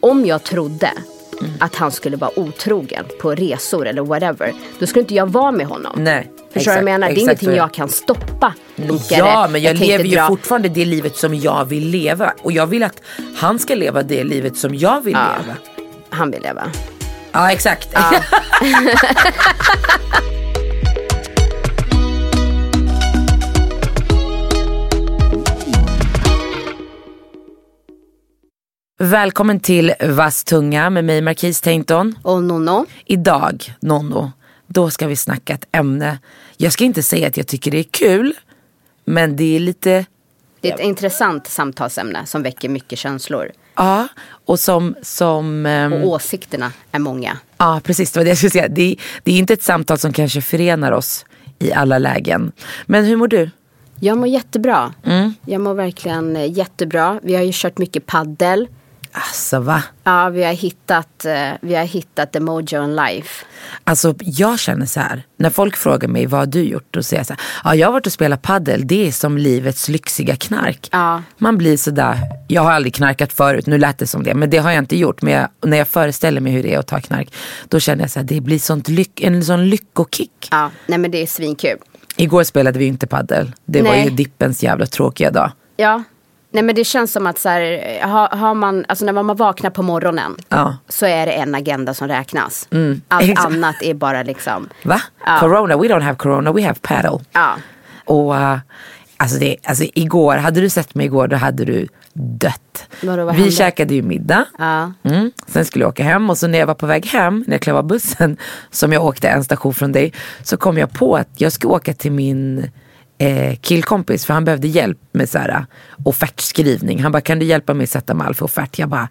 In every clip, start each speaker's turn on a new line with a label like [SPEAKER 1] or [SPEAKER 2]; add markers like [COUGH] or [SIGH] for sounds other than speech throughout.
[SPEAKER 1] Om jag trodde att han skulle vara otrogen på resor eller whatever, då skulle inte jag vara med honom.
[SPEAKER 2] Nej.
[SPEAKER 1] Förstår du vad jag menar? Det är
[SPEAKER 2] exakt
[SPEAKER 1] ingenting jag kan stoppa. Ankare.
[SPEAKER 2] Ja men jag,
[SPEAKER 1] inte
[SPEAKER 2] lever ju
[SPEAKER 1] dra-
[SPEAKER 2] fortfarande det livet som jag vill leva. Och jag vill att han ska leva det livet som jag vill
[SPEAKER 1] Ja.
[SPEAKER 2] leva.
[SPEAKER 1] Han vill leva.
[SPEAKER 2] Ja exakt. [LAUGHS] [LAUGHS] Välkommen till Vass tunga med mig Marquis Tainton.
[SPEAKER 1] Och Nonno,
[SPEAKER 2] Idag, Nonno, då ska vi snacka ett ämne. Jag ska inte säga att jag tycker det är kul, men det är lite,
[SPEAKER 1] det är ett intressant samtalsämne som väcker mycket känslor.
[SPEAKER 2] ja, och som, som ehm,
[SPEAKER 1] Och åsikterna är många.
[SPEAKER 2] Ja precis, det var det jag skulle säga. Det, är- det är inte ett samtal som kanske förenar oss i alla lägen. Men hur mår du?
[SPEAKER 1] Jag mår jättebra.
[SPEAKER 2] Mm.
[SPEAKER 1] Jag mår verkligen jättebra. Vi har ju kört mycket paddel.
[SPEAKER 2] Alltså va?
[SPEAKER 1] Ja, vi har hittat, eh, vi har hittat the mojo in life.
[SPEAKER 2] Alltså jag känner så här, när folk frågar mig vad har du gjort? Då säger jag så här, ja jag har varit och spelat paddel, det är som livets lyxiga knark.
[SPEAKER 1] Ja.
[SPEAKER 2] Man blir sådär, jag har aldrig knarkat förut, nu lät det som det, men det har jag inte gjort. Men jag, när jag föreställer mig hur det är att ta knark, då känner jag så här, det blir sånt lyck, en sån lyckokick.
[SPEAKER 1] Ja, nej men det är svinkul.
[SPEAKER 2] Igår spelade vi inte paddel, det var
[SPEAKER 1] Nej.
[SPEAKER 2] ju dippens jävla tråkiga dag.
[SPEAKER 1] Ja, nej men det känns som att så här, har, har man, alltså när man vaknar på morgonen
[SPEAKER 2] Ja.
[SPEAKER 1] så är det en agenda som räknas. Allt
[SPEAKER 2] Mm. Exakt.
[SPEAKER 1] annat är bara liksom,
[SPEAKER 2] Va?
[SPEAKER 1] Ja.
[SPEAKER 2] Corona, we don't have corona, we have paddle.
[SPEAKER 1] ja.
[SPEAKER 2] Och uh, alltså, det, alltså igår, hade du sett mig igår då hade du dött.
[SPEAKER 1] Vadå, vad
[SPEAKER 2] Vi
[SPEAKER 1] hände?
[SPEAKER 2] käkade ju middag.
[SPEAKER 1] Ja.
[SPEAKER 2] Mm. Sen skulle jag åka hem och så när jag var på väg hem, när jag klev av bussen [LAUGHS] som jag åkte en station från dig, så kom jag på att jag ska åka till min eh, killkompis för han behövde hjälp med så här, eh, offertskrivning. Han bara, kan du hjälpa mig sätta mall för offert? Jag bara,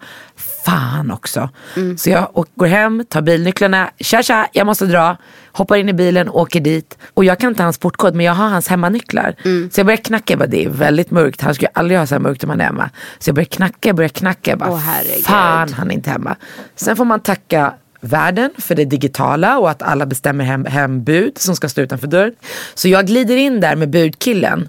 [SPEAKER 2] fan också. Så jag går hem, tar bilnycklarna, tja tja, jag måste dra. Hoppar in i bilen, åker dit. Och jag kan inte hans portkod men jag har hans hemmanycklar. Så jag börjar knacka, jag bara, det är väldigt mörkt. Han skulle aldrig ha så här mörkt om han är hemma. Så jag börjar knacka, jag börjar knacka. Jag bara,
[SPEAKER 1] herregud.
[SPEAKER 2] fan han är inte hemma. Sen får man tacka världen för det digitala och att alla bestämmer hem, hem bud som ska stå utanför dörren. Så jag glider in där med budkillen.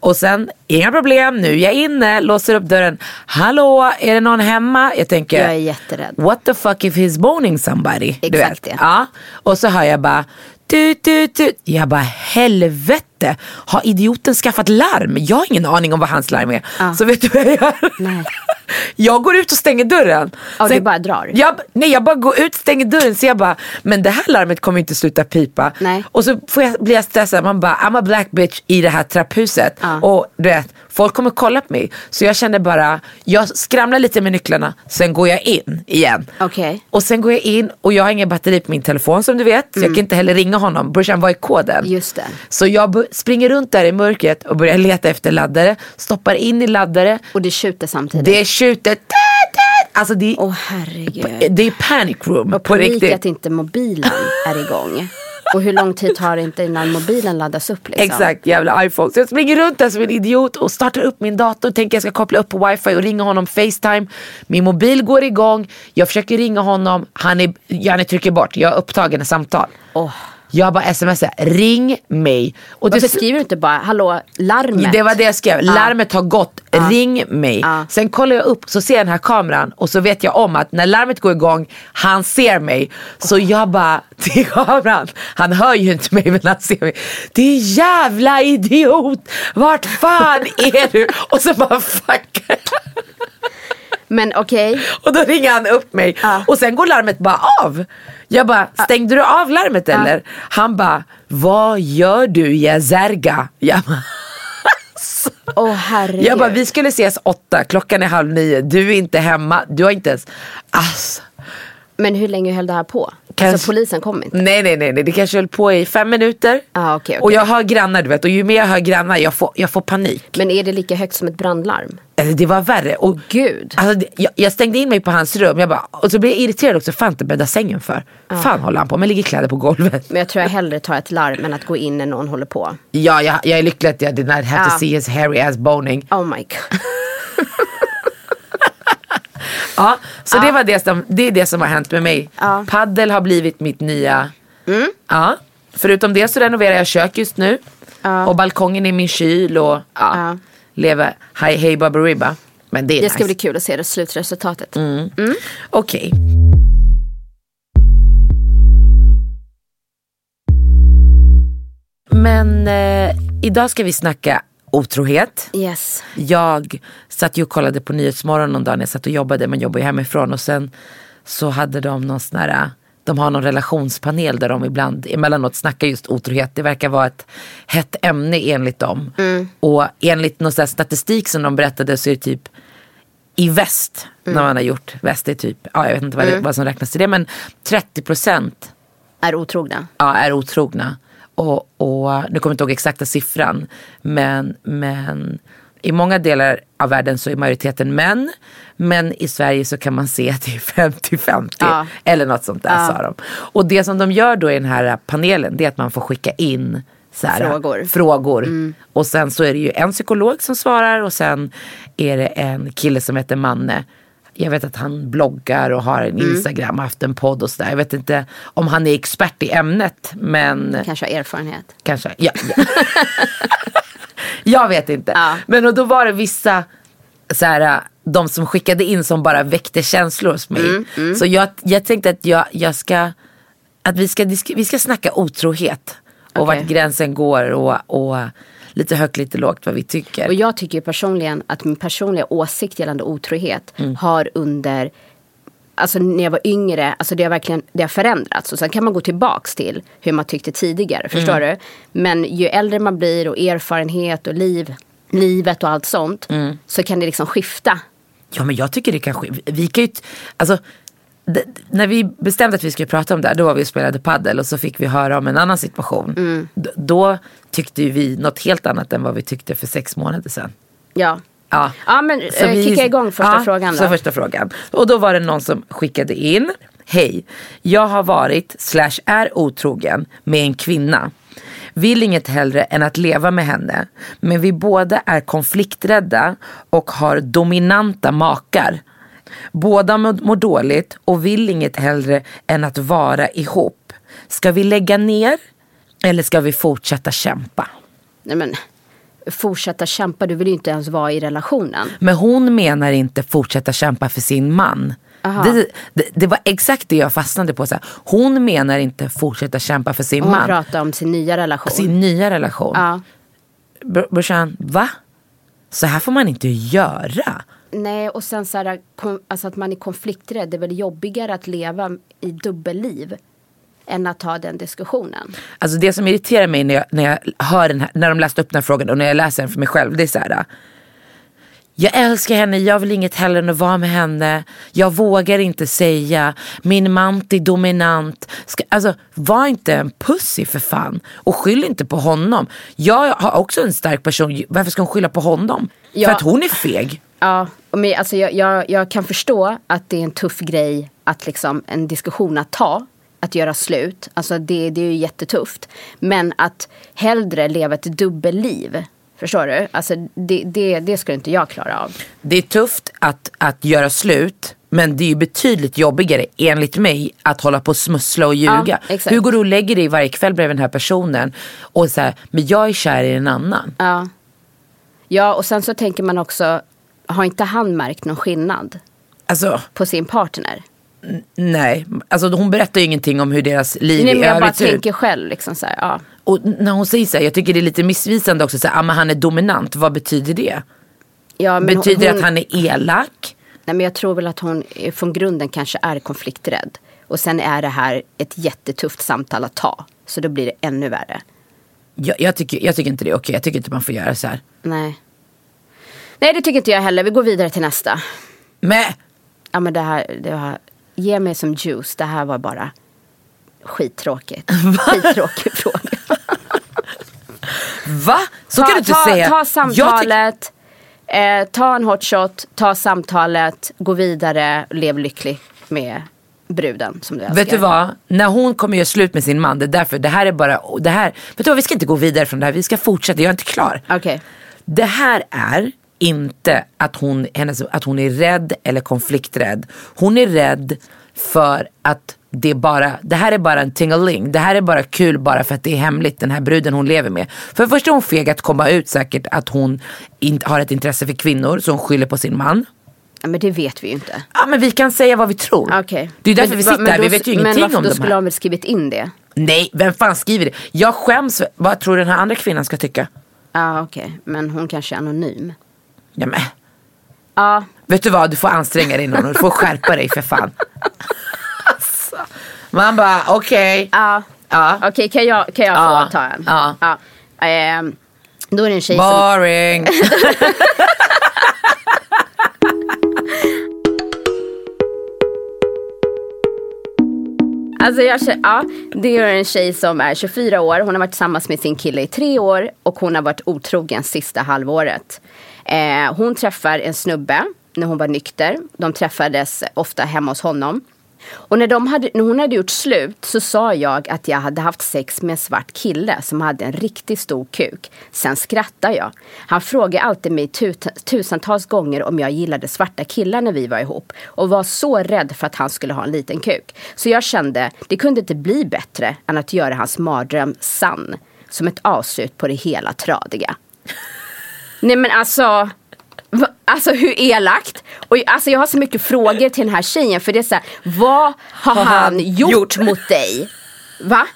[SPEAKER 2] Och sen, inga problem, nu är jag inne, låser upp dörren. Hallå, är det någon hemma? Jag tänker,
[SPEAKER 1] Jag är jätterädd.
[SPEAKER 2] what the fuck if he's boning somebody? Du
[SPEAKER 1] Exakt
[SPEAKER 2] vet.
[SPEAKER 1] det.
[SPEAKER 2] Ja. Och så hör jag bara, tut, tut, tut. Jag bara, helvete, har idioten skaffat larm? Jag har ingen aning om vad hans larm är. Så vet du vad jag gör?
[SPEAKER 1] Nej. [LAUGHS]
[SPEAKER 2] Jag går ut och stänger dörren.
[SPEAKER 1] Ja, du bara drar?
[SPEAKER 2] Jag, nej jag bara går ut, stänger dörren så jag bara, men det här larmet kommer inte sluta pipa.
[SPEAKER 1] Nej.
[SPEAKER 2] Och så får jag, blir jag stressad, man bara, I'm a black bitch i det här trapphuset.
[SPEAKER 1] Ja.
[SPEAKER 2] Och du vet, folk kommer kolla på mig. Så jag kände bara, jag skramlar lite med nycklarna, sen går jag in igen.
[SPEAKER 1] Okej.
[SPEAKER 2] Och sen går jag in och jag har ingen batteri på min telefon som du vet. Så jag kan inte heller ringa honom. Brorsan, vad är koden?
[SPEAKER 1] Mm. Just det.
[SPEAKER 2] Så jag springer runt där i mörkret och börjar leta efter laddare. Stoppar in i laddare.
[SPEAKER 1] Och det tjuter samtidigt.
[SPEAKER 2] Det tjuter. Alltså det,
[SPEAKER 1] Åh herregud.
[SPEAKER 2] det är panic room
[SPEAKER 1] Och
[SPEAKER 2] på riktigt.
[SPEAKER 1] att inte mobilen är igång. Och hur lång tid tar det inte innan mobilen laddas upp liksom?
[SPEAKER 2] Exakt, jävla iPhone. Så jag springer runt där som en idiot och startar upp min dator. Tänker jag ska koppla upp på wifi och ringa honom Facetime. Min mobil går igång. Jag försöker ringa honom. Han är, han trycker bort. Jag är upptagen i samtal.
[SPEAKER 1] Åh.
[SPEAKER 2] Jag bara smsar, ring mig. Och
[SPEAKER 1] Varför
[SPEAKER 2] det-
[SPEAKER 1] skriver du inte bara, hallå, larmet?
[SPEAKER 2] Det var det jag skrev. Larmet har gått. Ring mig.
[SPEAKER 1] Ja.
[SPEAKER 2] Sen kollar jag upp så ser jag den här kameran och så vet jag om att när larmet går igång, han ser mig. Så jag bara [LAUGHS] till kameran, han hör ju inte mig men han ser mig. Det är jävla idiot! Vart fan är du? Och så bara fuck.
[SPEAKER 1] Men okej,
[SPEAKER 2] Och då ringer han upp mig
[SPEAKER 1] Ja.
[SPEAKER 2] och sen går larmet bara av. Jag bara, stängde du av larmet eller? Han bara, vad gör du Jazerga? Jag bara, [LAUGHS]
[SPEAKER 1] åh herregud.
[SPEAKER 2] Jag bara, vi skulle ses åtta, klockan är halv nio, du är inte hemma, du har inte ens, alltså.
[SPEAKER 1] Men hur länge höll det här på?
[SPEAKER 2] Kanske-
[SPEAKER 1] Alltså polisen kom inte?
[SPEAKER 2] Nej nej nej, nej. det kanske höll på i fem minuter.
[SPEAKER 1] Ah, okej,
[SPEAKER 2] Och
[SPEAKER 1] okej.
[SPEAKER 2] jag hör grannar du vet och ju mer jag hör grannar jag får, jag får panik.
[SPEAKER 1] Men är det lika högt som ett brandlarm?
[SPEAKER 2] Alltså, det var värre. Och,
[SPEAKER 1] Gud.
[SPEAKER 2] Alltså, jag, jag stängde in mig på hans rum jag bara, och så blev jag irriterad också. Fan inte bädda sängen för. Fan håller han på med? Ligger kläder på golvet.
[SPEAKER 1] Men jag tror jag hellre tar ett larm än att gå in när någon håller på.
[SPEAKER 2] Ja jag, jag är lycklig att jag did not have to
[SPEAKER 1] Ja.
[SPEAKER 2] see his hairy ass boning.
[SPEAKER 1] Oh my god.
[SPEAKER 2] Ja, så det var det som, det är det som har hänt med mig.
[SPEAKER 1] Ja. Mm.
[SPEAKER 2] Paddel har blivit mitt nya. Ja. Förutom det så renoverar jag kök just nu. Och balkongen är min kyl och ja,
[SPEAKER 1] Ja.
[SPEAKER 2] lever hej hej baberiba. Men det är
[SPEAKER 1] Det ska
[SPEAKER 2] nice.
[SPEAKER 1] bli kul att se det slutresultatet.
[SPEAKER 2] Okej. Men eh, idag ska vi snacka otrohet.
[SPEAKER 1] Yes.
[SPEAKER 2] Jag satt ju och kollade på Nyhetsmorgon någon dag när jag satt och jobbade. Man jobbar ju hemifrån och sen så hade de någon sån här de har någon relationspanel där de ibland emellanåt snackar just otrohet. Det verkar vara ett hett ämne enligt dem. Och enligt någon statistik som de berättade så är det typ i väst, när man har gjort, väst är typ, ja, jag vet inte vad, det, vad som räknas till det, men 30 procent
[SPEAKER 1] Är otrogna.
[SPEAKER 2] ja, är otrogna. Och, och nu kommer jag inte ihåg exakta siffran. Men, men i många delar av världen så är majoriteten män. Men i Sverige så kan man se att det är 50-50.
[SPEAKER 1] Ja.
[SPEAKER 2] Eller något sånt där sa de. Och det som de gör då i den här panelen det är att man får skicka in här,
[SPEAKER 1] Frågor.
[SPEAKER 2] frågor. Och sen så är det ju en psykolog som svarar och sen är det en kille som heter Manne. Jag vet att han bloggar och har en Instagram och haft en podd och sådär. Jag vet inte om han är expert i ämnet men
[SPEAKER 1] Kanske har erfarenhet.
[SPEAKER 2] kanske. Ja, ja. jag vet inte.
[SPEAKER 1] Ja.
[SPEAKER 2] Men och då var det vissa så här, de som skickade in som bara väckte känslor hos mig.
[SPEAKER 1] Mm,
[SPEAKER 2] Så jag, jag tänkte att jag, jag ska, att vi ska, vi ska snacka otrohet. Och
[SPEAKER 1] Okej.
[SPEAKER 2] vart gränsen går och, och lite högt lite lågt vad vi tycker.
[SPEAKER 1] Och jag tycker personligen att min personliga åsikt gällande otrohet har under Alltså när jag var yngre, alltså det har verkligen det har förändrats. Och sen kan man gå tillbaks till hur man tyckte tidigare. Förstår du? Men ju äldre man blir och erfarenhet och liv, livet och allt sånt. Så kan det liksom skifta.
[SPEAKER 2] Ja men jag tycker det kanske, vi kan ju, alltså d- när vi bestämde att vi skulle prata om det här, då var vi och spelade paddel och så fick vi höra om en annan situation.
[SPEAKER 1] Mm.
[SPEAKER 2] Då tyckte ju vi något helt annat än vad vi tyckte för sex månader sedan.
[SPEAKER 1] Ja.
[SPEAKER 2] Ja,
[SPEAKER 1] Ja men
[SPEAKER 2] Så
[SPEAKER 1] eh,
[SPEAKER 2] vi-
[SPEAKER 1] kicka igång första
[SPEAKER 2] ja,
[SPEAKER 1] frågan
[SPEAKER 2] Så
[SPEAKER 1] då.
[SPEAKER 2] första frågan. Och då var det någon som skickade in. Hej, jag har varit slash är otrogen med en kvinna. Vill inget hellre än att leva med henne. Men vi båda är konflikträdda och har dominanta makar. Båda mår dåligt och vill inget hellre än att vara ihop. Ska vi lägga ner eller ska vi fortsätta kämpa?
[SPEAKER 1] Nej men fortsätta kämpa, du vill ju inte ens vara i relationen.
[SPEAKER 2] Men hon menar inte fortsätta kämpa för sin man. Det, det, det var exakt det jag fastnade på. Så. Hon menar inte fortsätta kämpa för sin
[SPEAKER 1] hon
[SPEAKER 2] man.
[SPEAKER 1] pratar om sin nya relation.
[SPEAKER 2] Sin nya relation.
[SPEAKER 1] Ja.
[SPEAKER 2] Br- Brorsan, va? Så här får man inte göra.
[SPEAKER 1] Nej, och sen så här, alltså att man är konflikträdd. Det är väl jobbigare att leva i dubbelliv än att ta den diskussionen.
[SPEAKER 2] Alltså det som irriterar mig när jag, när jag hör den här, när de läste upp den här frågan och när jag läser den för mig själv. Det är så här. Jag älskar henne, jag vill inget hellre än att vara med henne. Jag vågar inte säga. Min man är dominant. Ska, alltså, var inte en pussy för fan. Och skyll inte på honom. Jag har också en stark person. Varför ska hon skylla på honom?
[SPEAKER 1] Ja.
[SPEAKER 2] För att hon är feg.
[SPEAKER 1] Ja, men, alltså, jag, jag, jag kan förstå att det är en tuff grej att liksom en diskussion att ta. Att göra slut. Alltså det, det är ju jättetufft. Men att hellre leva ett dubbelliv. Förstår du? Alltså det, det, det skulle inte jag klara av.
[SPEAKER 2] Det är tufft att, att göra slut. Men det är ju betydligt jobbigare enligt mig att hålla på och smussla och ljuga.
[SPEAKER 1] Ja.
[SPEAKER 2] Hur går du och lägger dig varje kväll bredvid den här personen och så här, men jag är kär i en annan.
[SPEAKER 1] Ja. Ja, och sen så tänker man också, har inte han märkt någon skillnad
[SPEAKER 2] Alltså
[SPEAKER 1] på sin partner?
[SPEAKER 2] nej, alltså hon berättar ju ingenting om hur deras liv
[SPEAKER 1] Nej, men jag bara tänker själv liksom så här, ja.
[SPEAKER 2] Och när hon säger så här, jag tycker det är lite missvisande också, så här, ah, men han är dominant, vad betyder det?
[SPEAKER 1] ja
[SPEAKER 2] betyder det
[SPEAKER 1] hon,
[SPEAKER 2] att han är elak?
[SPEAKER 1] Nej, men jag tror väl att hon eh, från grunden kanske är konflikträdd. Och sen är det här ett jättetufft samtal att ta. Så då blir det ännu värre.
[SPEAKER 2] Jag, jag, tycker, jag tycker inte det är okej, jag tycker inte man får göra så här.
[SPEAKER 1] Nej. Nej, det tycker inte jag heller. Vi går vidare till nästa.
[SPEAKER 2] Men
[SPEAKER 1] Ja, men det här, det var, ge mig som juice. Det här var bara Skittråkigt. [LAUGHS] Skittråkig fråga.
[SPEAKER 2] Va? Så kan du inte
[SPEAKER 1] ta,
[SPEAKER 2] säga.
[SPEAKER 1] Ta samtalet, eh, ta en hot shot, ta samtalet, gå vidare, lev lycklig med bruden som du älskar.
[SPEAKER 2] Vet du vad? När hon kommer göra slut med sin man, det är därför, det här är bara, det här, vet du vad, vi ska inte gå vidare från det här, vi ska fortsätta, jag är inte klar.
[SPEAKER 1] Okej.
[SPEAKER 2] Det här är inte att hon, hennes, att hon är rädd eller konflikträdd. Hon är rädd för att det bara, det här är bara en tingeling. Det här är bara kul bara för att det är hemligt, den här bruden hon lever med. För det första är hon feg att komma ut säkert att hon inte har ett intresse för kvinnor, så hon skyller på sin man.
[SPEAKER 1] Ja, men det vet vi ju inte.
[SPEAKER 2] Ja men vi kan säga vad vi tror.
[SPEAKER 1] Okej.
[SPEAKER 2] Det är därför
[SPEAKER 1] Men-
[SPEAKER 2] vi sitter
[SPEAKER 1] men
[SPEAKER 2] här, vi
[SPEAKER 1] då-
[SPEAKER 2] vet ju
[SPEAKER 1] Men
[SPEAKER 2] ingenting om
[SPEAKER 1] då
[SPEAKER 2] de
[SPEAKER 1] skulle
[SPEAKER 2] här.
[SPEAKER 1] de väl skrivit in det?
[SPEAKER 2] Nej, vem fan skriver det? Jag skäms, vad tror du den här andra kvinnan ska tycka?
[SPEAKER 1] Ja okej, men hon kanske är anonym.
[SPEAKER 2] Ja, men.
[SPEAKER 1] Ja,
[SPEAKER 2] Vet du vad, du får anstränga dig någon, du får skärpa dig för fan. Alltså. Man bara, okej.
[SPEAKER 1] ja.
[SPEAKER 2] Ja.
[SPEAKER 1] Okej, kan jag, kan jag
[SPEAKER 2] Ja.
[SPEAKER 1] få ta en?
[SPEAKER 2] Ja.
[SPEAKER 1] Ehm, då är det en tjej som...
[SPEAKER 2] Boring. [LAUGHS]
[SPEAKER 1] Alltså jag, ja, det är en tjej som är 24 år. Hon har varit tillsammans med sin kille i tre år och hon har varit otrogen sista halvåret. Eh, hon träffar en snubbe när hon var nykter. De träffades ofta hemma hos honom. Och när, de hade, när hon hade gjort slut så sa jag att jag hade haft sex med en svart kille som hade en riktigt stor kuk. Sen skrattade jag. Han frågade alltid mig tut- tusentals gånger om jag gillade svarta killar när vi var ihop. Och var så rädd för att han skulle ha en liten kuk. Så jag kände, det kunde inte bli bättre än att göra hans mardröm sann. Som ett avslut på det hela tradiga. Nej men alltså. Alltså hur elakt? Och alltså jag har så mycket frågor till den här tjejen för det är så här, vad har,
[SPEAKER 2] Har
[SPEAKER 1] han,
[SPEAKER 2] han
[SPEAKER 1] gjort,
[SPEAKER 2] gjort?
[SPEAKER 1] mot dig? Va?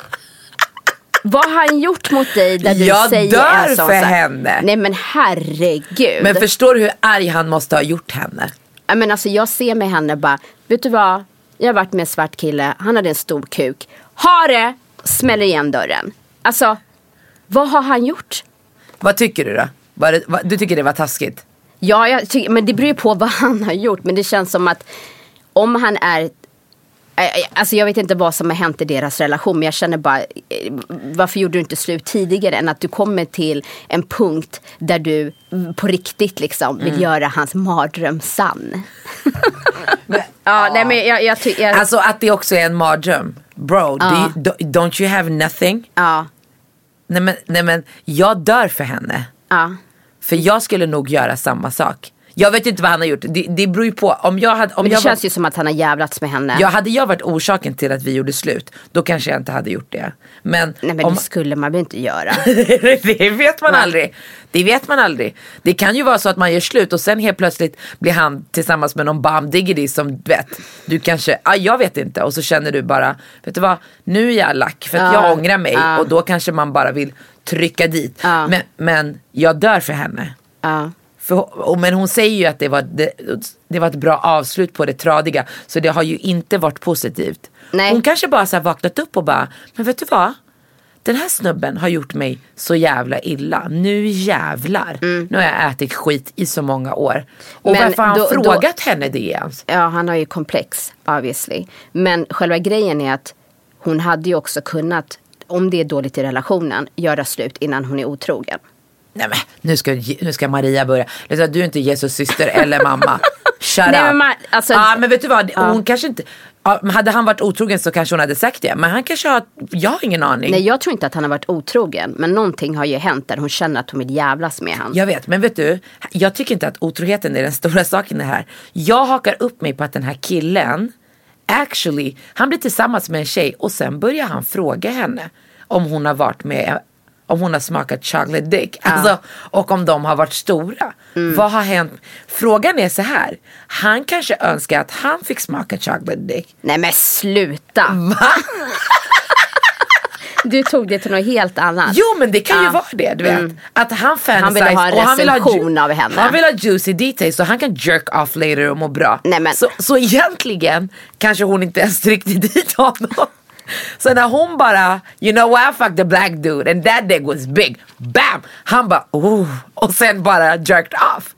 [SPEAKER 1] Vad har han gjort mot dig där du
[SPEAKER 2] Jag
[SPEAKER 1] säger
[SPEAKER 2] dör
[SPEAKER 1] en sån
[SPEAKER 2] för
[SPEAKER 1] sak?
[SPEAKER 2] henne.
[SPEAKER 1] Nej men herregud.
[SPEAKER 2] Men förstår du hur arg han måste ha gjort henne?
[SPEAKER 1] Ja, men alltså, jag ser med henne bara, vet du vad? Jag har varit med en svart kille, han hade en stor kuk. Ha det! Smäller igen dörren. Alltså, vad har han gjort?
[SPEAKER 2] Vad tycker du då? Var det, vad, du tycker det var taskigt?
[SPEAKER 1] Ja, jag tycker, men det beror ju på vad han har gjort. Men det känns som att om han är eh, Alltså jag vet inte vad som har hänt i deras relation men jag känner bara eh, Varför gjorde du inte slut tidigare än att du kommer till en punkt där du mm, på riktigt liksom vill göra hans mardröm sann. [LAUGHS] ja, nej men jag, jag tycker
[SPEAKER 2] Alltså att det också är en mardröm. Bro, do you, do, don't you have nothing?
[SPEAKER 1] Ja,
[SPEAKER 2] Nej men, nej men jag dör för henne.
[SPEAKER 1] ja.
[SPEAKER 2] För jag skulle nog göra samma sak. Jag vet inte vad han har gjort. Det, det beror ju på. Om jag hade, om
[SPEAKER 1] Men det
[SPEAKER 2] jag
[SPEAKER 1] känns
[SPEAKER 2] var,
[SPEAKER 1] ju som att han har jävlats med henne.
[SPEAKER 2] ja, hade jag varit orsaken till att vi gjorde slut, då kanske jag inte hade gjort det. Men,
[SPEAKER 1] Nej men
[SPEAKER 2] om,
[SPEAKER 1] det skulle man väl inte göra. [LAUGHS]
[SPEAKER 2] det vet man aldrig. Det vet man aldrig. Det kan ju vara så att man gör slut och sen helt plötsligt blir han tillsammans med någon bam diggity som vet. Du kanske, ah, jag vet inte. Och så känner du bara, vet du vad, nu är jag lack för att
[SPEAKER 1] Ja,
[SPEAKER 2] jag ångrar mig.
[SPEAKER 1] ja.
[SPEAKER 2] Och då kanske man bara vill trycka dit.
[SPEAKER 1] Ja.
[SPEAKER 2] Men, men jag dör för henne. För, men hon säger ju att det var, det, det var ett bra avslut på det tradiga. Så det har ju inte varit positivt.
[SPEAKER 1] Nej.
[SPEAKER 2] Hon kanske bara så vaknat upp och bara, men vet du vad? Den här snubben har gjort mig så jävla illa. Nu jävlar. Nu har jag ätit skit i så många år. Och
[SPEAKER 1] Mm. Men
[SPEAKER 2] varför har han
[SPEAKER 1] då- då-
[SPEAKER 2] frågat henne det ens?
[SPEAKER 1] Ja, han har ju komplex obviously. Men själva grejen är att hon hade ju också kunnat, om det är dåligt i relationen, göra slut innan hon är otrogen.
[SPEAKER 2] Nej men nu ska, nu ska Maria börja. Du är inte Jesus syster eller mamma. [LAUGHS] Shut
[SPEAKER 1] Nej,
[SPEAKER 2] up.
[SPEAKER 1] men alltså-
[SPEAKER 2] ja, men vet du vad, hon kanske inte, men hade han varit otrogen så kanske hon hade sagt det. Men han kanske har, jag har ingen aning.
[SPEAKER 1] Nej, jag tror inte att han har varit otrogen. Men någonting har ju hänt där hon känner att hon vill jävlas med han.
[SPEAKER 2] Jag vet, men vet du, jag tycker inte att otroheten är den stora saken det här. Jag hakar upp mig på att den här killen, actually, han blir tillsammans med en tjej och sen börjar han fråga henne om hon har varit med om hon har smakat chocolate dick. Alltså, och om de har varit stora. Vad har hänt? Frågan är så här. Han kanske önskar att han fick smaka chocolate dick.
[SPEAKER 1] Nej men sluta!
[SPEAKER 2] Va? [LAUGHS]
[SPEAKER 1] Du tog det till något helt annat.
[SPEAKER 2] Jo men det kan ju
[SPEAKER 1] Ja.
[SPEAKER 2] vara det, du vet. Att han
[SPEAKER 1] Han vill ha en
[SPEAKER 2] fantasize och han vill ha, ju-
[SPEAKER 1] av henne.
[SPEAKER 2] Han vill ha juicy details så han kan jerk off later och må bra.
[SPEAKER 1] Nej, men-
[SPEAKER 2] Så, så egentligen kanske hon inte ens tryckte dit honom. [LAUGHS] Så när hon bara, you know what, I fucked the black dude and that dick was big. Bam! Han bara, oh. Och sen bara jerked off.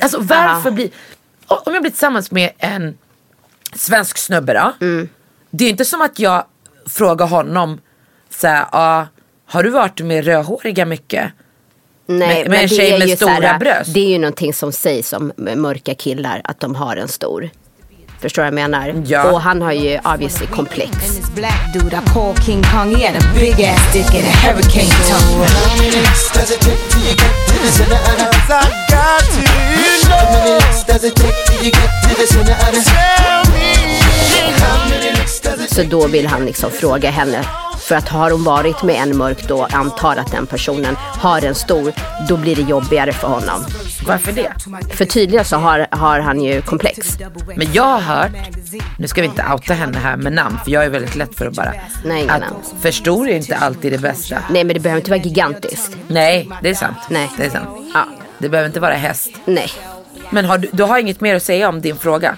[SPEAKER 2] Alltså varför
[SPEAKER 1] Ja.
[SPEAKER 2] blir, om jag blir tillsammans med en svensk snubbe då.
[SPEAKER 1] Mm.
[SPEAKER 2] Det är inte som att jag fråga honom, så här, ah, har du varit med rödhåriga mycket?
[SPEAKER 1] Nej,
[SPEAKER 2] Med- med en
[SPEAKER 1] det
[SPEAKER 2] tjej
[SPEAKER 1] är
[SPEAKER 2] med
[SPEAKER 1] ju
[SPEAKER 2] stora
[SPEAKER 1] så här,
[SPEAKER 2] bröst.
[SPEAKER 1] Det är ju någonting som sägs om mörka killar, att de har en stor. Förstår jag menar?
[SPEAKER 2] Ja.
[SPEAKER 1] Och han har ju obviously komplex. Så då vill han liksom fråga henne. För att har hon varit med en mörk då, antar att den personen har en stor, då blir det jobbigare för honom.
[SPEAKER 2] Varför det?
[SPEAKER 1] För tydligen så har, har han ju komplex.
[SPEAKER 2] Men jag har hört, nu ska vi inte outa henne här med namn för jag är väldigt lätt för att bara.
[SPEAKER 1] Nej, inga
[SPEAKER 2] att
[SPEAKER 1] namn.
[SPEAKER 2] för stor är inte alltid det bästa.
[SPEAKER 1] Nej men det behöver inte vara gigantiskt.
[SPEAKER 2] Nej, det är sant.
[SPEAKER 1] Nej.
[SPEAKER 2] Det är sant.
[SPEAKER 1] Ja.
[SPEAKER 2] Det behöver inte vara häst.
[SPEAKER 1] Nej.
[SPEAKER 2] Men har du, du har inget mer att säga om din fråga?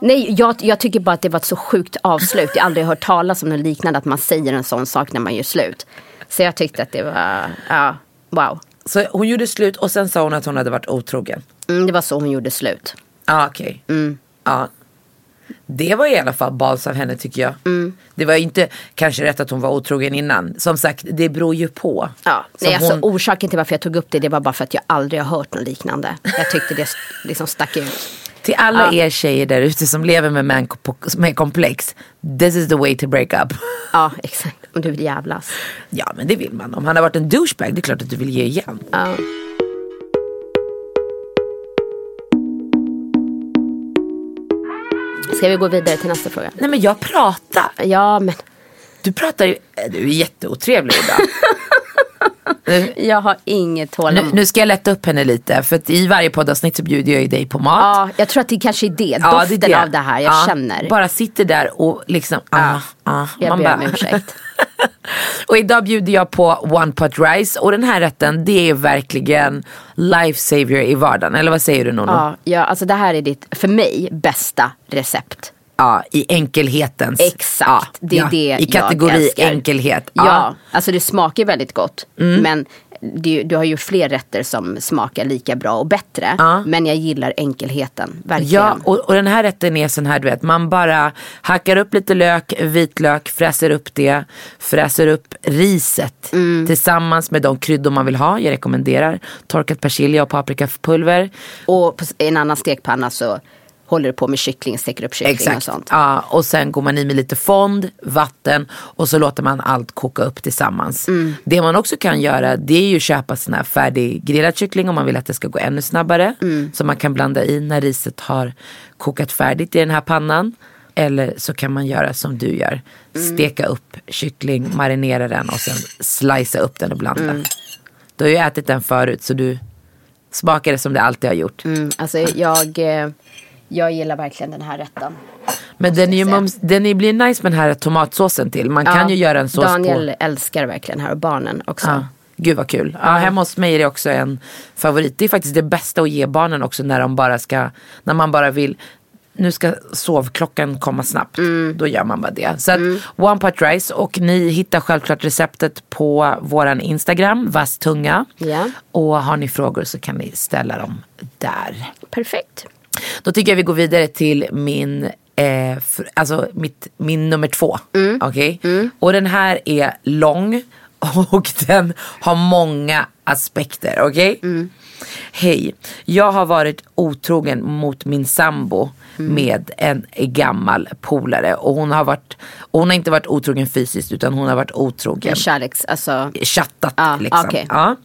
[SPEAKER 1] Nej, jag, jag tycker bara att det var ett så sjukt avslut. Jag har aldrig hört talas om något liknande, att man säger en sån sak när man gör slut. Så jag tyckte att det var, ja, wow.
[SPEAKER 2] Så hon gjorde slut och sen sa hon att hon hade varit otrogen.
[SPEAKER 1] Mm, det var så hon gjorde slut.
[SPEAKER 2] Ja, okej.
[SPEAKER 1] Mm.
[SPEAKER 2] Ja. Det var i alla fall bals av henne tycker jag.
[SPEAKER 1] Mm.
[SPEAKER 2] Det var inte kanske rätt att hon var otrogen innan. Som sagt, det beror ju på.
[SPEAKER 1] Ja,
[SPEAKER 2] Som
[SPEAKER 1] nej, alltså,
[SPEAKER 2] hon-
[SPEAKER 1] orsaken till varför jag tog upp det, det var bara för att jag aldrig har hört något liknande. Jag tyckte det [LAUGHS] liksom stack ut.
[SPEAKER 2] Till alla
[SPEAKER 1] Ja.
[SPEAKER 2] er tjejer där ute som lever med män med komplex. This is the way to break up.
[SPEAKER 1] Ja, exakt. Om du vill jävlas.
[SPEAKER 2] Ja men det vill man. Om han har varit en douchebag det är klart att du vill ge igen.
[SPEAKER 1] Ja. Ska vi gå vidare till nästa fråga?
[SPEAKER 2] Nej men jag pratar.
[SPEAKER 1] Ja, men
[SPEAKER 2] Du pratar ju, du är jätteotrevlig idag. [LAUGHS] nu, [LAUGHS]
[SPEAKER 1] jag har inget
[SPEAKER 2] nu,
[SPEAKER 1] tålamod.
[SPEAKER 2] nu ska jag lätta upp henne lite. För att i varje poddavsnitt så bjuder jag ju dig på mat.
[SPEAKER 1] Ja, jag tror att det kanske är det.
[SPEAKER 2] Ja,
[SPEAKER 1] Doften
[SPEAKER 2] det är det.
[SPEAKER 1] av det här jag
[SPEAKER 2] Ja,
[SPEAKER 1] känner.
[SPEAKER 2] Bara sitter där och liksom, ah, ah.
[SPEAKER 1] Jag
[SPEAKER 2] Man
[SPEAKER 1] ber
[SPEAKER 2] bara-
[SPEAKER 1] om ursäkt. [LAUGHS]
[SPEAKER 2] och idag bjuder jag på one pot rice och den här rätten det är verkligen lifesaver i vardagen. Eller vad säger du Nono?
[SPEAKER 1] Ja, ja, alltså det här är ditt, för mig, bästa recept.
[SPEAKER 2] Ja, i enkelhetens.
[SPEAKER 1] Exakt,
[SPEAKER 2] ja,
[SPEAKER 1] det är
[SPEAKER 2] ja,
[SPEAKER 1] det
[SPEAKER 2] I kategori
[SPEAKER 1] jag
[SPEAKER 2] enkelhet.
[SPEAKER 1] Ja. alltså det smakar väldigt gott.
[SPEAKER 2] Mm.
[SPEAKER 1] Men det, du har ju fler rätter som smakar lika bra och bättre.
[SPEAKER 2] Ja.
[SPEAKER 1] Men jag gillar enkelheten, verkligen.
[SPEAKER 2] Ja, och, och den här rätten är sån här du vet, man bara hackar upp lite lök, vitlök, fräser upp det, fräser upp riset
[SPEAKER 1] Mm.
[SPEAKER 2] tillsammans med de kryddor man vill ha. Jag rekommenderar torkat persilja och paprikapulver.
[SPEAKER 1] Och på en annan stekpanna så håller du på med kyckling, steker upp kyckling och
[SPEAKER 2] Exakt.
[SPEAKER 1] sånt.
[SPEAKER 2] Ja, och sen går man i med lite fond, vatten och så låter man allt koka upp tillsammans.
[SPEAKER 1] Mm.
[SPEAKER 2] Det man också kan göra det är ju köpa sån här färdig grillad kyckling om man vill att det ska gå ännu snabbare.
[SPEAKER 1] Mm.
[SPEAKER 2] Som man kan blanda i när riset har kokat färdigt i den här pannan. Eller så kan man göra som du gör.
[SPEAKER 1] Mm.
[SPEAKER 2] Steka upp kyckling, marinera den och sen slicea upp den och blanda.
[SPEAKER 1] Mm.
[SPEAKER 2] Du har ju ätit den förut så du smakar det som det alltid har gjort.
[SPEAKER 1] Mm, alltså jag, eh, jag gillar verkligen den här rätten.
[SPEAKER 2] Men den, är ju mums, den är- blir nice med den här tomatsåsen till. Man kan ju göra en sås
[SPEAKER 1] Daniel
[SPEAKER 2] på.
[SPEAKER 1] älskar verkligen här och barnen också.
[SPEAKER 2] Ja. Gud vad kul. Ja, hemma hos mig är det också en favorit. Det är faktiskt det bästa att ge barnen också när de bara ska, när man bara vill nu ska sovklockan komma snabbt.
[SPEAKER 1] Mm.
[SPEAKER 2] Då gör man bara det. Så att one pot rice och ni hittar självklart receptet på våran Instagram, vass tunga.
[SPEAKER 1] Ja.
[SPEAKER 2] Och har ni frågor så kan ni ställa dem där.
[SPEAKER 1] Perfekt.
[SPEAKER 2] Då tycker jag vi går vidare till min, eh, alltså mitt, min nummer två. Okej? Och den här är lång [LAUGHS] och den har många aspekter. Okej? Hej, jag har varit otrogen mot min sambo med en gammal polare. Och hon har, varit, hon har inte varit otrogen fysiskt utan hon har varit otrogen
[SPEAKER 1] Kärleks, alltså.
[SPEAKER 2] chattat
[SPEAKER 1] Ja,
[SPEAKER 2] liksom.
[SPEAKER 1] okej.
[SPEAKER 2] Ja.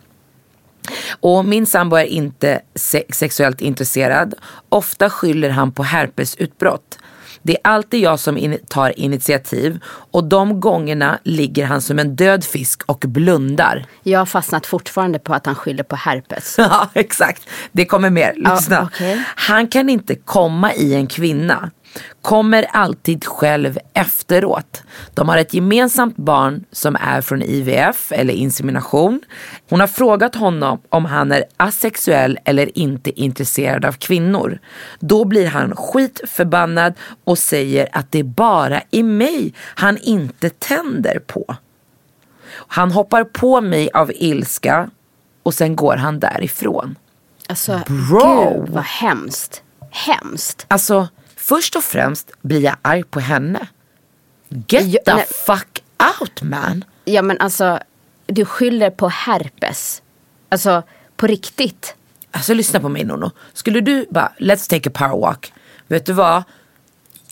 [SPEAKER 2] Och min sambo är inte se- sexuellt intresserad. Ofta skyller han på herpesutbrott. Det är alltid jag som tar initiativ och de gångerna ligger han som en död fisk och blundar.
[SPEAKER 1] Jag har fastnat fortfarande på att han skyller på herpes. [LAUGHS]
[SPEAKER 2] Ja, exakt. Det kommer mer. Lyssna.
[SPEAKER 1] okej.
[SPEAKER 2] Han kan inte komma i en kvinna. Kommer alltid själv efteråt. De har ett gemensamt barn som är från IVF eller insemination. Hon har frågat honom om han är asexuell eller inte intresserad av kvinnor. Då blir han skitförbannad och säger att det är bara i mig han inte tänder på. Han hoppar på mig av ilska och sen går han därifrån.
[SPEAKER 1] Alltså,
[SPEAKER 2] Bro.
[SPEAKER 1] gud vad hemskt. Hemskt.
[SPEAKER 2] Alltså, först och främst blir jag arg på henne. Get
[SPEAKER 1] Ja,
[SPEAKER 2] the
[SPEAKER 1] nej.
[SPEAKER 2] fuck out man.
[SPEAKER 1] Ja men alltså, du skyller på herpes. Alltså på riktigt.
[SPEAKER 2] Alltså lyssna på mig Nono. Skulle du bara, let's take a power walk. Vet du vad?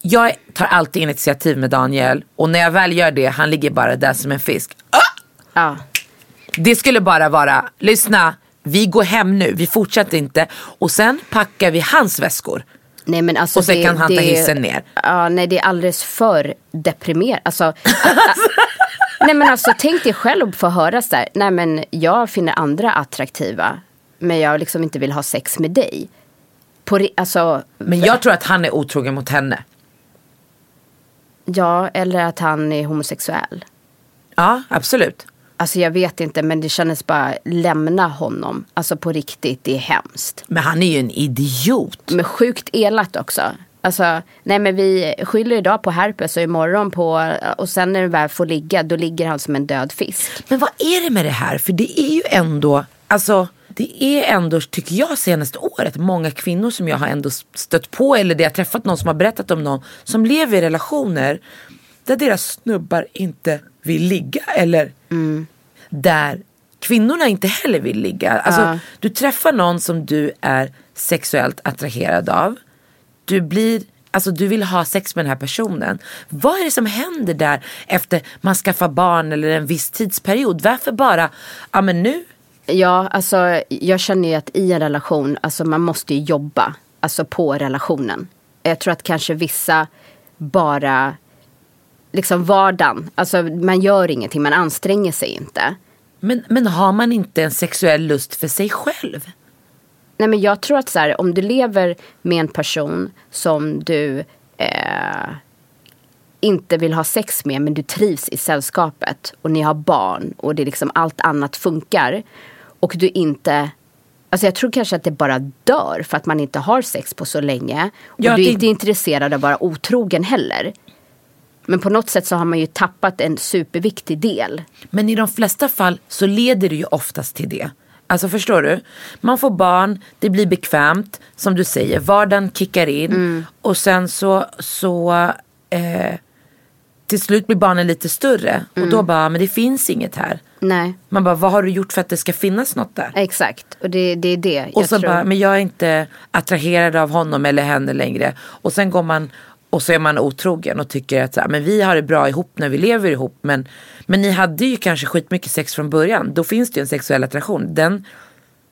[SPEAKER 2] Jag tar alltid initiativ med Daniel och när jag väl gör det, han ligger bara där som en fisk. Ah!
[SPEAKER 1] Ja.
[SPEAKER 2] Det skulle bara vara, lyssna, vi går hem nu, vi fortsätter inte. Och sen packar vi hans väskor.
[SPEAKER 1] Nej, men alltså
[SPEAKER 2] Och sen
[SPEAKER 1] det,
[SPEAKER 2] kan han ta hissen ner.
[SPEAKER 1] Ja, nej det är alldeles för deprimerande. Alltså, [LAUGHS] nej men alltså tänk dig själv att få höra så här. Nej men jag finner andra attraktiva. Men jag liksom inte vill ha sex med dig. På, alltså,
[SPEAKER 2] Men jag tror att han är otrogen mot henne.
[SPEAKER 1] ja, eller att han är homosexuell.
[SPEAKER 2] Ja, absolut.
[SPEAKER 1] Alltså jag vet inte men det kändes bara lämna honom. Alltså på riktigt, det är hemskt.
[SPEAKER 2] Men han är ju en idiot.
[SPEAKER 1] Men sjukt elakt också. Alltså, nej men vi skyller idag på herpes och imorgon på, och sen när det väl får ligga, då ligger han som en död fisk.
[SPEAKER 2] Men vad är det med det här? För det är ju ändå, alltså det är ändå, tycker jag, senaste året många kvinnor som jag har ändå stött på eller det jag har träffat någon som har berättat om någon som lever i relationer där deras snubbar inte vill ligga eller där kvinnorna inte heller vill ligga. Alltså,
[SPEAKER 1] Ja.
[SPEAKER 2] Du träffar någon som du är sexuellt attraherad av. Du blir Alltså du vill ha sex med den här personen. Vad är det som händer där efter man skaffar barn eller en viss tidsperiod? Varför bara, ja men nu,
[SPEAKER 1] Ja, alltså jag känner ju att i en relation, alltså man måste ju jobba alltså på relationen. Jag tror att kanske vissa bara, liksom vardagen, alltså man gör ingenting, man anstränger sig inte.
[SPEAKER 2] men, men har man inte en sexuell lust för sig själv?
[SPEAKER 1] Nej men jag tror att så här, om du lever med en person som du eh, inte vill ha sex med men du trivs i sällskapet och ni har barn och det liksom allt annat funkar och du inte Alltså jag tror kanske att det bara dör för att man inte har sex på så länge. Och
[SPEAKER 2] Ja,
[SPEAKER 1] du är
[SPEAKER 2] det-
[SPEAKER 1] inte intresserad av att vara otrogen heller. Men på något sätt så har man ju tappat en superviktig del.
[SPEAKER 2] Men i de flesta fall så leder det ju oftast till det. Alltså förstår du? Man får barn, det blir bekvämt, som du säger, vardagen kickar in och sen så, så eh, till slut blir barnen lite större och då bara, men det finns inget här.
[SPEAKER 1] Nej,
[SPEAKER 2] Man bara, vad har du gjort för att det ska finnas något där?
[SPEAKER 1] exakt. Och det, det är det
[SPEAKER 2] Och så
[SPEAKER 1] tror.
[SPEAKER 2] bara, men jag är inte attraherad av honom eller henne längre. Och sen går man och så är man otrogen och tycker att så här, men vi har det bra ihop när vi lever ihop. Men, men ni hade ju kanske skitmycket sex från början. Då finns det ju en sexuell attraktion. Den,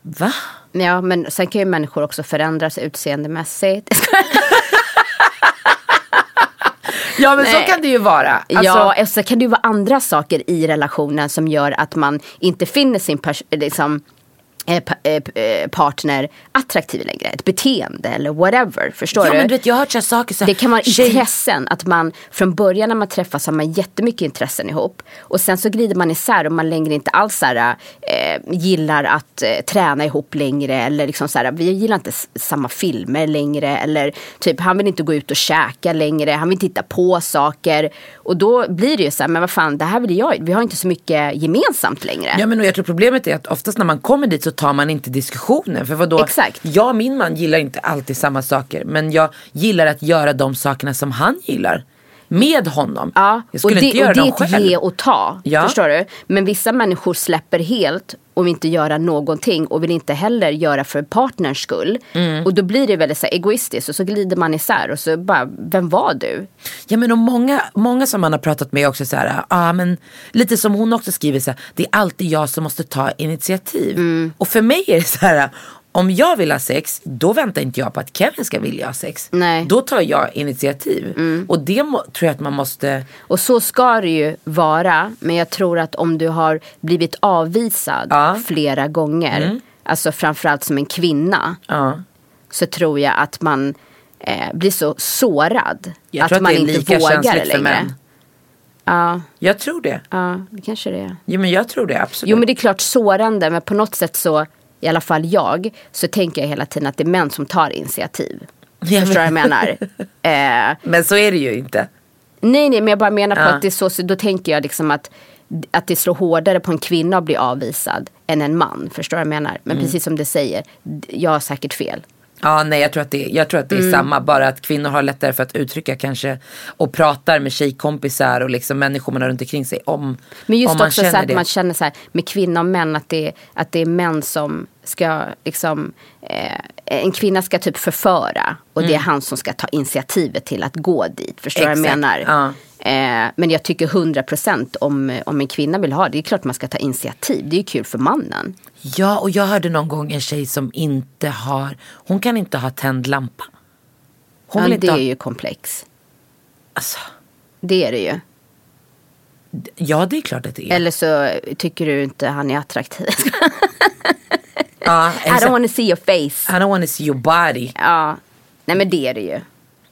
[SPEAKER 2] va?
[SPEAKER 1] Ja, men sen kan ju människor också förändras utseendemässigt. [LAUGHS]
[SPEAKER 2] Ja men så
[SPEAKER 1] Nej.
[SPEAKER 2] kan det ju vara. Alltså,
[SPEAKER 1] ja, och så kan det ju vara andra saker i relationen som gör att man inte finner sin pers- liksom, partner attraktiv längre. Ett beteende eller whatever. Förstår
[SPEAKER 2] ja
[SPEAKER 1] du?
[SPEAKER 2] men du vet jag har hört så saker. Så
[SPEAKER 1] Det kan vara
[SPEAKER 2] tjej-
[SPEAKER 1] intressen, att man från början när man träffas har man jättemycket intressen ihop. Och sen så glider man isär och man längre inte alls så här, eh, gillar att eh, träna ihop längre. Eller liksom så här, vi gillar inte samma filmer längre. Eller typ han vill inte gå ut och käka längre, han vill titta på saker. Och då blir det ju så här, men vad fan det här vill jag, vi har inte så mycket gemensamt längre.
[SPEAKER 2] Ja men och jag tror problemet är att oftast när man kommer dit så tar man inte diskussionen. För vadå?
[SPEAKER 1] Exakt.
[SPEAKER 2] Jag och min man gillar inte alltid samma saker. Men jag gillar att göra de sakerna som han gillar. Med honom.
[SPEAKER 1] Ja,
[SPEAKER 2] jag
[SPEAKER 1] och
[SPEAKER 2] skulle
[SPEAKER 1] det,
[SPEAKER 2] inte göra
[SPEAKER 1] och det
[SPEAKER 2] dem
[SPEAKER 1] är ett
[SPEAKER 2] själv.
[SPEAKER 1] ge och ta.
[SPEAKER 2] Ja.
[SPEAKER 1] Förstår du? Men vissa människor släpper helt och vill inte göra någonting och vill inte heller göra för partners skull.
[SPEAKER 2] Mm.
[SPEAKER 1] Och då blir det väldigt så här, egoistiskt och så glider man isär och så bara, vem var du?
[SPEAKER 2] Ja men och många, många som man har pratat med också så här, ah, men lite som hon också skriver så här, det är alltid jag som måste ta initiativ.
[SPEAKER 1] Mm.
[SPEAKER 2] Och för mig är det så här, om jag vill ha sex, då väntar inte jag på att Kevin ska vilja ha sex.
[SPEAKER 1] Nej. Mm.
[SPEAKER 2] Då tar jag initiativ. Och det må, tror jag att man måste,
[SPEAKER 1] Och så ska det ju vara. Men jag tror att om du har blivit avvisad
[SPEAKER 2] Ja. Mm.
[SPEAKER 1] flera gånger. Alltså framförallt som en kvinna.
[SPEAKER 2] ja.
[SPEAKER 1] Så tror jag att man eh, blir så sårad.
[SPEAKER 2] Jag
[SPEAKER 1] att
[SPEAKER 2] tror att
[SPEAKER 1] man
[SPEAKER 2] det är
[SPEAKER 1] inte
[SPEAKER 2] lika
[SPEAKER 1] vågar
[SPEAKER 2] känsligt för
[SPEAKER 1] längre.
[SPEAKER 2] män.
[SPEAKER 1] Ja,
[SPEAKER 2] Jag tror det.
[SPEAKER 1] ja, det kanske det är.
[SPEAKER 2] Jo men jag tror det absolut.
[SPEAKER 1] Jo men det är klart sårande men på något sätt så i alla fall jag så tänker jag hela tiden att det är män som tar initiativ. [LAUGHS]
[SPEAKER 2] Ja,
[SPEAKER 1] Förstår du vad jag menar? [LAUGHS] eh,
[SPEAKER 2] Men så är det ju inte.
[SPEAKER 1] nej nej men jag bara menar på
[SPEAKER 2] Ja.
[SPEAKER 1] att det är så, så då tänker jag liksom att att det slår hårdare på en kvinna att bli avvisad än en man. Förstår du vad jag menar? Men
[SPEAKER 2] Mm.
[SPEAKER 1] precis som du säger, jag har säkert fel.
[SPEAKER 2] Ja, nej jag tror att det, jag tror att det är
[SPEAKER 1] Mm.
[SPEAKER 2] samma. Bara att kvinnor har lättare för att uttrycka kanske och pratar med tjejkompisar och liksom människor man har runt omkring sig om,
[SPEAKER 1] Men just
[SPEAKER 2] om man
[SPEAKER 1] också så
[SPEAKER 2] känner
[SPEAKER 1] att
[SPEAKER 2] det.
[SPEAKER 1] man känner så här med kvinnor och män att det, att det är män som ska liksom eh, en kvinna ska typ förföra och det är han som ska ta initiativet till att gå dit. Förstår du vad jag
[SPEAKER 2] Mm.
[SPEAKER 1] Menar? Eh, men jag tycker 100% om, om en kvinna vill ha det, det är klart man ska ta initiativ. Det är ju kul för mannen.
[SPEAKER 2] Ja, och jag hörde någon gång en tjej som inte har, hon kan inte ha tänd lampa. Hon
[SPEAKER 1] Ja, det
[SPEAKER 2] ha,
[SPEAKER 1] är ju komplex.
[SPEAKER 2] alltså,
[SPEAKER 1] Det är det ju.
[SPEAKER 2] ja det är klart att det är.
[SPEAKER 1] Eller så tycker du inte han är attraktiv. [LAUGHS] [LAUGHS]
[SPEAKER 2] ja,
[SPEAKER 1] I don't wanna see your face.
[SPEAKER 2] I don't wanna see your body.
[SPEAKER 1] Ja, nej men det är det ju.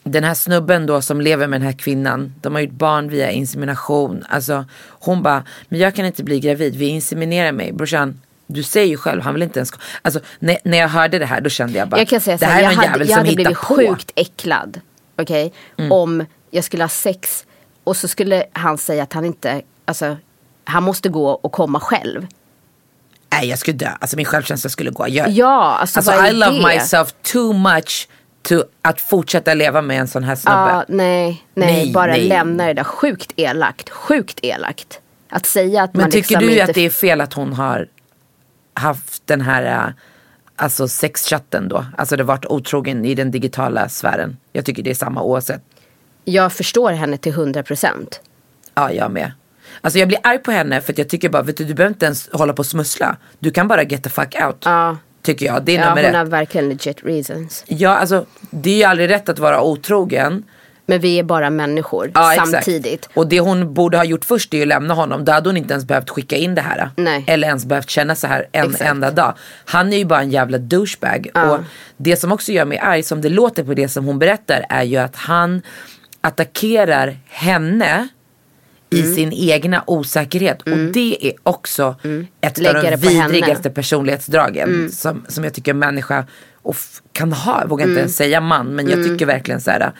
[SPEAKER 2] Den här snubben då som lever med den här kvinnan, de har gjort barn via insemination. Alltså hon bara, men jag kan inte bli gravid, vi inseminerar mig. Brorsan, du säger ju själv, han vill inte ens Alltså när, när jag hörde det här då kände jag bara,
[SPEAKER 1] Jag kan säga
[SPEAKER 2] det
[SPEAKER 1] här,
[SPEAKER 2] är
[SPEAKER 1] jag hade,
[SPEAKER 2] jävel
[SPEAKER 1] jag
[SPEAKER 2] som
[SPEAKER 1] hade
[SPEAKER 2] hittar
[SPEAKER 1] blivit
[SPEAKER 2] på. Mm.
[SPEAKER 1] sjukt äcklad. Okej, om jag skulle ha sex och så skulle han säga att han inte, alltså han måste gå och komma själv.
[SPEAKER 2] Nej jag skulle dö, alltså min självkänsla skulle gå. Jag,
[SPEAKER 1] Ja, alltså,
[SPEAKER 2] alltså I love
[SPEAKER 1] det?
[SPEAKER 2] myself too much to att fortsätta leva med en sån här snubbe.
[SPEAKER 1] Ja, nej, nej,
[SPEAKER 2] Nej,
[SPEAKER 1] bara
[SPEAKER 2] nej.
[SPEAKER 1] lämna det där. Sjukt elakt, sjukt elakt. Att säga att
[SPEAKER 2] Men
[SPEAKER 1] man
[SPEAKER 2] tycker
[SPEAKER 1] liksom
[SPEAKER 2] du
[SPEAKER 1] inte...
[SPEAKER 2] att det är fel att hon har haft den här äh, alltså sexchatten då? Alltså det varit otrogen i den digitala sfären. Jag tycker det är samma oavsett.
[SPEAKER 1] Jag förstår henne till 100 procent.
[SPEAKER 2] Ja, jag med. Alltså jag blir arg på henne för att jag tycker bara, vet du, du behöver inte ens hålla på och smussla. Du kan bara get the fuck out.
[SPEAKER 1] Ja.
[SPEAKER 2] Tycker jag, det är
[SPEAKER 1] Ja,
[SPEAKER 2] nummer
[SPEAKER 1] hon
[SPEAKER 2] ett.
[SPEAKER 1] har verkligen legit reasons.
[SPEAKER 2] Ja, alltså det är ju aldrig rätt att vara otrogen.
[SPEAKER 1] Men vi är bara människor
[SPEAKER 2] Ja, exakt.
[SPEAKER 1] samtidigt.
[SPEAKER 2] Och det hon borde ha gjort först är ju att lämna honom. Då hade hon inte ens behövt skicka in det här.
[SPEAKER 1] Nej.
[SPEAKER 2] Eller ens behövt känna så här en
[SPEAKER 1] Exakt.
[SPEAKER 2] enda dag. Han är ju bara en jävla douchebag. Och det som också gör mig arg, som det låter på det som hon berättar, är ju att han attackerar henne i
[SPEAKER 1] Mm.
[SPEAKER 2] sin egna osäkerhet. Och det är också ett av de vidrigaste personlighetsdragen
[SPEAKER 1] Mm.
[SPEAKER 2] som, som jag tycker en människa och kan ha. Jag vågar inte
[SPEAKER 1] Mm.
[SPEAKER 2] ens säga man, men jag tycker verkligen så här.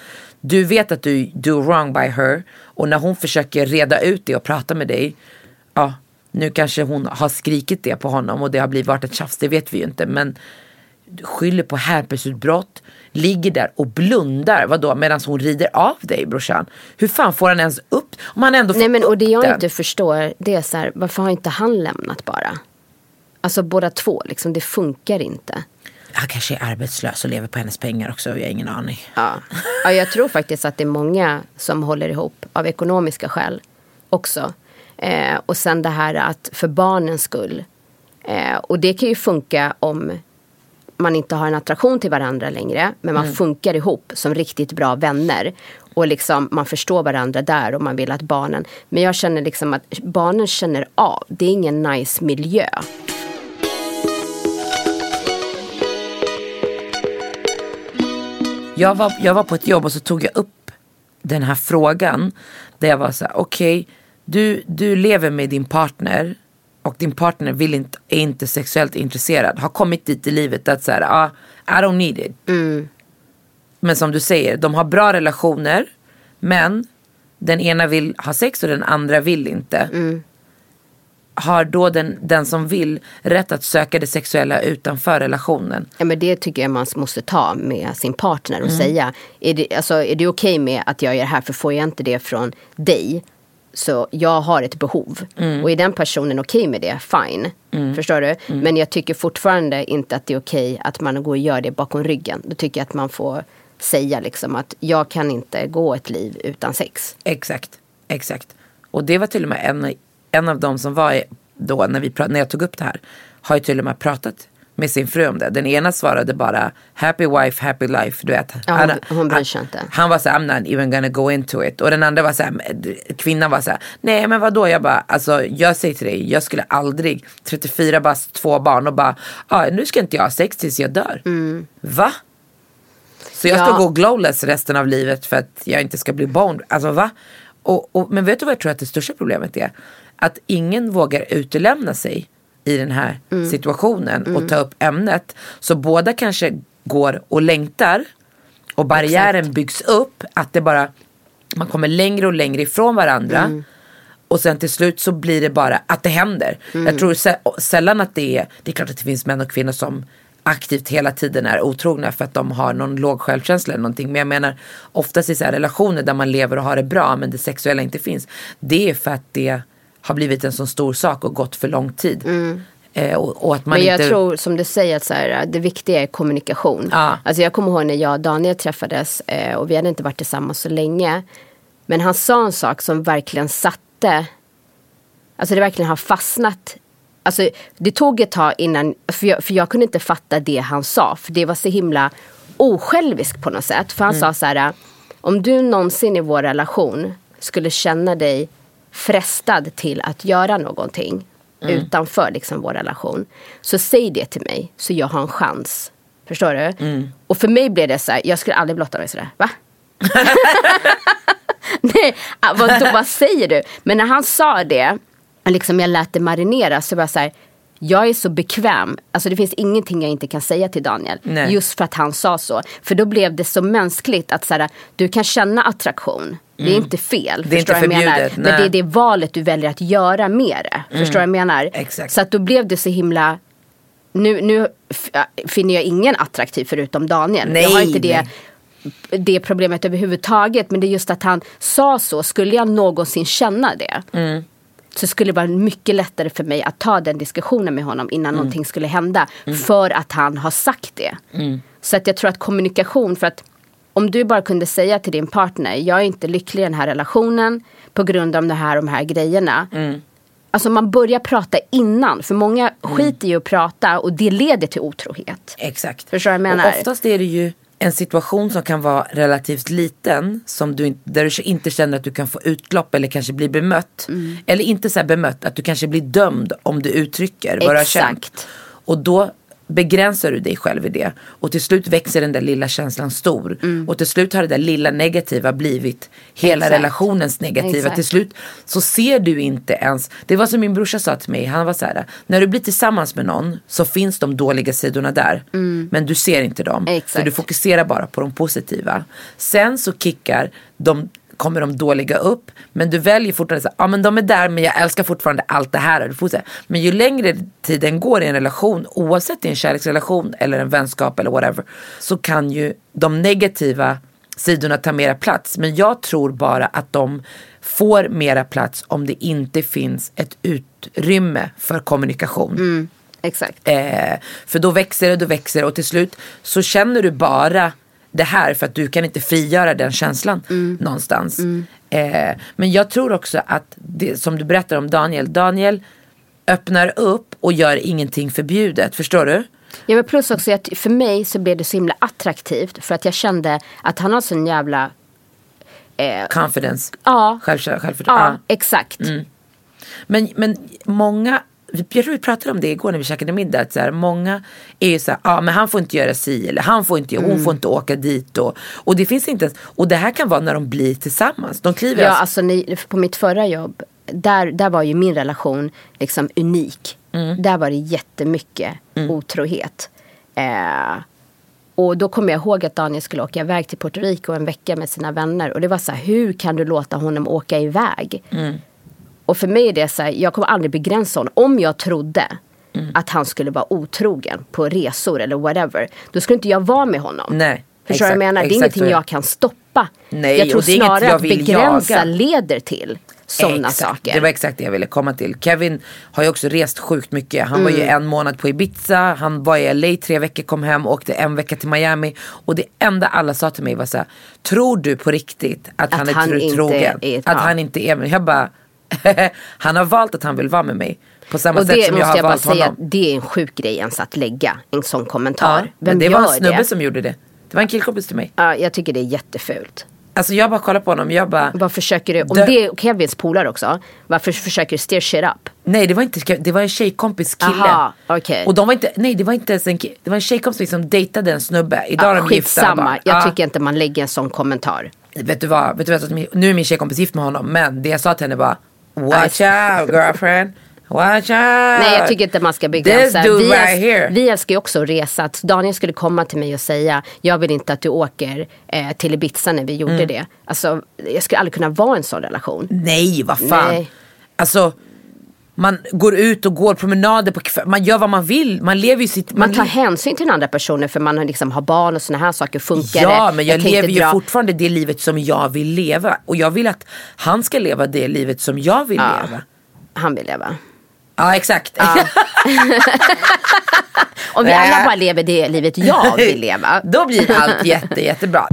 [SPEAKER 2] Du vet att du do wrong by her och när hon försöker reda ut det och prata med dig. Ja, nu kanske hon har skrikit det på honom och det har blivit varit ett tjafs, det vet vi ju inte. Men skyller på herpesutbrott, ligger där och blundar, vadå, medan hon rider av dig brorsan. Hur fan får han ens upp, om han ändå får
[SPEAKER 1] Nej men och det jag
[SPEAKER 2] den?
[SPEAKER 1] inte förstår det är så här, varför har inte han lämnat bara? Alltså båda två, liksom, det funkar inte.
[SPEAKER 2] Han kanske är arbetslös och lever på hennes pengar också, jag har ingen aning.
[SPEAKER 1] Ja. ja, jag tror faktiskt att det är många som håller ihop av ekonomiska skäl också. Eh, och sen det här att för barnens skull. Eh, och det kan ju funka om man inte har en attraktion till varandra längre. Men man funkar ihop som riktigt bra vänner. Och liksom man förstår varandra där och man vill att barnen. Men jag känner liksom att barnen känner av. Det är ingen nice miljö.
[SPEAKER 2] Jag var, jag var på ett jobb och så tog jag upp den här frågan. Där jag var så här, okej, du, du lever med din partner och din partner vill inte, är inte sexuellt intresserad. Har kommit dit i livet att här, ah, I don't need it. Men som du säger, de har bra relationer. Men den ena vill ha sex och den andra vill inte. Har då den, den som vill rätt att söka det sexuella utanför relationen?
[SPEAKER 1] Ja, men det tycker jag man måste ta med sin partner och säga. Är det, alltså, är det okej med att jag gör det här för får jag inte det från dig så jag har ett behov. Och är den personen okej med det, fine. Förstår du? Men jag tycker fortfarande inte att det är okej att man går och gör det bakom ryggen. Då tycker jag att man får säga liksom att jag kan inte gå ett liv utan sex.
[SPEAKER 2] Exakt, exakt. Och det var till och med en, en av de som var då när, vi, när jag tog upp det här. Har ju till och med pratat med sin fru om det. Den ena svarade bara happy wife, happy life. Du vet.
[SPEAKER 1] Ja, hon- hon bryr sig
[SPEAKER 2] han,
[SPEAKER 1] inte.
[SPEAKER 2] Han var så här, I'm not even gonna go into it. Och den andra var så här, kvinnan var så här, nej men vadå? Jag bara, alltså jag säger till dig, jag skulle aldrig, 34 bast, två barn och bara, ah, nu ska inte jag ha sex tills jag dör. Va? Så jag ska
[SPEAKER 1] Ja.
[SPEAKER 2] gå glowless resten av livet för att jag inte ska bli boned. Alltså va? Och, och, men vet du vad jag tror att det största problemet är? Att ingen vågar utelämna sig i den här situationen och ta upp ämnet. Så båda kanske går och längtar och barriären byggs upp. Att det bara, man kommer längre och längre ifrån varandra. Och sen till slut så blir det bara att det händer. Jag tror sä- sällan att det är, det är klart att det finns män och kvinnor som aktivt hela tiden är otrogna för att de har någon låg självkänsla eller någonting. Men jag menar oftast i så här relationer där man lever och har det bra men det sexuella inte finns. Det är för att det har blivit en så stor sak och gått för lång tid. Eh, och, och att man
[SPEAKER 1] Mm. Men jag
[SPEAKER 2] inte...
[SPEAKER 1] tror som du säger att så här, det viktiga är kommunikation.
[SPEAKER 2] Ja.
[SPEAKER 1] Alltså jag kommer ihåg när jag och Daniel träffades eh, och vi hade inte varit tillsammans så länge. Men han sa en sak som verkligen satte, alltså det verkligen har fastnat. Alltså det tog ett tag innan, för jag, för jag kunde inte fatta det han sa. För det var så himla osjälviskt på något sätt. För han sa så här, om du någonsin i vår relation skulle känna dig frestad till att göra någonting utanför liksom vår relation. Så säg det till mig så jag har en chans. Förstår du? Och för mig blev det så här, jag skulle aldrig blotta mig sådär. Va? [LAUGHS] [LAUGHS] Nej, ah, vad, då, vad säger du? Men när han sa det, liksom jag lät det marinera så var jag så här, jag är så bekväm, alltså det finns ingenting jag inte kan säga till Daniel.
[SPEAKER 2] Nej.
[SPEAKER 1] Just för att han sa så. För då blev det så mänskligt att så här, du kan känna attraktion. Det är inte fel.
[SPEAKER 2] Mm. Det är inte förbjudet,
[SPEAKER 1] Men det
[SPEAKER 2] nej.
[SPEAKER 1] är det valet du väljer att göra med det. Förstår du vad jag menar?
[SPEAKER 2] Exakt.
[SPEAKER 1] Så att då blev det så himla nu, nu f- finner jag ingen attraktiv förutom Daniel. jag har
[SPEAKER 2] Nej,
[SPEAKER 1] inte det, det problemet överhuvudtaget. Men det är just att han sa så. Skulle jag någonsin känna det.
[SPEAKER 2] Mm.
[SPEAKER 1] Så skulle det vara mycket lättare för mig att ta den diskussionen med honom innan någonting skulle hända. För att han har sagt det. Så att jag tror att kommunikation. För att om du bara kunde säga till din partner. Jag är inte lycklig i den här relationen. På grund av de här och de här grejerna. Alltså man börjar prata innan. För många skiter i att prata och det leder till otrohet.
[SPEAKER 2] Exakt.
[SPEAKER 1] Förstår du vad jag menar?
[SPEAKER 2] Och oftast är det ju en situation som kan vara relativt liten. Som du, där du inte känner att du kan få utlopp eller kanske bli bemött.
[SPEAKER 1] Mm.
[SPEAKER 2] Eller inte så bemött, att du kanske blir dömd om du uttrycker vad du har känt. Och då begränsar du dig själv i det. Och till slut växer den där lilla känslan stor. Och till slut har det där lilla negativa blivit hela
[SPEAKER 1] Mm. Exakt.
[SPEAKER 2] relationens negativa.
[SPEAKER 1] Exakt.
[SPEAKER 2] Till slut så ser du inte ens. Det var som min brorsa sa till mig. Han var så här. När du blir tillsammans med någon så finns de dåliga sidorna där. Men du ser inte dem.
[SPEAKER 1] Mm. Exakt.
[SPEAKER 2] För du fokuserar bara på de positiva. Sen så kickar de kommer de dåliga upp. Men du väljer fortfarande så ja men de är där men jag älskar fortfarande allt det här. Du får säga. Men ju längre tiden går i en relation, oavsett i en kärleksrelation eller en vänskap eller whatever. Så kan ju de negativa sidorna ta mera plats. Men jag tror bara att de får mera plats om det inte finns ett utrymme för kommunikation.
[SPEAKER 1] Exakt.
[SPEAKER 2] Eh, för då växer det, då växer det och till slut så känner du bara det här för att du kan inte frigöra den känslan någonstans. Eh, men jag tror också att det som du berättar om Daniel, Daniel öppnar upp och gör ingenting förbjudet, förstår du?
[SPEAKER 1] Ja, men plus också att för mig så blev det så himla attraktivt. För att jag kände att han har sån jävla...
[SPEAKER 2] Confidence,
[SPEAKER 1] Ja,
[SPEAKER 2] Själv, självförtroende.
[SPEAKER 1] ja
[SPEAKER 2] Ja.
[SPEAKER 1] exakt.
[SPEAKER 2] Men, men många, jag tror vi pratade om det igår när vi käkade middag. Att så här, många är ju så här, ja men han får inte göra si eller han får inte, hon
[SPEAKER 1] Mm.
[SPEAKER 2] får inte åka dit. Och, och det finns inte ens, och det här kan vara när de blir tillsammans. De kliver
[SPEAKER 1] Ja,
[SPEAKER 2] alltså,
[SPEAKER 1] alltså ni, på mitt förra jobb, där, där var ju min relation liksom unik. Där var det jättemycket otrohet. Eh, och då kommer jag ihåg att Daniel skulle åka iväg till Puerto Rico en vecka med sina vänner. Och det var så här, hur kan du låta honom åka iväg? Och för mig är det så här, jag kommer aldrig begränsa honom. Om jag trodde att han skulle vara otrogen på resor eller whatever. Då skulle inte jag vara med honom.
[SPEAKER 2] Nej,
[SPEAKER 1] Förstår du vad jag menar? Det är
[SPEAKER 2] exakt
[SPEAKER 1] ingenting jag kan stoppa.
[SPEAKER 2] Nej,
[SPEAKER 1] jag tror snarare
[SPEAKER 2] jag
[SPEAKER 1] att begränsa
[SPEAKER 2] jaga.
[SPEAKER 1] leder till sådana saker.
[SPEAKER 2] Det var exakt det jag ville komma till. Kevin har ju också rest sjukt mycket. Han var ju
[SPEAKER 1] Mm.
[SPEAKER 2] en månad på Ibiza, han var i LA tre veckor, kom hem, åkte en vecka till Miami. Och det enda alla sa till mig var så här, tror du på riktigt att,
[SPEAKER 1] Att
[SPEAKER 2] han är
[SPEAKER 1] han
[SPEAKER 2] trogen?
[SPEAKER 1] är-
[SPEAKER 2] att
[SPEAKER 1] ja.
[SPEAKER 2] han inte är? Jag bara, [LAUGHS] han har valt att han vill vara med mig. På samma
[SPEAKER 1] och
[SPEAKER 2] sätt
[SPEAKER 1] det
[SPEAKER 2] som jag har
[SPEAKER 1] jag
[SPEAKER 2] valt
[SPEAKER 1] säga,
[SPEAKER 2] honom.
[SPEAKER 1] det är en sjuk grej ens att lägga en sån kommentar.
[SPEAKER 2] Ja,
[SPEAKER 1] Vem
[SPEAKER 2] men det var en snubbe
[SPEAKER 1] det?
[SPEAKER 2] som gjorde det. Det var en killkompis till mig.
[SPEAKER 1] Ja, jag tycker det är jättefult.
[SPEAKER 2] Alltså jag bara kollar på honom, jag bara,
[SPEAKER 1] Vad försöker du, om det är Kevins polare också, varför försöker du steer shit up?
[SPEAKER 2] Nej det var inte, det var en tjejkompis kille.
[SPEAKER 1] Aha, okej.
[SPEAKER 2] Och de var inte, nej det var inte ens en ki- det var en tjejkompis som dejtade en snubbe. Idag är
[SPEAKER 1] Ja,
[SPEAKER 2] de gifta.
[SPEAKER 1] skitsamma, jag
[SPEAKER 2] Ja.
[SPEAKER 1] tycker inte man lägger en sån kommentar.
[SPEAKER 2] Vet du vad, vet du vad nu är min tjejkompis gift med honom. Men det jag sa till henne var Watch out girlfriend. Watch out.
[SPEAKER 1] Nej jag tycker inte man ska
[SPEAKER 2] This
[SPEAKER 1] begränsa.
[SPEAKER 2] dude
[SPEAKER 1] Vi,
[SPEAKER 2] right here.
[SPEAKER 1] vi älskar ju också att resa. Att Daniel skulle komma till mig och säga jag vill inte att du åker eh, till Ibiza när vi gjorde
[SPEAKER 2] Mm.
[SPEAKER 1] det. Alltså jag skulle aldrig kunna vara i en sån relation.
[SPEAKER 2] Nej vad fan.
[SPEAKER 1] Nej.
[SPEAKER 2] Alltså man går ut och går promenader på kväll, man gör vad man vill. Man lever ju sitt...
[SPEAKER 1] Man tar hänsyn till den andra personen för man har liksom har barn och sådana här saker. Funkar
[SPEAKER 2] Ja, men jag,
[SPEAKER 1] kan
[SPEAKER 2] lever ju
[SPEAKER 1] dra-
[SPEAKER 2] fortfarande det livet som jag vill leva. Och jag vill att han ska leva det livet som jag vill
[SPEAKER 1] Ja.
[SPEAKER 2] leva.
[SPEAKER 1] Han vill leva.
[SPEAKER 2] Ja, exakt. [LAUGHS]
[SPEAKER 1] Om vi alla bara lever det livet jag vill leva. [LAUGHS]
[SPEAKER 2] Då blir allt jätte, jättebra.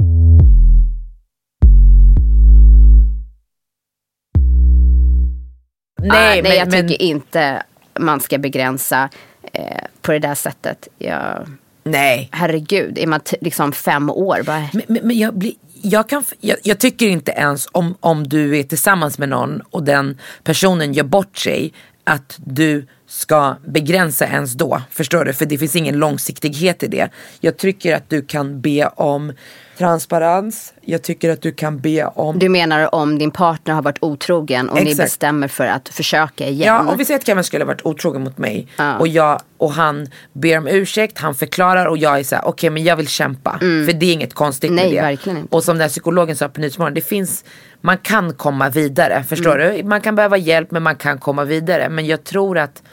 [SPEAKER 1] Nej,
[SPEAKER 2] Nej,
[SPEAKER 1] nej
[SPEAKER 2] men,
[SPEAKER 1] jag
[SPEAKER 2] men,
[SPEAKER 1] tycker inte man ska begränsa eh, på det där sättet. Jag,
[SPEAKER 2] nej.
[SPEAKER 1] herregud, är man liksom fem år? Bara,
[SPEAKER 2] Men, men, men jag, blir, jag, kan, jag, jag tycker inte ens om, om du är tillsammans med någon och den personen gör bort sig att du ska begränsa ens då. Förstår du? För det finns ingen långsiktighet i det. Jag tycker att du kan be om transparens. Jag tycker att du kan be om
[SPEAKER 1] Du menar om din partner har varit otrogen och ni
[SPEAKER 2] Exakt.
[SPEAKER 1] bestämmer för att försöka igen?
[SPEAKER 2] Ja, om vi säger att Kevin skulle ha varit otrogen mot mig
[SPEAKER 1] Ja.
[SPEAKER 2] och, jag, och han ber om ursäkt, han förklarar och jag är såhär, okej men jag vill kämpa. För det är inget konstigt
[SPEAKER 1] Mm. Nej,
[SPEAKER 2] med det.
[SPEAKER 1] verkligen inte.
[SPEAKER 2] Och som den här psykologen sa på Nyhetsmorgon, det finns, man kan komma vidare. Förstår
[SPEAKER 1] Mm.
[SPEAKER 2] du? Man kan behöva hjälp men man kan komma vidare. Men jag tror att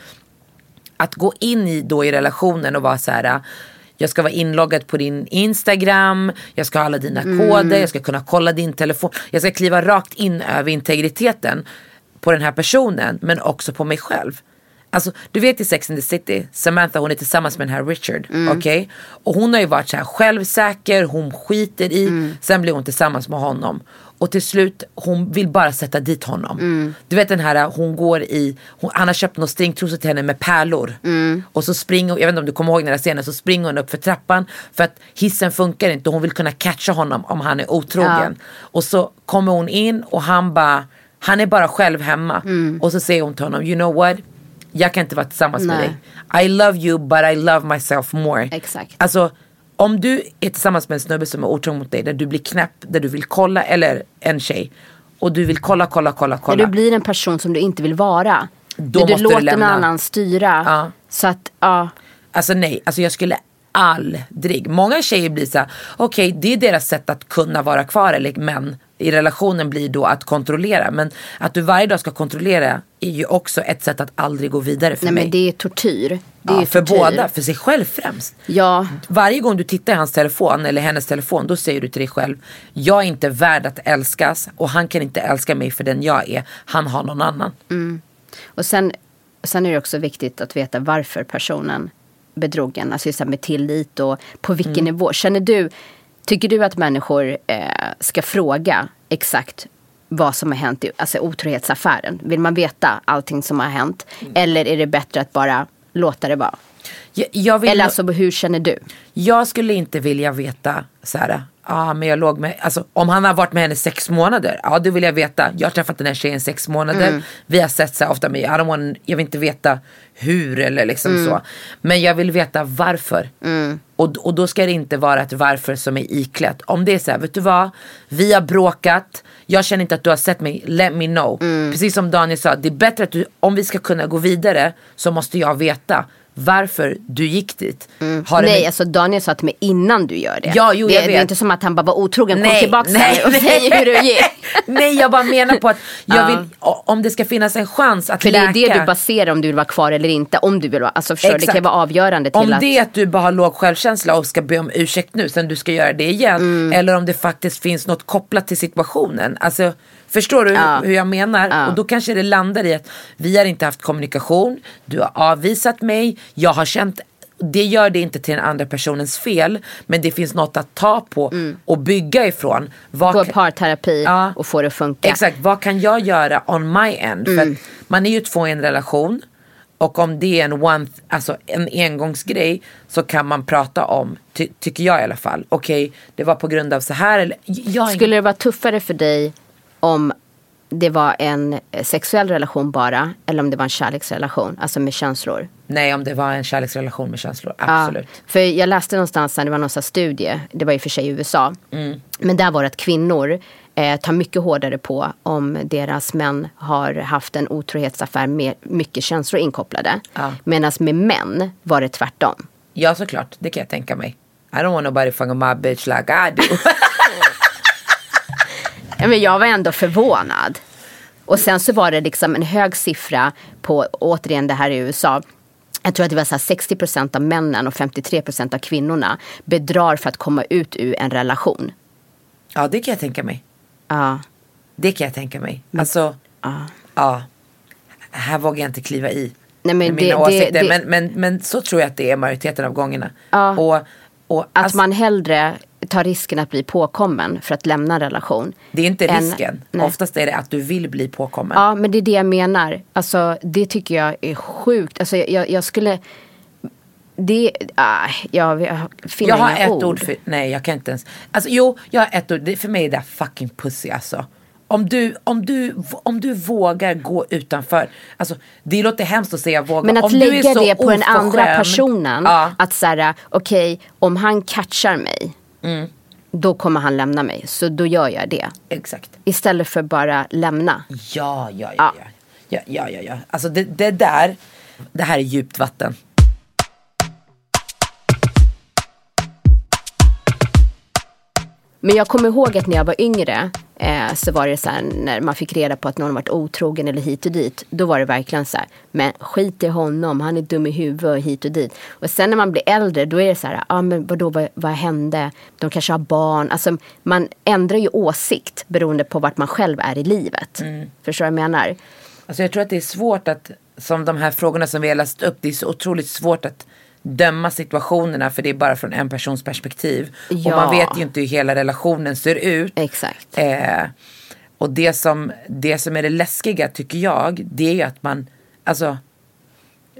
[SPEAKER 2] att gå in i, då i relationen och vara så här. Jag ska vara inloggad på din Instagram, jag ska ha alla dina
[SPEAKER 1] Mm.
[SPEAKER 2] koder, jag ska kunna kolla din telefon. Jag ska kliva rakt in över integriteten på den här personen men också på mig själv. Alltså du vet i Sex and the City, Samantha hon är tillsammans med den här Richard.
[SPEAKER 1] Mm.
[SPEAKER 2] okej? Och hon har ju varit så här självsäker, hon skiter i,
[SPEAKER 1] Mm.
[SPEAKER 2] sen blir hon tillsammans med honom. Och till slut, hon vill bara sätta dit honom.
[SPEAKER 1] Mm.
[SPEAKER 2] Du vet den här, hon går i, hon, han har köpt några stringtrosor till henne med pärlor.
[SPEAKER 1] Mm.
[SPEAKER 2] Och så springer hon, jag vet inte om du kommer ihåg den här scenen, så springer hon upp för trappan för att hissen funkar inte och hon vill kunna catcha honom om han är otrogen. Och så kommer hon in och han bara, han är bara själv hemma.
[SPEAKER 1] Mm.
[SPEAKER 2] Och så säger hon till honom, you know what? Jag kan inte vara tillsammans med
[SPEAKER 1] Nej.
[SPEAKER 2] dig. I love you but I love myself more.
[SPEAKER 1] Exakt.
[SPEAKER 2] Alltså om du är tillsammans med en snubbe som är otrogen mot dig, där du blir knäpp, där du vill kolla, eller en tjej. Och du vill kolla, kolla, kolla,
[SPEAKER 1] När
[SPEAKER 2] kolla.
[SPEAKER 1] du blir en person som du inte vill vara.
[SPEAKER 2] Då
[SPEAKER 1] När du
[SPEAKER 2] måste du
[SPEAKER 1] låter någon
[SPEAKER 2] lämna.
[SPEAKER 1] annan styra.
[SPEAKER 2] Ja.
[SPEAKER 1] Så att, ja.
[SPEAKER 2] Alltså nej, alltså jag skulle aldrig. Många tjejer blir så okej det är deras sätt att kunna vara kvar eller män i relationen blir då att kontrollera. Men att du varje dag ska kontrollera är ju också ett sätt att aldrig gå vidare för
[SPEAKER 1] Nej
[SPEAKER 2] mig.
[SPEAKER 1] men det är tortyr. Det
[SPEAKER 2] ja,
[SPEAKER 1] är
[SPEAKER 2] för
[SPEAKER 1] tortyr.
[SPEAKER 2] båda, för sig själv främst.
[SPEAKER 1] Ja,
[SPEAKER 2] Varje gång du tittar i hans telefon eller hennes telefon då säger du till dig själv Jag är inte värd att älskas och han kan inte älska mig för den jag är. Han har någon annan.
[SPEAKER 1] och sen, sen är det också viktigt att veta varför personen bedrog en. Alltså just med tillit och på vilken
[SPEAKER 2] Mm.
[SPEAKER 1] nivå. Känner du, tycker du att människor eh, ska fråga exakt vad som har hänt i alltså otrohetsaffären? Vill man veta allting som har hänt?
[SPEAKER 2] Mm.
[SPEAKER 1] Eller är det bättre att bara låta det vara?
[SPEAKER 2] Jag, jag, vill,
[SPEAKER 1] Eller alltså hur känner du?
[SPEAKER 2] jag skulle inte vilja veta så här. Ja men jag låg med, alltså om han har varit med henne sex månader, ja då vill jag veta. Jag har träffat den här tjejen sex månader,
[SPEAKER 1] Mm.
[SPEAKER 2] vi har sett så här ofta men I don't want, jag vill inte veta hur eller liksom
[SPEAKER 1] Mm.
[SPEAKER 2] så. Men jag vill veta varför. Och, och då ska det inte vara ett varför som är iklätt. Om det är så här, vet du vad? Vi har bråkat, jag känner inte att du har sett mig, let me know.
[SPEAKER 1] Mm.
[SPEAKER 2] Precis som Daniel sa, det är bättre att du, om vi ska kunna gå vidare så måste jag veta varför du gick dit. Har det
[SPEAKER 1] Mm. Nej,
[SPEAKER 2] med-
[SPEAKER 1] alltså Daniel sa till mig innan du gör det.
[SPEAKER 2] Ja, jo,
[SPEAKER 1] det,
[SPEAKER 2] jag
[SPEAKER 1] det är
[SPEAKER 2] vet.
[SPEAKER 1] inte som att han bara var otrogen, kom
[SPEAKER 2] Nej,
[SPEAKER 1] tillbaka
[SPEAKER 2] nej,
[SPEAKER 1] och
[SPEAKER 2] nej.
[SPEAKER 1] säg hur det gick. [LAUGHS]
[SPEAKER 2] Nej jag bara menar på att jag
[SPEAKER 1] Ja.
[SPEAKER 2] vill, om det ska finnas en chans att
[SPEAKER 1] För det
[SPEAKER 2] läka.
[SPEAKER 1] är det du baserar om du vill vara kvar eller inte. Om du vill vara, alltså förstår du, det kan vara avgörande till
[SPEAKER 2] Om
[SPEAKER 1] att...
[SPEAKER 2] det är att du bara har låg självkänsla och ska be om ursäkt nu sen du ska göra det igen.
[SPEAKER 1] Mm.
[SPEAKER 2] Eller om det faktiskt finns något kopplat till situationen. Alltså, förstår du
[SPEAKER 1] Ja.
[SPEAKER 2] hur jag menar?
[SPEAKER 1] Ja.
[SPEAKER 2] Och då kanske det landar i att vi har inte haft kommunikation. Du har avvisat mig. Jag har känt det gör det inte till den andra personens fel. Men det finns något att ta på och bygga ifrån. Vad
[SPEAKER 1] Gå parterapi
[SPEAKER 2] Ja.
[SPEAKER 1] och få det att funka.
[SPEAKER 2] Exakt, vad kan jag göra on my end?
[SPEAKER 1] Mm.
[SPEAKER 2] För man är ju två i en relation. Och om det är en, one, alltså en engångsgrej så kan man prata om, ty, tycker jag i alla fall. Okej, det var på grund av så här. Eller, jag
[SPEAKER 1] Skulle det vara tuffare för dig om det var en sexuell relation bara eller om det var en kärleksrelation, alltså med känslor?
[SPEAKER 2] Nej, om det var en kärleksrelation med känslor. Absolut.
[SPEAKER 1] Ja, för jag läste någonstans, det var någon studie, det var i och för sig i USA.
[SPEAKER 2] Mm.
[SPEAKER 1] Men där var det att kvinnor eh, tar mycket hårdare på om deras män har haft en otrohetsaffär med mycket känslor inkopplade.
[SPEAKER 2] Ja.
[SPEAKER 1] Medan med män var det tvärtom.
[SPEAKER 2] Ja, såklart. Det kan jag tänka mig. I don't want nobody fucking my bitch like I do. [LAUGHS]
[SPEAKER 1] Ja, Men jag var ändå förvånad. Och sen så var det liksom en hög siffra på, återigen det här i USA. Jag tror att det var så här 60% av männen och 53% av kvinnorna bedrar för att komma ut ur en relation.
[SPEAKER 2] Ja det kan jag tänka mig.
[SPEAKER 1] Ja.
[SPEAKER 2] Det kan jag tänka mig. Alltså, ja. Här vågar jag inte kliva i.
[SPEAKER 1] Nej, men
[SPEAKER 2] mina
[SPEAKER 1] det- det-
[SPEAKER 2] åsikter.
[SPEAKER 1] det-
[SPEAKER 2] Men, men, men så tror jag att det är majoriteten av gångerna.
[SPEAKER 1] Ja.
[SPEAKER 2] Och, och
[SPEAKER 1] Att
[SPEAKER 2] alltså,
[SPEAKER 1] man hellre tar risken att bli påkommen för att lämna en relation.
[SPEAKER 2] det är inte
[SPEAKER 1] än-
[SPEAKER 2] risken.
[SPEAKER 1] nej.
[SPEAKER 2] Oftast är det att du vill bli påkommen.
[SPEAKER 1] Ja, men det är det jag menar. Alltså, det tycker jag är sjukt. Alltså, jag, jag skulle... Det... Ah, jag, jag finner
[SPEAKER 2] Jag har
[SPEAKER 1] inga
[SPEAKER 2] ett
[SPEAKER 1] ord.
[SPEAKER 2] ord. för, nej jag kan inte ens. Alltså jo, jag har ett ord. Det, för mig är det fucking pussy alltså. Om du, om, du, om du vågar gå utanför. Alltså det låter hemskt att säga våga.
[SPEAKER 1] Men att
[SPEAKER 2] om du är
[SPEAKER 1] lägga det på den andra personen.
[SPEAKER 2] Ja,
[SPEAKER 1] Att så här, okej, om han catchar mig.
[SPEAKER 2] Mm.
[SPEAKER 1] Då kommer han lämna mig. Så då gör jag det.
[SPEAKER 2] exakt.
[SPEAKER 1] Istället för bara lämna.
[SPEAKER 2] Ja, ja, ja.
[SPEAKER 1] Ja.
[SPEAKER 2] Ja, ja, ja. ja. Alltså det, det där. Det här är djupt vatten.
[SPEAKER 1] Men jag kommer ihåg att när jag var yngre eh, så var det så här när man fick reda på att någon varit otrogen eller hit och dit. Då var det verkligen så här, men skit i honom, han är dum i huvudet och hit och dit. Och sen när man blir äldre då är det så här, ja ah, men vadå, vad, vad hände? De kanske har barn. Alltså man ändrar ju åsikt beroende på vart man själv är i livet. Förstår du vad jag menar?
[SPEAKER 2] Alltså jag tror att det är svårt att, som de här frågorna som vi har läst upp, det är så otroligt svårt att döma situationerna för det är bara från en persons perspektiv. Och
[SPEAKER 1] Ja.
[SPEAKER 2] man vet ju inte hur hela relationen ser ut.
[SPEAKER 1] Exakt.
[SPEAKER 2] Eh, och det som, det som är det läskiga tycker jag, det är ju att man, alltså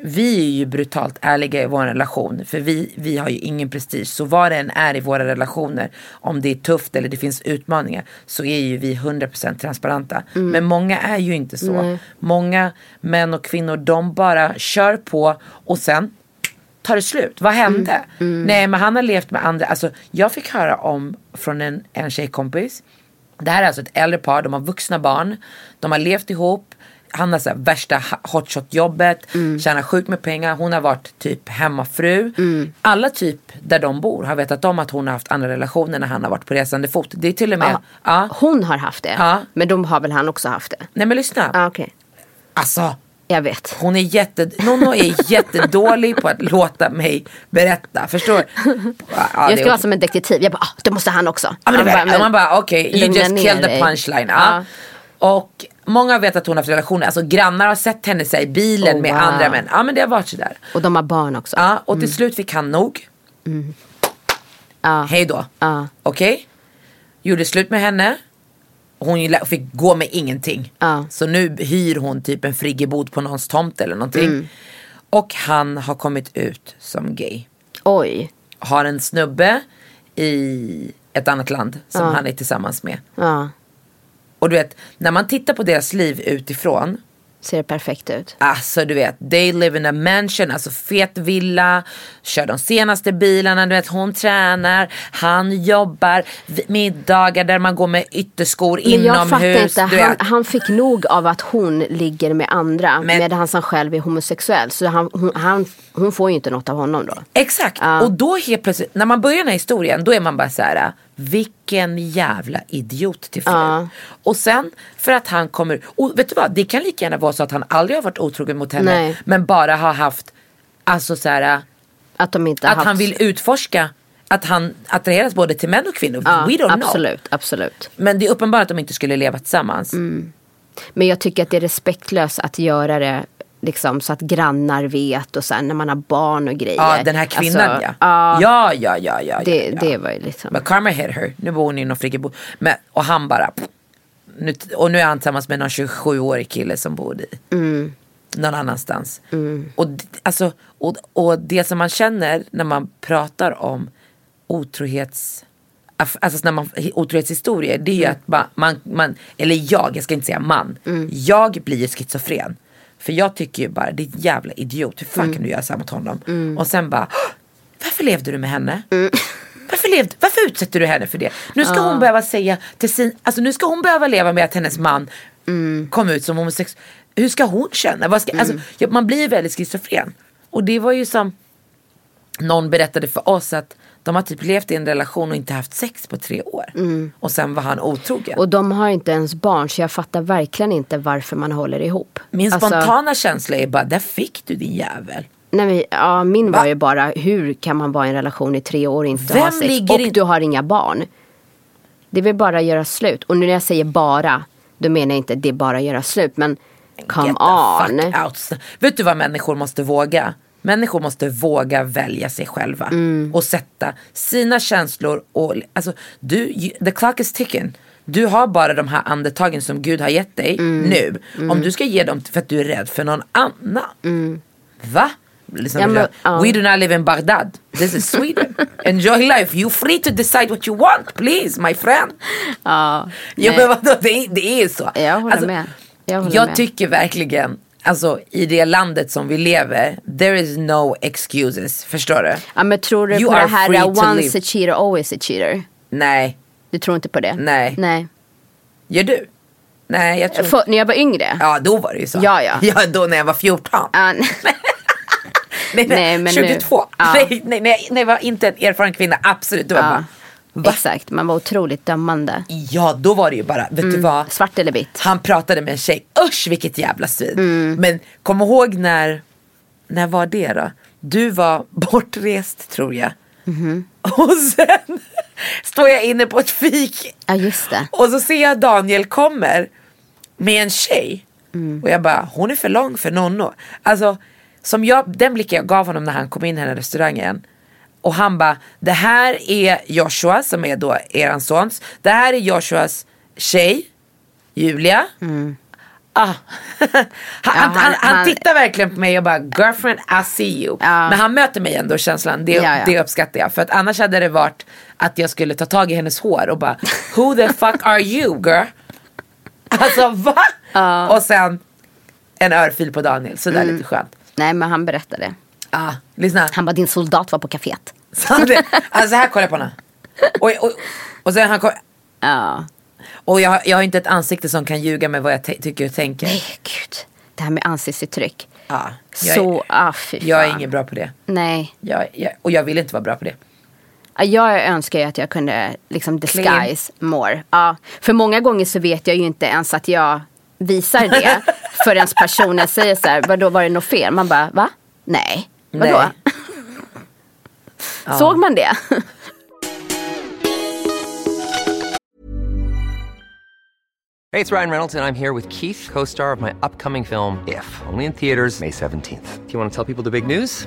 [SPEAKER 2] vi är ju brutalt ärliga i vår relation. För vi, vi har ju ingen prestige. Så vad det än är i våra relationer. Om det är tufft eller det finns utmaningar. Så är ju vi 100% transparenta. Men många är ju inte så. Många män och kvinnor de bara kör på. Och sen tar det slut. Vad hände? Nej men han har levt med andra. Alltså jag fick höra om från en, en tjejkompis. Det här är alltså ett äldre par, de har vuxna barn. De har levt ihop. Han har så här värsta hotshot-jobbet, tjänar sjukt med pengar. Hon har varit typ hemmafru. Alla typ där de bor har vetat om att hon har haft andra relationer när han har varit på resande fot. Det är till och med,
[SPEAKER 1] Ja.
[SPEAKER 2] ja.
[SPEAKER 1] Hon har haft det.
[SPEAKER 2] Ja.
[SPEAKER 1] Men de har väl han också haft det?
[SPEAKER 2] Nej men lyssna.
[SPEAKER 1] Okej.
[SPEAKER 2] Alltså
[SPEAKER 1] Jag vet.
[SPEAKER 2] hon är jätte, Nonno är jättedålig på att låta mig berätta. Förstår? Ja,
[SPEAKER 1] jag ska vara som en detektiv. Jag bara, ah, det måste han också.
[SPEAKER 2] Ja, men
[SPEAKER 1] Han bara, men-
[SPEAKER 2] man bara okej, you
[SPEAKER 1] lugna
[SPEAKER 2] just killed the punchline. Ja. Och många vet att hon har haft relationer, alltså grannar har sett henne i bilen
[SPEAKER 1] Oh,
[SPEAKER 2] med
[SPEAKER 1] wow.
[SPEAKER 2] andra män. Ja men det har varit sådär.
[SPEAKER 1] Och de har barn också.
[SPEAKER 2] Ja, och till slut fick han nog.
[SPEAKER 1] Ja.
[SPEAKER 2] Hej då.
[SPEAKER 1] Ja.
[SPEAKER 2] Okej? Gjorde slut med henne. Hon fick gå med ingenting.
[SPEAKER 1] Ja.
[SPEAKER 2] Så nu hyr hon typ en friggebod på någons tomt eller någonting. Och han har kommit ut som gay.
[SPEAKER 1] Oj.
[SPEAKER 2] Har en snubbe i ett annat land som han är tillsammans med.
[SPEAKER 1] Ja.
[SPEAKER 2] Och du vet, när man tittar på deras liv utifrån.
[SPEAKER 1] Ser perfekt ut.
[SPEAKER 2] Alltså du vet, they live in a mansion, alltså fet villa, kör de senaste bilarna, du vet hon tränar, han jobbar, middagar där man går med ytterskor
[SPEAKER 1] Men jag fattar
[SPEAKER 2] inomhus.
[SPEAKER 1] inte. Han, han fick nog av att hon ligger med andra.
[SPEAKER 2] Men-
[SPEAKER 1] medan han själv är homosexuell. Så han, hon, han, hon får ju inte något av honom då.
[SPEAKER 2] Exakt,
[SPEAKER 1] Ja.
[SPEAKER 2] och då helt plötsligt, när man börjar den här historien, då är man bara så här. Vilken jävla idiot till fru.
[SPEAKER 1] Ja.
[SPEAKER 2] Och sen för att han kommer, och vet du vad, det kan lika gärna vara så att han aldrig har varit otrogen mot henne.
[SPEAKER 1] Nej.
[SPEAKER 2] Men bara har haft, alltså så här,
[SPEAKER 1] Att de inte
[SPEAKER 2] att
[SPEAKER 1] haft...
[SPEAKER 2] han vill utforska att han attraheras både till män och kvinnor.
[SPEAKER 1] Ja,
[SPEAKER 2] We don't know.
[SPEAKER 1] absolut, absolut.
[SPEAKER 2] Men det är uppenbart att de inte skulle leva tillsammans.
[SPEAKER 1] Mm. Men jag tycker att det är respektlöst att göra det liksom, så att grannar vet och sen när man har barn och grejer.
[SPEAKER 2] Ja, den här kvinnan
[SPEAKER 1] Alltså,
[SPEAKER 2] ja.
[SPEAKER 1] ja.
[SPEAKER 2] Ja, ja, ja.
[SPEAKER 1] Det,
[SPEAKER 2] ja,
[SPEAKER 1] det var ju liksom...
[SPEAKER 2] Men karma hit her. Nu bor hon i någon friggebod. Och han bara... pff, Nu, och nu är han tillsammans med någon 27-årig kille som bor i.
[SPEAKER 1] Mm.
[SPEAKER 2] Någon annanstans. Och, d- alltså, och, och det som man känner när man pratar om otrohets... Alltså när man, otrohetshistorier, det är ju
[SPEAKER 1] Mm.
[SPEAKER 2] att man, man, man, eller jag, jag ska inte säga man. Jag blir ju schizofren. För jag tycker ju bara, det är ett jävla idiot. Hur fan
[SPEAKER 1] Mm.
[SPEAKER 2] kan du göra så här mot honom? Och sen bara, "Åh, varför levde du med henne?
[SPEAKER 1] Mm.
[SPEAKER 2] Varför, levde, varför utsätter du henne för det? Nu ska hon behöva säga till sin, alltså nu ska hon behöva leva med att hennes man
[SPEAKER 1] Mm.
[SPEAKER 2] kom ut som homosexuell. Hur ska hon känna? Vad ska, alltså, ja, man blir väldigt schizofren. Och det var ju som, någon berättade för oss att de har typ levt i en relation och inte haft sex på tre år. Och sen var han otrogen.
[SPEAKER 1] Mm. Och de har inte ens barn så jag fattar verkligen inte varför man håller ihop.
[SPEAKER 2] Min
[SPEAKER 1] Alltså,
[SPEAKER 2] spontana känsla är bara, där fick du din jävel.
[SPEAKER 1] nej, men, ja, min var
[SPEAKER 2] Va?
[SPEAKER 1] ju bara, hur kan man vara i en relation i tre år och inte
[SPEAKER 2] Vem
[SPEAKER 1] ha sex? Och
[SPEAKER 2] in-
[SPEAKER 1] du har inga barn. Det vill bara göra slut. Och nu när jag säger bara, då menar jag inte det är bara göra slut. Men come
[SPEAKER 2] Get
[SPEAKER 1] on.
[SPEAKER 2] Vet du vad människor måste våga? Människor måste våga välja sig själva.
[SPEAKER 1] Mm.
[SPEAKER 2] Och sätta sina känslor och, alltså, du, the clock is ticking. Du har bara de här andetagen som Gud har gett dig
[SPEAKER 1] Mm.
[SPEAKER 2] nu. Om du ska ge dem för att du är rädd för någon annan. Va? Lyssna
[SPEAKER 1] Mm. Ja, men, ja.
[SPEAKER 2] We do not live in Baghdad. This is Sweden. [LAUGHS] Enjoy life. You're free to decide what you want. Please my friend.
[SPEAKER 1] Ja,
[SPEAKER 2] Ja, men vadå, det, är, det är så.
[SPEAKER 1] Jag håller
[SPEAKER 2] Alltså,
[SPEAKER 1] med. Jag håller
[SPEAKER 2] jag
[SPEAKER 1] med.
[SPEAKER 2] tycker verkligen, alltså i det landet som vi lever, there is no excuses. Förstår du?
[SPEAKER 1] Ja, men tror du
[SPEAKER 2] You
[SPEAKER 1] på det här uh, once a cheater always a cheater?
[SPEAKER 2] Nej.
[SPEAKER 1] Du tror inte på det?
[SPEAKER 2] Nej.
[SPEAKER 1] Nej.
[SPEAKER 2] Gör du? Nej, jag tror
[SPEAKER 1] För, när jag var yngre?
[SPEAKER 2] Ja, då var det ju så.
[SPEAKER 1] Ja, ja. [LAUGHS]
[SPEAKER 2] Ja, då när jag var 14.
[SPEAKER 1] Ja, [LAUGHS]
[SPEAKER 2] nej, nej,
[SPEAKER 1] men nu-
[SPEAKER 2] 22.
[SPEAKER 1] Ja.
[SPEAKER 2] Nej, [LAUGHS] nej, nej, nej, jag var inte en erfaren kvinna. Absolut. Då var
[SPEAKER 1] ja.
[SPEAKER 2] bara, Va?
[SPEAKER 1] Exakt, man var otroligt dömande.
[SPEAKER 2] Ja, då var det ju bara, vet
[SPEAKER 1] Mm.
[SPEAKER 2] du vad?
[SPEAKER 1] Svart eller vitt?
[SPEAKER 2] Han pratade med en tjej, usch vilket jävla svin.
[SPEAKER 1] Mm.
[SPEAKER 2] Men kom ihåg när, när var det då? Du var bortrest tror jag.
[SPEAKER 1] Mhm. [LAUGHS]
[SPEAKER 2] Och sen står jag inne på ett fik
[SPEAKER 1] Ja, just det.
[SPEAKER 2] och så ser jag Daniel kommer med en tjej.
[SPEAKER 1] Mm.
[SPEAKER 2] Och jag bara, hon är för lång för Nonno. Alltså, som jag, den blicken jag gav honom när han kom in här i restaurangen. Och han bara, det här är Joshua som är då eran sons. Det här är Joshuas tjej, Julia. Ah. [LAUGHS] han, han, han,
[SPEAKER 1] han-
[SPEAKER 2] han tittar verkligen på mig och bara, girlfriend I see you.
[SPEAKER 1] Ja.
[SPEAKER 2] Men han möter mig ändå känslan, det,
[SPEAKER 1] Ja, ja.
[SPEAKER 2] det uppskattar jag. För att annars hade det varit att jag skulle ta tag i hennes hår och bara, who the [LAUGHS] fuck are you girl? Alltså va? Och sen en örfil på Daniel, sådär
[SPEAKER 1] Mm.
[SPEAKER 2] lite skönt.
[SPEAKER 1] Nej, men han berättade.
[SPEAKER 2] Ah, lyssna.
[SPEAKER 1] Han bara, din soldat var på kaféet. [LAUGHS]
[SPEAKER 2] Så det, alltså här kollar jag på henne. Och, och, och sen han kom,
[SPEAKER 1] Ja.
[SPEAKER 2] och jag, jag har inte ett ansikte som kan ljuga med vad jag tycker och tänker.
[SPEAKER 1] Nej, gud. Det här med ansiktsuttryck.
[SPEAKER 2] Ja, jag,
[SPEAKER 1] Så,
[SPEAKER 2] är,
[SPEAKER 1] ah fy
[SPEAKER 2] jag är ingen bra på det.
[SPEAKER 1] Nej.
[SPEAKER 2] Jag, jag, och jag vill inte vara bra på det.
[SPEAKER 1] Ja, Jag önskar ju att jag kunde liksom disguise more. Ja, för många gånger så vet jag ju inte ens att jag visar det [LAUGHS] förrän personen säger så här, vadå var det något fel? Man bara, va? Nej. Vadå?
[SPEAKER 2] Nej. [LAUGHS]
[SPEAKER 1] Såg man det?
[SPEAKER 3] Hey, it's Ryan Reynolds, and I'm here with Keith, co star of my upcoming film, If, only in theaters, May 17th. Do you want to tell people the big news?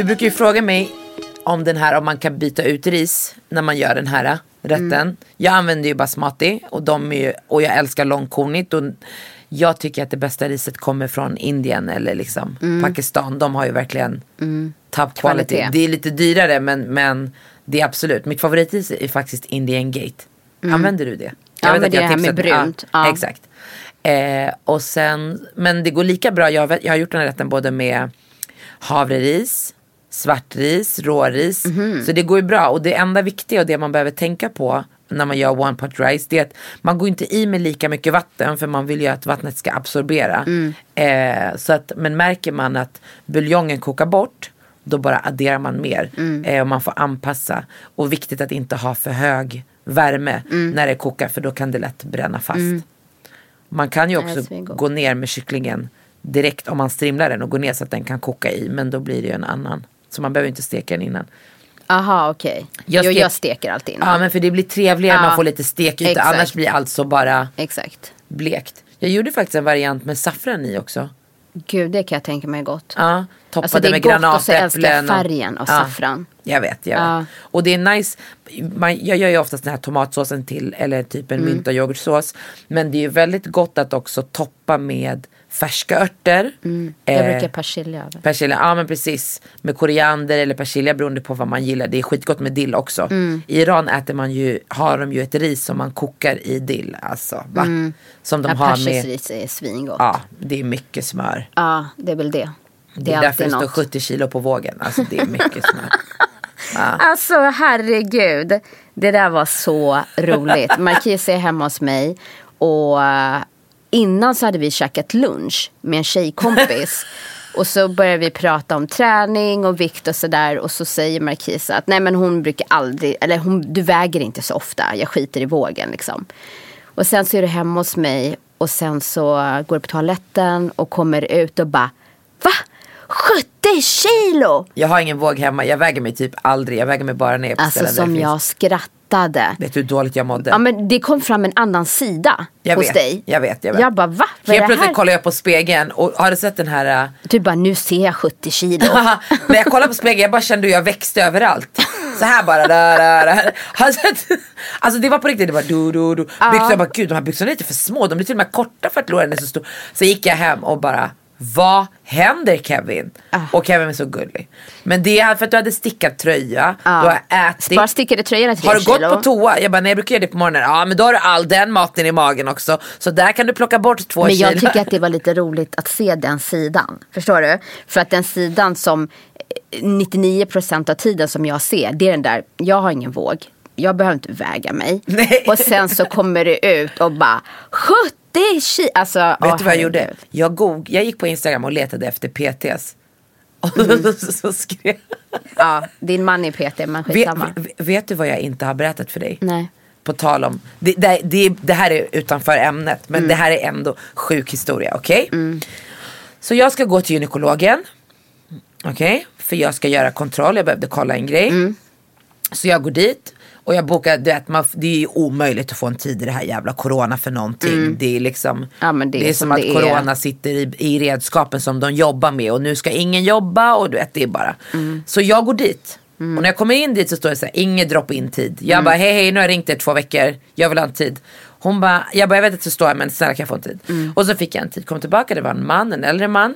[SPEAKER 2] Du brukar ju fråga mig om den här, om man kan byta ut ris när man gör den här rätten.
[SPEAKER 1] Mm.
[SPEAKER 2] Jag använder ju basmati och, de ju, och jag älskar långkornigt. Och jag tycker att det bästa riset kommer från Indien eller liksom Pakistan. De har ju verkligen top quality.
[SPEAKER 1] Mm. Kvalitet.
[SPEAKER 2] Det är lite dyrare men, men det är absolut. Mitt favoritris är faktiskt Indian Gate. Använder du det?
[SPEAKER 1] Mm. Ja,
[SPEAKER 2] vet
[SPEAKER 1] men
[SPEAKER 2] att jag
[SPEAKER 1] det här med brunt.
[SPEAKER 2] Ja,
[SPEAKER 1] Ja.
[SPEAKER 2] Exakt. Eh, och sen, men det går lika bra. Jag, vet- jag har gjort den här rätten både med havreris, svartris, råris.
[SPEAKER 1] Mhm.
[SPEAKER 2] Så det går ju bra. Och det enda viktiga och det man behöver tänka på när man gör one pot rice det är att man går inte i med lika mycket vatten för man vill ju att vattnet ska absorbera.
[SPEAKER 1] Mm.
[SPEAKER 2] Eh, så att, men märker man att buljongen kokar bort då bara adderar man mer.
[SPEAKER 1] Mm.
[SPEAKER 2] Eh, och man får anpassa. Och viktigt att inte ha för hög värme
[SPEAKER 1] Mm.
[SPEAKER 2] när det kokar för då kan det lätt bränna fast. Man kan ju också gå ner med kycklingen direkt om man strimlar den och går ner så att den kan koka i. Men då blir det ju en annan Så man behöver inte steka den innan.
[SPEAKER 1] Aha okej.
[SPEAKER 2] Jag
[SPEAKER 1] Jo
[SPEAKER 2] stek-
[SPEAKER 1] jag steker alltid innan.
[SPEAKER 2] Ja men för det blir trevligare
[SPEAKER 1] Ja.
[SPEAKER 2] man får lite stekyta.
[SPEAKER 1] Exakt.
[SPEAKER 2] Annars blir allt så bara
[SPEAKER 1] Exakt.
[SPEAKER 2] blekt. Jag gjorde faktiskt en variant med saffran i också.
[SPEAKER 1] Gud det kan jag tänka mig gott.
[SPEAKER 2] Ja, toppade
[SPEAKER 1] Alltså, det är
[SPEAKER 2] med
[SPEAKER 1] gott och så älskar jag
[SPEAKER 2] granatäpplen.
[SPEAKER 1] färgen av
[SPEAKER 2] Ja,
[SPEAKER 1] saffran.
[SPEAKER 2] Jag vet, jag vet.
[SPEAKER 1] Ja.
[SPEAKER 2] Och det är nice. Man, jag gör ju oftast den här tomatsåsen till, eller typ en
[SPEAKER 1] Mm.
[SPEAKER 2] mynta yoghurtsås. Men det är ju väldigt gott att också toppa med färska örter.
[SPEAKER 1] Mm. Jag
[SPEAKER 2] Eh,
[SPEAKER 1] brukar persilja över.
[SPEAKER 2] Persilja, ja men precis. Med koriander eller persilja beroende på vad man gillar. Det är skitgott med dill också.
[SPEAKER 1] Mm.
[SPEAKER 2] I Iran äter man ju, har de ju ett ris som man kokar i dill. Alltså, va? Som de
[SPEAKER 1] Ja,
[SPEAKER 2] har med,
[SPEAKER 1] ris är svingott.
[SPEAKER 2] ja det är mycket smör.
[SPEAKER 1] Ja, det är väl det. Det,
[SPEAKER 2] Det är,
[SPEAKER 1] är
[SPEAKER 2] därför det står
[SPEAKER 1] något.
[SPEAKER 2] 70 kilo på vågen. Alltså det är mycket smör. [LAUGHS]
[SPEAKER 1] Alltså herregud. Det där var så roligt. Marquis är hemma hos mig. Och innan så hade vi käkat lunch med en tjejkompis. [LAUGHS] Och så började vi prata om träning och vikt och sådär. Och så säger Marquis att nej men hon brukar aldrig, eller hon, du väger inte så ofta. Jag skiter i vågen liksom. Och sen så är du hemma hos mig. Och sen så går du på toaletten och kommer ut och bara Va? 70 kilo!
[SPEAKER 2] Jag har ingen våg hemma. Jag väger mig typ aldrig. Jag väger mig bara är på
[SPEAKER 1] Alltså som jag
[SPEAKER 2] finns.
[SPEAKER 1] Skrattade.
[SPEAKER 2] Vet du hur dåligt jag mådde?
[SPEAKER 1] Ja men det kom fram en annan sida
[SPEAKER 2] jag
[SPEAKER 1] hos
[SPEAKER 2] vet,
[SPEAKER 1] dig.
[SPEAKER 2] Jag vet, jag vet.
[SPEAKER 1] Jag bara va? Vad
[SPEAKER 2] Helt plötsligt kollar jag på spegeln och har du sett den här äh,
[SPEAKER 1] Du bara nu ser jag 70 kilo. [LAUGHS]
[SPEAKER 2] När jag kollade på spegeln jag bara kände hur jag växte överallt. Så här bara. Där, där, där. Alltså, det var på riktigt. Det var du, du, du. Byxor, jag bara gud de här byxorna är lite för små. De blir till och med korta för att låren är så stor. Så gick jag hem och bara vad händer Kevin?
[SPEAKER 1] Ah.
[SPEAKER 2] Och Kevin är så gullig. Men det är för att du hade stickat tröja. Du har ätit.
[SPEAKER 1] Bara stickade tröjan
[SPEAKER 2] Har du
[SPEAKER 1] kilo.
[SPEAKER 2] gått på toa? Jag bara, nej jag brukar göra det på morgonen. Ja men då har du all den maten i magen också. Så där kan du plocka bort två
[SPEAKER 1] Men jag
[SPEAKER 2] kilo.
[SPEAKER 1] tycker att det [LAUGHS] var lite roligt att se den sidan. Förstår du? För att den sidan som eh, 99% av tiden som jag ser, det är den där, jag har ingen våg. Jag behöver inte väga mig.
[SPEAKER 2] Nej.
[SPEAKER 1] Och sen så kommer det ut och bara 70 kilo. Alltså,
[SPEAKER 2] Vet du vad jag gjorde?
[SPEAKER 1] herregud.
[SPEAKER 2] Jag, goog- jag gick på Instagram och letade efter PTs. [LAUGHS]
[SPEAKER 1] Mm.
[SPEAKER 2] så skrev
[SPEAKER 1] Ja, din man är PT men
[SPEAKER 2] vet,
[SPEAKER 1] skitsamma.
[SPEAKER 2] vet, vet du vad jag inte har berättat för dig?
[SPEAKER 1] Nej.
[SPEAKER 2] På tal om, det, det, det, det här är utanför ämnet men
[SPEAKER 1] Mm.
[SPEAKER 2] det här är ändå sjuk historia, okej? Så jag ska gå till gynekologen, okej? För jag ska göra kontroll, jag behövde kolla en grej.
[SPEAKER 1] Mm.
[SPEAKER 2] Så jag går dit och jag bokar, du vet, man, det är omöjligt att få en tid i det här jävla corona för någonting. Det är liksom,
[SPEAKER 1] Mm. Ja, det
[SPEAKER 2] det är
[SPEAKER 1] som
[SPEAKER 2] som att
[SPEAKER 1] är.
[SPEAKER 2] corona sitter i, i redskapen som de jobbar med och nu ska ingen jobba och du vet det är bara.
[SPEAKER 1] Mm.
[SPEAKER 2] Så jag går dit. Och när jag kommer in dit så står det så här, ingen drop-in tid. Jag
[SPEAKER 1] Mm.
[SPEAKER 2] bara, hej hej nu har jag ringt er två veckor, jag vill ha en tid. Hon bara, jag bara, jag vet att det står här men snälla kan jag få en tid?
[SPEAKER 1] Mm.
[SPEAKER 2] Och så fick jag en tid, kom tillbaka, det var en man, en äldre man.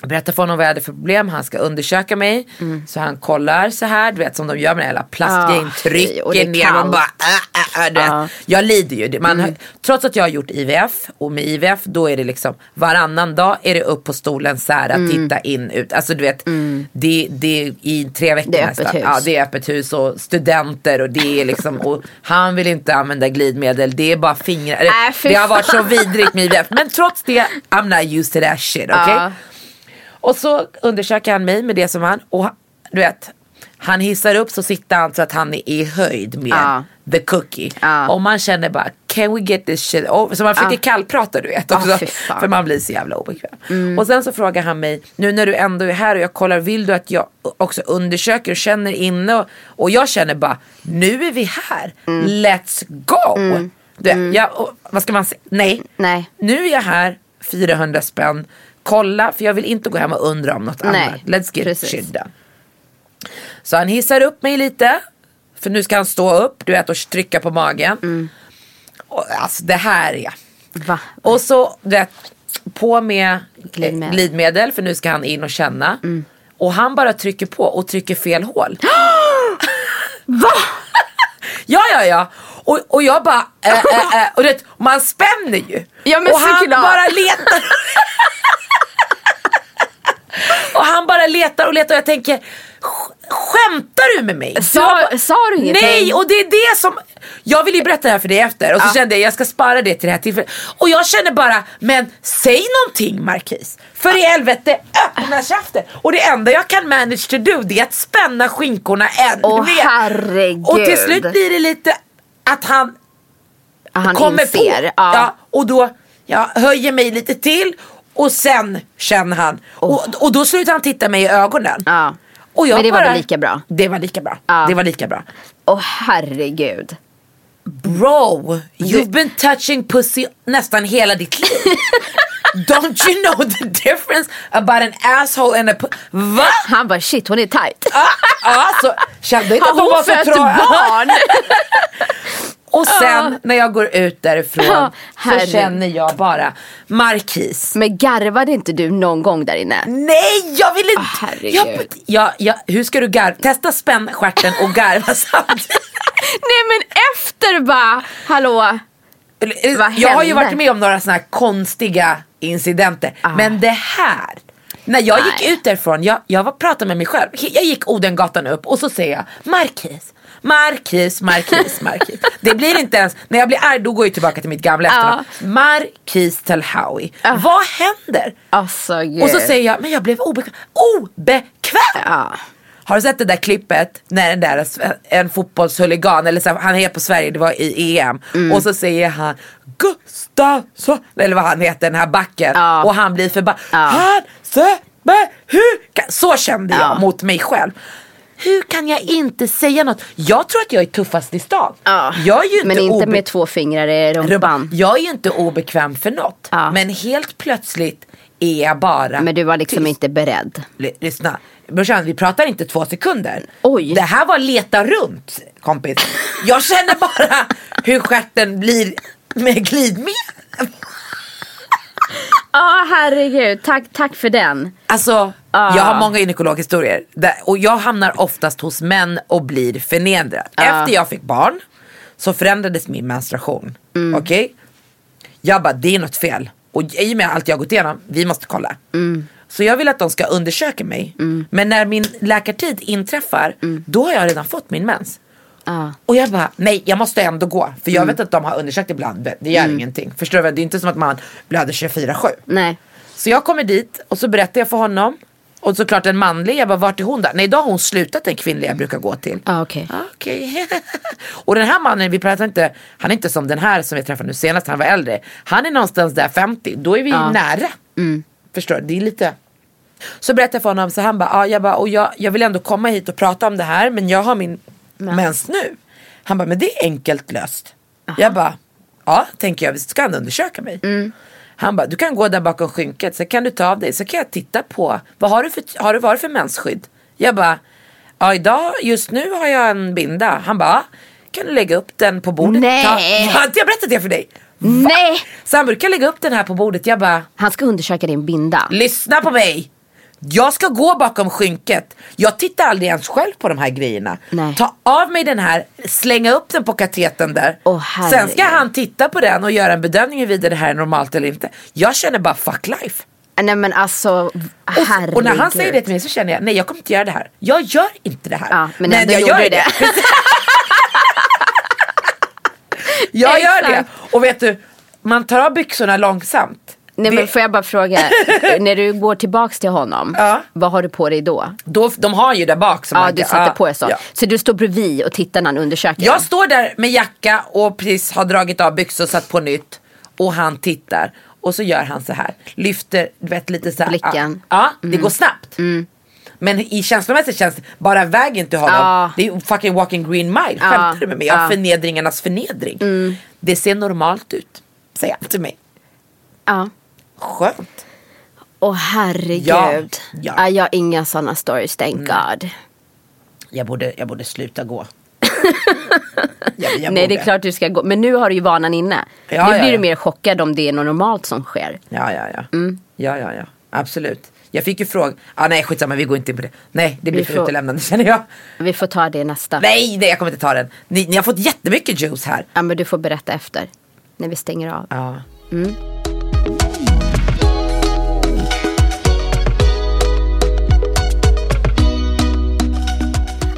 [SPEAKER 2] Jag berättade för honom vad jag hade för problem, han ska undersöka mig. Så han kollar så här, du vet som de gör med den hela plastgrejen,
[SPEAKER 1] Ah, det
[SPEAKER 2] trycker ner och bara äh, äh, äh, du vet.
[SPEAKER 1] Ja.
[SPEAKER 2] Jag lider ju. Det- Man, har- Trots att jag har gjort IVF och med IVF då är det liksom varannan dag är det upp på stolen så här att titta in ut. Alltså du vet det, det är i tre veckor
[SPEAKER 1] Det är
[SPEAKER 2] nästan.
[SPEAKER 1] hus.
[SPEAKER 2] Ja det är öppet hus och studenter och det är liksom och han vill inte använda glidmedel. Det är bara fingrar.
[SPEAKER 1] Äh,
[SPEAKER 2] det har varit så vidrigt med IVF. Men trots det I'm not used to that shit. Okay?
[SPEAKER 1] Ja.
[SPEAKER 2] Och så undersöker han mig med det som han, och han- du vet, han hissar upp så sitter han så att han är i höjd med
[SPEAKER 1] Ja.
[SPEAKER 2] the cookie.
[SPEAKER 1] Ja.
[SPEAKER 2] Och man känner bara, can we get this shit over? Så man försöker kallprata du vet också.
[SPEAKER 1] Mm.
[SPEAKER 2] för man blir så jävla obekväm. Och sen så frågar han mig, nu när du ändå är här och jag kollar, vill du att jag också undersöker och känner inne? Och, och jag känner bara, nu är vi här,
[SPEAKER 1] Mm.
[SPEAKER 2] let's go. Du vet, jag, och, vad ska man säga? Nej.
[SPEAKER 1] Nej.
[SPEAKER 2] Nu är jag här, 400 spänn. Kolla, för jag vill inte gå hem och undra om något
[SPEAKER 1] Nej,
[SPEAKER 2] annat. Let's get
[SPEAKER 1] precis.
[SPEAKER 2] shit done. Så han hissar upp mig lite. För nu ska han stå upp, du vet, och trycka på magen.
[SPEAKER 1] Mm.
[SPEAKER 2] Och, alltså det här är...
[SPEAKER 1] Va?
[SPEAKER 2] Och så, du vet, på med
[SPEAKER 1] Glidmedel. Mm.
[SPEAKER 2] glidmedel. glidmedel för nu ska han in och känna. Och han bara trycker på och trycker fel hål. [GASPS]
[SPEAKER 1] Va? [LAUGHS]
[SPEAKER 2] Ja, ja, ja. Och, och jag bara, äh, äh, äh, och det, man spänner ju.
[SPEAKER 1] Ja, men
[SPEAKER 2] och han bara letar. [LAUGHS] och han bara letar och letar och jag tänker, "Sk- skämtar du med mig?
[SPEAKER 1] Sa-
[SPEAKER 2] Jag
[SPEAKER 1] sa du ingenting?
[SPEAKER 2] Nej, och det är det som, jag vill ju berätta det här för dig efter och så
[SPEAKER 1] Ja.
[SPEAKER 2] kände jag, jag ska spara det till det här tillfället. Och jag känner bara, men säg någonting Marquis. För i helvete, öppna käften. Och det enda jag kan manage to do det är att spänna skinkorna ännu
[SPEAKER 1] Åh
[SPEAKER 2] mer.
[SPEAKER 1] herregud.
[SPEAKER 2] Och till slut blir det lite att han
[SPEAKER 1] Han
[SPEAKER 2] kommer
[SPEAKER 1] inser.
[SPEAKER 2] på.
[SPEAKER 1] Ja.
[SPEAKER 2] Ja, och då jag höjer mig lite till Och sen känner han, och, och då slutar han titta mig i ögonen.
[SPEAKER 1] Ja.
[SPEAKER 2] Och jag
[SPEAKER 1] Men det var
[SPEAKER 2] bara-
[SPEAKER 1] väl lika bra?
[SPEAKER 2] Det var lika bra.
[SPEAKER 1] Ja.
[SPEAKER 2] Det var lika bra.
[SPEAKER 1] Åh herregud.
[SPEAKER 2] Bro, you've been touching pussy nästan hela ditt liv. [LAUGHS] Don't you know the difference about an asshole and a pu- Va?
[SPEAKER 1] Han bara shit hon är tight.
[SPEAKER 2] Ja, alltså, kände inte [LAUGHS]
[SPEAKER 1] Har
[SPEAKER 2] hon
[SPEAKER 1] hon
[SPEAKER 2] var
[SPEAKER 1] fött barn? [LAUGHS]
[SPEAKER 2] Och sen när jag går ut därifrån så känner jag bara Markis.
[SPEAKER 1] Men garvade inte du någon gång där inne?
[SPEAKER 2] Nej jag vill inte.
[SPEAKER 1] Ah, herregud.
[SPEAKER 2] jag, jag, jag, hur ska du garva? Testa spänn stjärten och garva samtidigt. [LAUGHS]
[SPEAKER 1] Nej men efter bara, hallå. Vad
[SPEAKER 2] jag har ju
[SPEAKER 1] hände?
[SPEAKER 2] varit med om några såna här konstiga incidenter. Men det här. När jag gick
[SPEAKER 1] Ah.
[SPEAKER 2] Ut därifrån, jag, jag var pratade med mig själv. Jag gick Odengatan upp och så säger jag Markis. Markis, Markis, Markis. Det blir inte ens, när jag blir arg då går jag tillbaka till mitt gamla efternamn. Markis Telhawi. Vad händer?
[SPEAKER 1] Alltså.
[SPEAKER 2] Och så säger jag, men jag blev obekväm. Obekväm!
[SPEAKER 1] Ja.
[SPEAKER 2] Har du sett det där klippet när den där, en fotbollshuligan, eller så, han är på Sverige, det var i EM.
[SPEAKER 1] Mm.
[SPEAKER 2] Och så säger han Gustavsson, eller vad han heter, den här backen.
[SPEAKER 1] Ja.
[SPEAKER 2] Och han blir förbannad.
[SPEAKER 1] Ja.
[SPEAKER 2] Han kan... Så kände jag
[SPEAKER 1] Ja.
[SPEAKER 2] mot mig själv. Hur kan jag inte säga något? Jag tror att jag är tuffast i stan.
[SPEAKER 1] Ja.
[SPEAKER 2] Jag är ju inte
[SPEAKER 1] Men inte med två fingrar i. Rumpan.
[SPEAKER 2] Jag är ju inte obekväm för något.
[SPEAKER 1] Ja.
[SPEAKER 2] Men helt plötsligt är jag bara
[SPEAKER 1] Men du var liksom
[SPEAKER 2] tyst.
[SPEAKER 1] inte beredd.
[SPEAKER 2] L- lyssna, brorsan vi pratar inte två sekunder.
[SPEAKER 1] Oj.
[SPEAKER 2] Det här var leta runt kompis. Jag känner bara hur stjärten blir med glidmedel.
[SPEAKER 1] Ja herregud, tack, tack för den.
[SPEAKER 2] Alltså
[SPEAKER 1] Ah.
[SPEAKER 2] jag har många gynekologhistorier. Där, och jag hamnar oftast hos män och blir förnedrad.
[SPEAKER 1] Ah.
[SPEAKER 2] Efter jag fick barn så förändrades min menstruation.
[SPEAKER 1] Mm.
[SPEAKER 2] Okej? Jag bara det är något fel. Och i och med allt jag har gått igenom, vi måste kolla.
[SPEAKER 1] Mm.
[SPEAKER 2] Så jag vill att de ska undersöka mig. Men när min läkartid inträffar,
[SPEAKER 1] Mm.
[SPEAKER 2] då har jag redan fått min mens.
[SPEAKER 1] Ja.
[SPEAKER 2] Och jag bara, nej jag måste ändå gå. För
[SPEAKER 1] Mm.
[SPEAKER 2] jag vet att de har undersökt ibland, det- gör ingenting. Förstår du? Det är inte som att man blöder 24-7.
[SPEAKER 1] Nej.
[SPEAKER 2] Så jag kommer dit och så berättar jag för honom. Och såklart en manlig, jag bara vart är hon där? Nej idag har hon slutat den kvinnliga jag brukar gå till.
[SPEAKER 1] Ja okej.
[SPEAKER 2] Ah, Okej. [LAUGHS] och den här mannen, vi pratar inte, han är inte som den här som vi träffade nu senast, han var äldre. Han är någonstans där 50, då är vi nära. Förstår du? Det är lite så berättade jag för honom, så han bara, ah, jag, bara och jag, jag vill ändå komma hit och prata om det här men jag har min mens nu. Han bara, men det är enkelt löst. Jag bara, ja tänker jag, visst ska han undersöka mig? Han bara, du kan gå där bakom skynket så kan du ta av dig så kan jag titta på, vad har du för, har du, vad har du för mensskydd? Jag bara, ja idag, just nu har jag en binda. Han bara, kan du lägga upp den på bordet?
[SPEAKER 1] Nej.
[SPEAKER 2] Ta, har inte jag berättat det för dig?
[SPEAKER 1] Nej!
[SPEAKER 2] Så han brukar lägga upp den här på bordet. Jag bara,
[SPEAKER 1] Han ska undersöka din binda.
[SPEAKER 2] Lyssna på mig! Jag ska gå bakom skynket. Jag tittar aldrig ens själv på de här grejerna.
[SPEAKER 1] Nej.
[SPEAKER 2] Ta av mig den här, slänga upp den på kateten där.
[SPEAKER 1] Åh,
[SPEAKER 2] Sen ska han titta på den och göra en bedömning huruvida det här är normalt eller inte. Jag känner bara fuck life.
[SPEAKER 1] Nej men alltså,
[SPEAKER 2] Och,
[SPEAKER 1] herregud.
[SPEAKER 2] och när han säger det till mig så känner jag, nej jag kommer inte göra det här. Jag gör inte det här.
[SPEAKER 1] Ja, men ändå
[SPEAKER 2] jag gör
[SPEAKER 1] du det. [LAUGHS]
[SPEAKER 2] jag gör det. Och vet du, man tar av byxorna långsamt.
[SPEAKER 1] Nej
[SPEAKER 2] Det-
[SPEAKER 1] men får jag bara fråga, [LAUGHS] när du går tillbaks till honom,
[SPEAKER 2] Ja.
[SPEAKER 1] vad har du på dig då?
[SPEAKER 2] Då, de har ju där bak. Som
[SPEAKER 1] Ja
[SPEAKER 2] man
[SPEAKER 1] du sätter
[SPEAKER 2] ja,
[SPEAKER 1] på dig så.
[SPEAKER 2] ja.
[SPEAKER 1] Så du står bredvid och tittar när han undersöker?
[SPEAKER 2] Jag står där med jacka och precis har dragit av byxor och satt på nytt. Och han tittar. Och så gör han så här. Lyfter, du vet lite så här.
[SPEAKER 1] Blicken.
[SPEAKER 2] Ja, ja det går snabbt. Men i känslomässigt känns det, bara vägen till honom.
[SPEAKER 1] Ja.
[SPEAKER 2] Det är fucking walking green mile.
[SPEAKER 1] Ja.
[SPEAKER 2] Skämtar du med mig?
[SPEAKER 1] Ja.
[SPEAKER 2] förnedringarnas förnedring. Det ser normalt ut. Säger han till mig.
[SPEAKER 1] Ja.
[SPEAKER 2] Skönt.
[SPEAKER 1] Åh herregud.
[SPEAKER 2] Ja,
[SPEAKER 1] Ja.
[SPEAKER 2] ja.
[SPEAKER 1] Jag har inga sådana stories, thank God.
[SPEAKER 2] Jag borde, jag borde sluta gå. [LAUGHS] jag, jag
[SPEAKER 1] Nej det är
[SPEAKER 2] borde.
[SPEAKER 1] klart du ska gå, men nu har du ju vanan inne.
[SPEAKER 2] Ja,
[SPEAKER 1] nu
[SPEAKER 2] ja,
[SPEAKER 1] blir du
[SPEAKER 2] ja.
[SPEAKER 1] mer chockad om det är något normalt som sker.
[SPEAKER 2] Ja, ja, ja.
[SPEAKER 1] Mm.
[SPEAKER 2] Ja, ja, ja. Absolut. Jag fick ju fråga, ah, nej skitsamma vi går inte in på det. Nej det blir
[SPEAKER 1] Vi
[SPEAKER 2] för
[SPEAKER 1] får-
[SPEAKER 2] utelämnande [LAUGHS] känner jag.
[SPEAKER 1] Vi får ta det nästa.
[SPEAKER 2] Nej, nej jag kommer inte ta den. Ni, ni har fått jättemycket juice här.
[SPEAKER 1] Ja men du får berätta efter. När vi stänger av.
[SPEAKER 2] Ja.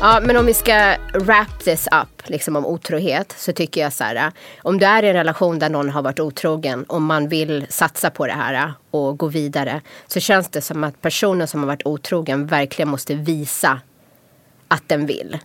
[SPEAKER 1] Ja men om vi ska wrap this up liksom om otrohet så tycker jag så här. Om du är i en relation där någon har varit otrogen och man vill satsa på det här eh, och gå vidare så känns det som att personen som har varit otrogen verkligen måste visa att den vill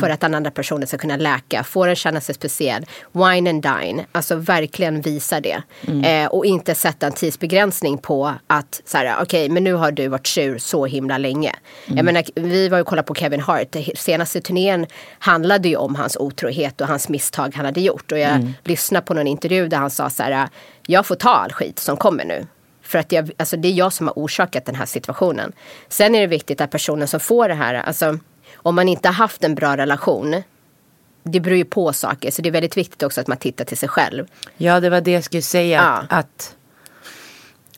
[SPEAKER 1] för att den andra personen ska kunna läka. Få den känna sig speciell. Wine and dine. Alltså verkligen visa det. Eh, och inte sätta en tidsbegränsning på att så här, okej men nu har du varit sur så himla länge. Jag menar, vi var ju kollade på Kevin Hart. Senaste turnén handlade ju om hans otrohet och hans misstag han hade gjort. Och jag lyssnade på någon intervju där han sa så här, jag får ta all skit som kommer nu. För att jag, alltså det är jag som har orsakat den här situationen. Sen är det viktigt att personen som får det här, alltså om man inte har haft en bra relation. Det beror ju på saker, så det är väldigt viktigt också att man tittar till sig själv.
[SPEAKER 2] Ja, det var det jag skulle säga. Att,
[SPEAKER 1] Ja.
[SPEAKER 2] att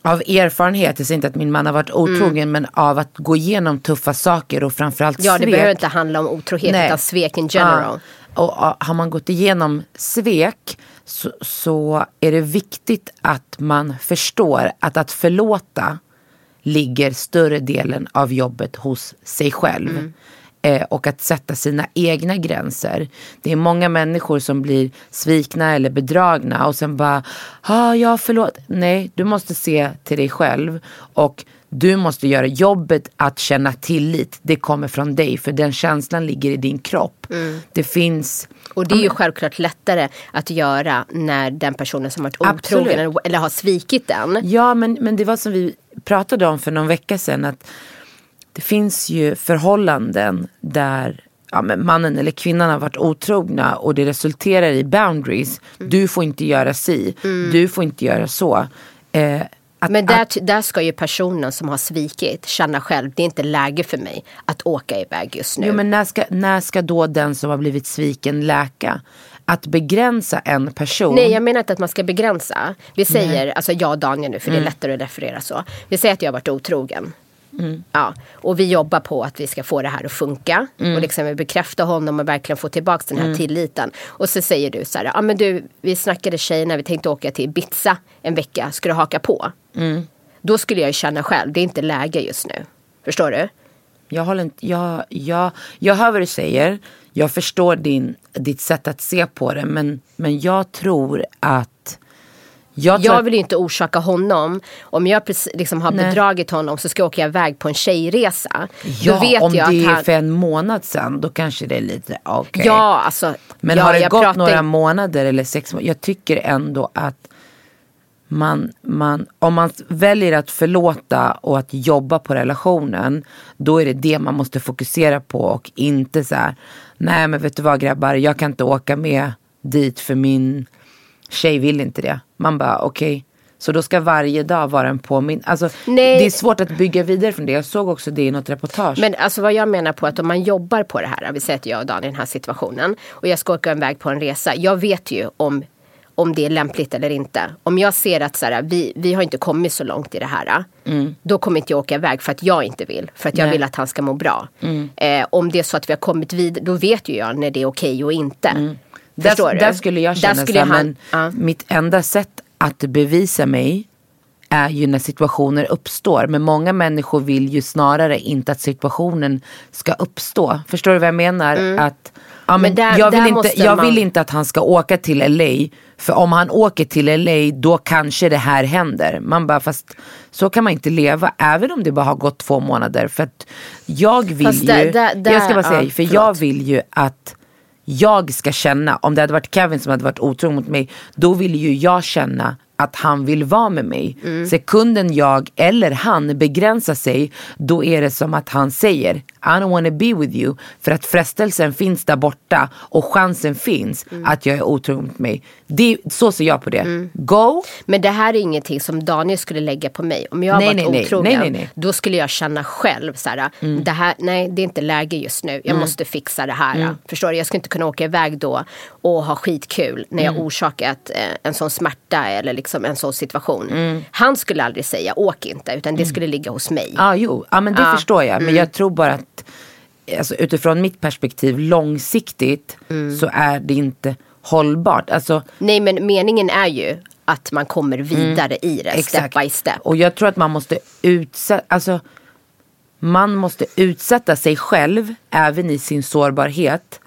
[SPEAKER 2] av erfarenhet, jag säger inte att min man har varit otrogen, men av att gå igenom tuffa saker och framförallt
[SPEAKER 1] Ja, det
[SPEAKER 2] svek.
[SPEAKER 1] behöver inte handla om otrohet
[SPEAKER 2] Nej.
[SPEAKER 1] utan svek in general.
[SPEAKER 2] Ja. Och ja, har man gått igenom svek så, så är det viktigt att man förstår att att förlåta ligger större delen av jobbet hos sig själv.
[SPEAKER 1] Mm.
[SPEAKER 2] Eh, och att sätta sina egna gränser. Det är många människor som blir svikna eller bedragna och sen bara, ah, ja förlåt. Nej, du måste se till dig själv och du måste göra jobbet att känna tillit. Det kommer från dig för den känslan ligger i din kropp. Det finns
[SPEAKER 1] Och det är ju självklart lättare att göra när den personen som varit otrogen eller, eller har svikit den.
[SPEAKER 2] Ja, men, men det var som vi pratade om för någon vecka sedan. Att det finns ju förhållanden där ja, mannen eller kvinnan har varit otrogna och det resulterar i boundaries.
[SPEAKER 1] Mm.
[SPEAKER 2] Du får inte göra si, du får inte göra så. Eh, att,
[SPEAKER 1] Men där,
[SPEAKER 2] att,
[SPEAKER 1] där ska ju personen som har svikit känna själv, det är inte läge för mig att åka iväg just nu.
[SPEAKER 2] jo, men när, ska, när ska då den som har blivit sviken läka? Att begränsa en person.
[SPEAKER 1] Nej, jag menar inte att man ska begränsa. Vi säger, alltså jag och Daniel nu, för det är lättare att referera så. Vi säger att jag har varit otrogen. Ja, och vi jobbar på att vi ska få det här att funka. Och liksom bekräfta honom och verkligen få tillbaka den här tilliten. Och så säger du så här, ja men du, vi snackade tjejerna, vi tänkte åka till Ibiza en vecka, ska du haka på? Då skulle jag känna själv, det är inte läge just nu. Förstår du?
[SPEAKER 2] Jag, håller inte, jag, jag, jag hör vad du säger. Jag förstår din, ditt sätt att se på det. Men, men jag tror att... Jag,
[SPEAKER 1] Jag vill ju inte orsaka honom. Om jag liksom har
[SPEAKER 2] Nej.
[SPEAKER 1] bedragit honom så ska jag åka iväg på en tjejresa.
[SPEAKER 2] ja, om det är
[SPEAKER 1] han...
[SPEAKER 2] för en månad sedan då kanske det är lite okej.
[SPEAKER 1] Ja, alltså.
[SPEAKER 2] Men
[SPEAKER 1] ja,
[SPEAKER 2] har det gått
[SPEAKER 1] pratar-
[SPEAKER 2] några månader eller sex månader. Jag tycker ändå att man, man, om man väljer att förlåta och att jobba på relationen. Då är det det man måste fokusera på och inte så här. Nej men vet du vad grabbar, jag kan inte åka med dit för min tjej vill inte det. Man bara okej. Så då ska varje dag vara en påminn. Alltså,
[SPEAKER 1] Nej.
[SPEAKER 2] det är svårt att bygga vidare från det. Jag såg också det i något reportage.
[SPEAKER 1] Men alltså vad jag menar på att om man jobbar på det här, vi säger att jag och Dan i den här situationen och jag ska åka iväg på en resa. Jag vet ju om, om det är lämpligt eller inte. Om jag ser att så här, vi, vi har inte kommit så långt i det här. Då kommer inte jag åka iväg för att jag inte vill. För att jag
[SPEAKER 2] Nej.
[SPEAKER 1] vill att han ska må bra. Eh, om det är så att vi har kommit vidare, då vet ju jag när det är okej och inte. Förstår
[SPEAKER 2] där,
[SPEAKER 1] du?
[SPEAKER 2] där skulle jag känna
[SPEAKER 1] Där skulle
[SPEAKER 2] så här,
[SPEAKER 1] han-
[SPEAKER 2] men
[SPEAKER 1] ja.
[SPEAKER 2] mitt enda sätt att bevisa mig är ju när situationer uppstår. Men många människor vill ju snarare inte att situationen ska uppstå. Förstår du vad jag menar? Att, ja, men
[SPEAKER 1] Mm. där-
[SPEAKER 2] jag vill, inte, jag
[SPEAKER 1] man-
[SPEAKER 2] vill inte att han ska åka till LA. För om han åker till LA då kanske det här händer. Man bara fast så kan man inte leva. Även om det bara har gått två månader. För att jag vill ju.
[SPEAKER 1] där- där- där-
[SPEAKER 2] jag ska bara säga,
[SPEAKER 1] ja,
[SPEAKER 2] för
[SPEAKER 1] förlåt.
[SPEAKER 2] jag vill ju att jag ska känna, om det hade varit Kevin som hade varit otrogen mot mig, då vill ju jag känna att han vill vara med mig.
[SPEAKER 1] Mm.
[SPEAKER 2] Sekunden jag eller han begränsar sig, då är det som att han säger I don't wanna be with you. För att frestelsen finns där borta och chansen finns
[SPEAKER 1] Mm.
[SPEAKER 2] att jag är otrogen mot mig. Det, så ser jag på det. Go,
[SPEAKER 1] Men det här är ingenting som Daniel skulle lägga på mig. Om jag
[SPEAKER 2] Nej,
[SPEAKER 1] varit
[SPEAKER 2] nej,
[SPEAKER 1] otrogen,
[SPEAKER 2] Nej, nej,
[SPEAKER 1] då skulle jag känna själv så här,
[SPEAKER 2] Mm.
[SPEAKER 1] det här, nej det är inte läge just nu, jag måste fixa det här.
[SPEAKER 2] Mm.
[SPEAKER 1] Förstår du? Jag skulle inte kunna åka iväg då och ha skitkul när
[SPEAKER 2] Mm.
[SPEAKER 1] jag orsakat eh, en sån smärta eller liksom en sån situation.
[SPEAKER 2] Mm.
[SPEAKER 1] Han skulle aldrig säga åk inte, utan det skulle ligga hos mig.
[SPEAKER 2] Ja, jo, ja, men det
[SPEAKER 1] Ja.
[SPEAKER 2] förstår jag. Men jag tror bara att alltså, utifrån mitt perspektiv långsiktigt så är det inte hållbart. Alltså,
[SPEAKER 1] Nej men meningen är ju att man kommer vidare i det, step
[SPEAKER 2] Mm. Exakt.
[SPEAKER 1] by step.
[SPEAKER 2] Och jag tror att man måste utsätta, alltså man måste utsätta sig själv även i sin sårbarhet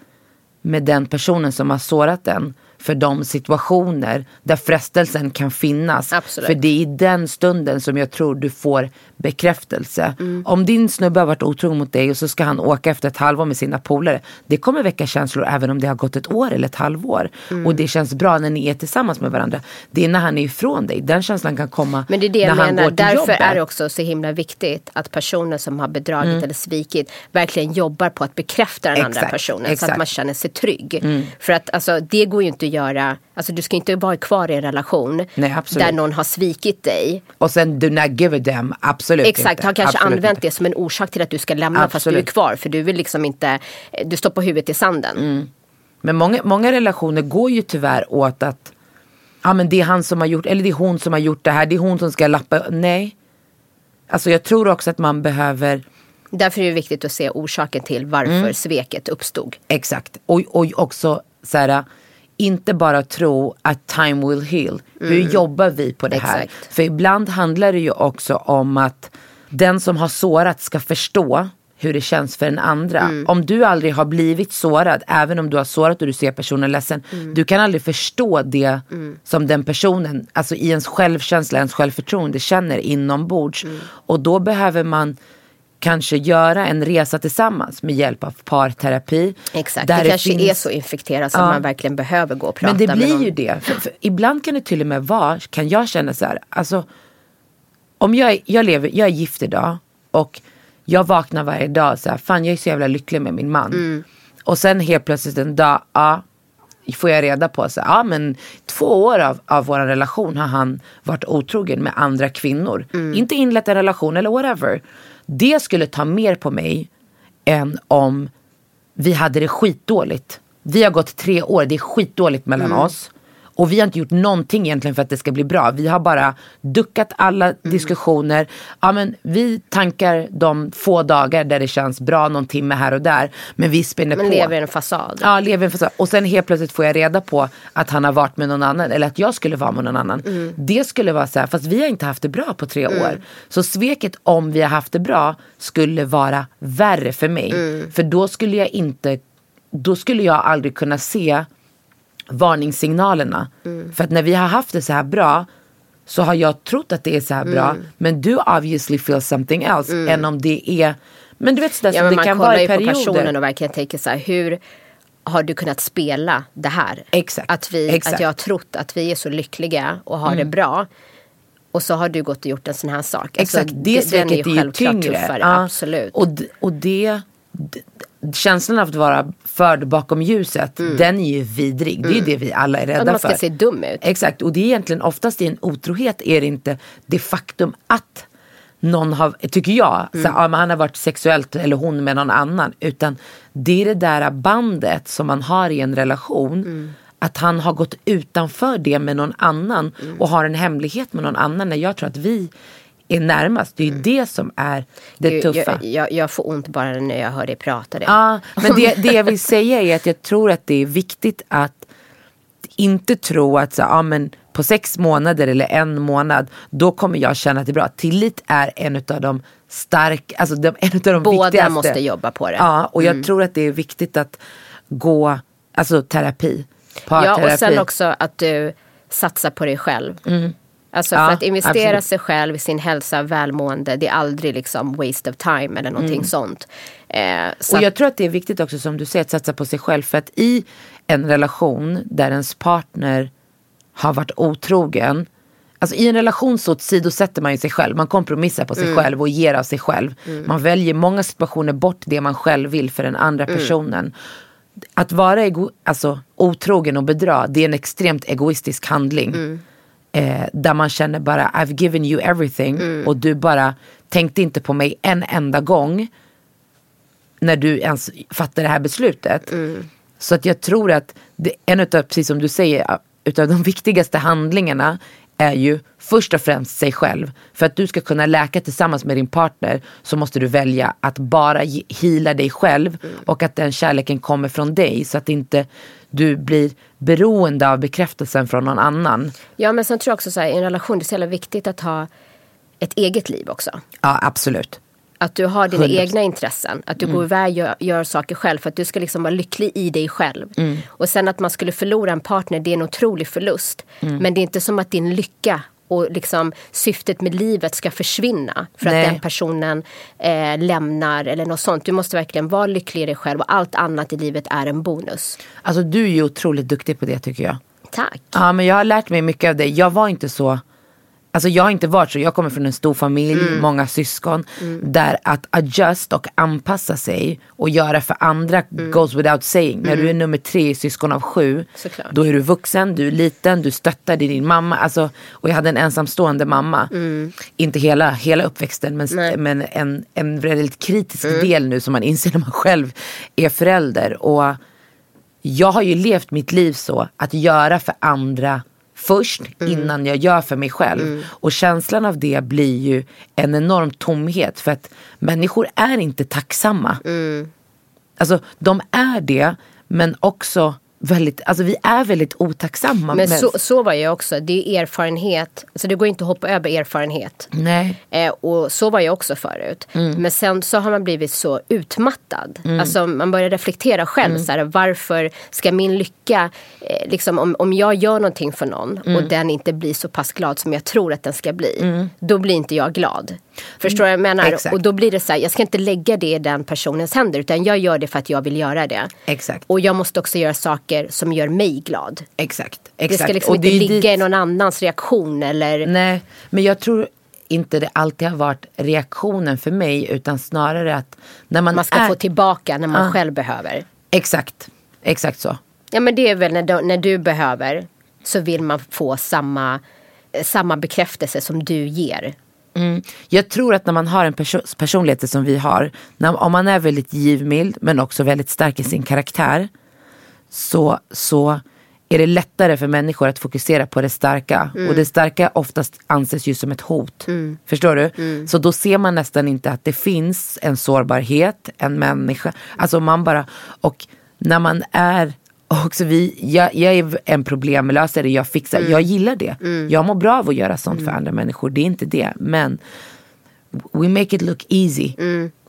[SPEAKER 2] med den personen som har sårat den. För de situationer där frestelsen kan finnas.
[SPEAKER 1] Absolut.
[SPEAKER 2] För det är i den stunden som jag tror du får bekräftelse. Om din snubbe har varit otrogen mot dig och så ska han åka efter ett halvår med sina polare. Det kommer väcka känslor även om det har gått ett år eller ett halvår. Och det känns bra när ni är tillsammans med varandra. Det är när han är ifrån dig. Den känslan kan komma
[SPEAKER 1] Men det är det
[SPEAKER 2] när
[SPEAKER 1] jag
[SPEAKER 2] han
[SPEAKER 1] menar.
[SPEAKER 2] går till
[SPEAKER 1] Därför
[SPEAKER 2] jobbet.
[SPEAKER 1] är det också så himla viktigt att personer som har bedragit
[SPEAKER 2] Mm.
[SPEAKER 1] eller svikit verkligen jobbar på att bekräfta den andra
[SPEAKER 2] Exakt,
[SPEAKER 1] personen. Så att
[SPEAKER 2] exakt. Mm.
[SPEAKER 1] man känner sig trygg. För att alltså, det går ju inte att göra. Alltså, du ska inte vara kvar i en relation
[SPEAKER 2] Nej, absolut.
[SPEAKER 1] där någon har svikit dig.
[SPEAKER 2] Och sen do not give a damn. Absolut
[SPEAKER 1] Exakt,
[SPEAKER 2] inte.
[SPEAKER 1] har kanske
[SPEAKER 2] Absolut
[SPEAKER 1] använt
[SPEAKER 2] inte.
[SPEAKER 1] det som en orsak till att du ska lämna fast du är
[SPEAKER 2] Absolut.
[SPEAKER 1] kvar. För du vill liksom inte, du stoppar huvudet i sanden.
[SPEAKER 2] Mm. Men många, många relationer går ju tyvärr åt att ja, men det är han som har gjort, eller det är hon som har gjort det här, det är hon som ska lappa. Nej. Alltså jag tror också att man behöver,
[SPEAKER 1] Därför är det viktigt att se orsaken till varför
[SPEAKER 2] Mm.
[SPEAKER 1] sveket uppstod.
[SPEAKER 2] exakt, och, och också så här, inte bara tro att time will heal. Hur jobbar vi på det här?
[SPEAKER 1] Mm. Exakt.
[SPEAKER 2] För ibland handlar det ju också om att den som har sårat ska förstå hur det känns för den andra.
[SPEAKER 1] Mm.
[SPEAKER 2] Om du aldrig har blivit sårad, även om du har sårat och du ser personen ledsen.
[SPEAKER 1] Mm.
[SPEAKER 2] Du kan aldrig förstå det som den personen, alltså i ens självkänsla, ens självförtroende känner inombords.
[SPEAKER 1] Mm.
[SPEAKER 2] Och då behöver man kanske göra en resa tillsammans med hjälp av parterapi.
[SPEAKER 1] Exakt,
[SPEAKER 2] Där
[SPEAKER 1] det kanske
[SPEAKER 2] finns-
[SPEAKER 1] är så infekterat så
[SPEAKER 2] Ja.
[SPEAKER 1] att man verkligen behöver gå och prata
[SPEAKER 2] men det blir ju det. För, för ibland kan det till och med vara, kan jag känna så här, alltså om jag, är- jag, lever, jag är gift idag och jag vaknar varje dag så här, fan jag är så jävla lycklig med min man.
[SPEAKER 1] Mm.
[SPEAKER 2] Och sen helt plötsligt en dag, ja, får jag reda på så ja men två år av, av vår relation har han varit otrogen med andra kvinnor.
[SPEAKER 1] Mm.
[SPEAKER 2] Inte inlett en relation eller whatever. Det skulle ta mer på mig än om vi hade det skitdåligt. Vi har gått tre år, det är skitdåligt mellan
[SPEAKER 1] Mm.
[SPEAKER 2] oss. Och vi har inte gjort någonting egentligen för att det ska bli bra. Vi har bara duckat alla
[SPEAKER 1] Mm.
[SPEAKER 2] diskussioner. Ja, men vi tankar de få dagar där det känns bra, någon timme här och där. Men vi spinner
[SPEAKER 1] Men
[SPEAKER 2] på.
[SPEAKER 1] lever i en fasad.
[SPEAKER 2] Ja, lever i en fasad. Och sen helt plötsligt får jag reda på att han har varit med någon annan. Eller att jag skulle vara med någon annan.
[SPEAKER 1] Mm.
[SPEAKER 2] Det skulle vara så här, fast vi har inte haft det bra på tre år. Så sveket om vi har haft det bra skulle vara värre för mig.
[SPEAKER 1] Mm.
[SPEAKER 2] För då skulle jag inte, då skulle jag aldrig kunna se varningssignalerna.
[SPEAKER 1] Mm.
[SPEAKER 2] För att när vi har haft det så här bra så har jag trott att det är så här bra.
[SPEAKER 1] Mm.
[SPEAKER 2] Men du obviously feel something else. Än om det är, men du vet sådär
[SPEAKER 1] Ja,
[SPEAKER 2] som det
[SPEAKER 1] man
[SPEAKER 2] kan
[SPEAKER 1] kollar
[SPEAKER 2] vara i
[SPEAKER 1] ju på
[SPEAKER 2] perioder.
[SPEAKER 1] personen och verkligen tänker så här, hur har du kunnat spela det här?
[SPEAKER 2] Exakt,
[SPEAKER 1] Att, vi,
[SPEAKER 2] exakt.
[SPEAKER 1] att jag har trott att vi är så lyckliga och har det bra. Och så har du gått och gjort en sån här sak. Alltså,
[SPEAKER 2] Exakt, det
[SPEAKER 1] den
[SPEAKER 2] sveket är ju
[SPEAKER 1] självklart
[SPEAKER 2] tyngre.
[SPEAKER 1] tuffare,
[SPEAKER 2] Ja.
[SPEAKER 1] absolut.
[SPEAKER 2] Och, och det, känslan av att vara förd bakom ljuset, den är ju vidrig. Det är ju det vi alla är rädda
[SPEAKER 1] Mm. Att man ska
[SPEAKER 2] för.
[SPEAKER 1] se dum ut.
[SPEAKER 2] Exakt, och det är egentligen oftast i en otrohet är det inte det faktum att någon har, tycker jag,
[SPEAKER 1] Mm.
[SPEAKER 2] så, ja, men han har varit sexuellt eller hon med någon annan. Utan det är det där bandet som man har i en relation.
[SPEAKER 1] Mm.
[SPEAKER 2] Att han har gått utanför det med någon annan
[SPEAKER 1] Mm.
[SPEAKER 2] och har en hemlighet med någon annan. När jag tror att vi är närmast. Det är ju det som är det
[SPEAKER 1] Gud,
[SPEAKER 2] tuffa.
[SPEAKER 1] Jag, jag, jag får ont bara när jag hör dig prata det.
[SPEAKER 2] Ja, men det, det jag vill säga är att jag tror att det är viktigt att inte tro att så, ja, men på sex månader eller en månad då kommer jag känna att det är bra. Tillit är en av de stark, alltså de, en av de
[SPEAKER 1] Båda
[SPEAKER 2] viktigaste.
[SPEAKER 1] måste jobba på det.
[SPEAKER 2] Ja, och jag
[SPEAKER 1] Mm.
[SPEAKER 2] tror att det är viktigt att gå, alltså terapi.
[SPEAKER 1] Ja, och sen också att du satsar på dig själv. Alltså
[SPEAKER 2] Ja,
[SPEAKER 1] för att investera
[SPEAKER 2] absolut.
[SPEAKER 1] sig själv i sin hälsa, välmående, det är aldrig liksom waste of time eller någonting sånt. Eh, så
[SPEAKER 2] Och jag tror att det är viktigt också som du säger att satsa på sig själv. För att i en relation där ens partner har varit otrogen. Alltså i en relation så sidosätter man ju sig själv. Man kompromissar på sig
[SPEAKER 1] Mm.
[SPEAKER 2] själv och ger av sig själv. Man väljer många situationer bort det man själv vill för den andra
[SPEAKER 1] Mm.
[SPEAKER 2] personen. Att vara ego- alltså, otrogen och bedra det är en extremt egoistisk handling.
[SPEAKER 1] Mm.
[SPEAKER 2] Eh, där man känner bara I've given you everything
[SPEAKER 1] Mm.
[SPEAKER 2] och du bara tänkte inte på mig en enda gång när du ens fattar det här beslutet.
[SPEAKER 1] Mm.
[SPEAKER 2] Så att jag tror att det, en utav, precis som du säger, utav de [LAUGHS] viktigaste handlingarna är ju först och främst sig själv. För att du ska kunna läka tillsammans med din partner så måste du välja att bara heala dig själv och att den kärleken kommer från dig så att inte du blir beroende av bekräftelsen från någon annan.
[SPEAKER 1] ja, men sen tror jag också så här, i en relation, det är så jävla viktigt att ha ett eget liv också.
[SPEAKER 2] Ja, absolut.
[SPEAKER 1] Att du har dina
[SPEAKER 2] 100%.
[SPEAKER 1] egna intressen. Att du går iväg och gör, gör saker själv för att du ska liksom vara lycklig i dig själv.
[SPEAKER 2] Mm.
[SPEAKER 1] Och sen att man skulle förlora en partner, det är en otrolig förlust.
[SPEAKER 2] Mm.
[SPEAKER 1] Men det är inte som att din lycka och liksom syftet med livet ska försvinna för
[SPEAKER 2] Nej.
[SPEAKER 1] att den personen eh, lämnar eller något sånt. Du måste verkligen vara lycklig i dig själv och allt annat i livet är en bonus.
[SPEAKER 2] Alltså du är ju otroligt duktig på det tycker jag.
[SPEAKER 1] Tack.
[SPEAKER 2] Ja men jag har lärt mig mycket av dig. Jag var inte så, alltså jag har inte varit så. Jag kommer från en stor familj,
[SPEAKER 1] Mm.
[SPEAKER 2] många syskon. Där att adjust och anpassa sig och göra för andra goes without saying. När du är nummer tre i syskon av sju.
[SPEAKER 1] Mm. Såklart.
[SPEAKER 2] Då är du vuxen, du är liten, du stöttade din mamma. Alltså, och jag hade en ensamstående mamma. Inte hela, hela uppväxten men,
[SPEAKER 1] Mm. Nej.
[SPEAKER 2] men en, en väldigt kritisk
[SPEAKER 1] Mm.
[SPEAKER 2] del nu som man inser när man [LAUGHS] själv är förälder. Och jag har ju levt mitt liv så att göra för andra först innan jag gör för mig själv. Och känslan av det blir ju en enorm tomhet för att människor är inte tacksamma. Alltså de är det men också väldigt, alltså vi är väldigt otacksamma.
[SPEAKER 1] Men så, så var jag också. Det är erfarenhet. Så det går inte att hoppa över erfarenhet.
[SPEAKER 2] Nej.
[SPEAKER 1] Eh, och så var jag också förut.
[SPEAKER 2] Mm.
[SPEAKER 1] Men sen så har man blivit så utmattad. Alltså man börjar reflektera själv.
[SPEAKER 2] Mm.
[SPEAKER 1] Så här, varför ska min lycka, eh, liksom, om, om jag gör någonting för någon
[SPEAKER 2] Mm.
[SPEAKER 1] och den inte blir så pass glad som jag tror att den ska bli. Då blir inte jag glad. Förstår du vad jag menar?
[SPEAKER 2] Mm. Exakt.
[SPEAKER 1] Och då blir det så här, jag ska inte lägga det i den personens händer. Utan jag gör det för att jag vill göra det.
[SPEAKER 2] Exakt.
[SPEAKER 1] Och jag måste också göra saker som gör mig glad.
[SPEAKER 2] Exakt.
[SPEAKER 1] Det
[SPEAKER 2] exakt.
[SPEAKER 1] ska liksom
[SPEAKER 2] Och
[SPEAKER 1] inte
[SPEAKER 2] det
[SPEAKER 1] ligga
[SPEAKER 2] dit-
[SPEAKER 1] i någon annans reaktion eller
[SPEAKER 2] Nej, men jag tror inte det alltid har varit reaktionen för mig utan snarare att när man,
[SPEAKER 1] man ska
[SPEAKER 2] är...
[SPEAKER 1] få tillbaka när man
[SPEAKER 2] Ah.
[SPEAKER 1] själv behöver.
[SPEAKER 2] Exakt, exakt så.
[SPEAKER 1] Ja men det är väl när du, när du behöver så vill man få samma, samma bekräftelse som du ger.
[SPEAKER 2] Jag tror att när man har en perso- personlighet som vi har, när, om man är väldigt givmild men också väldigt stark i sin karaktär, så, så är det lättare för människor att fokusera på det starka. Och det starka oftast anses ju som ett hot. Förstår du? Så då ser man nästan inte att det finns en sårbarhet, en människa. Alltså man bara, och när man är också vi, jag, jag är en problemlösare, jag fixar, jag gillar det. Jag mår bra av att göra sånt för andra människor, det är inte det. Men we make it look easy.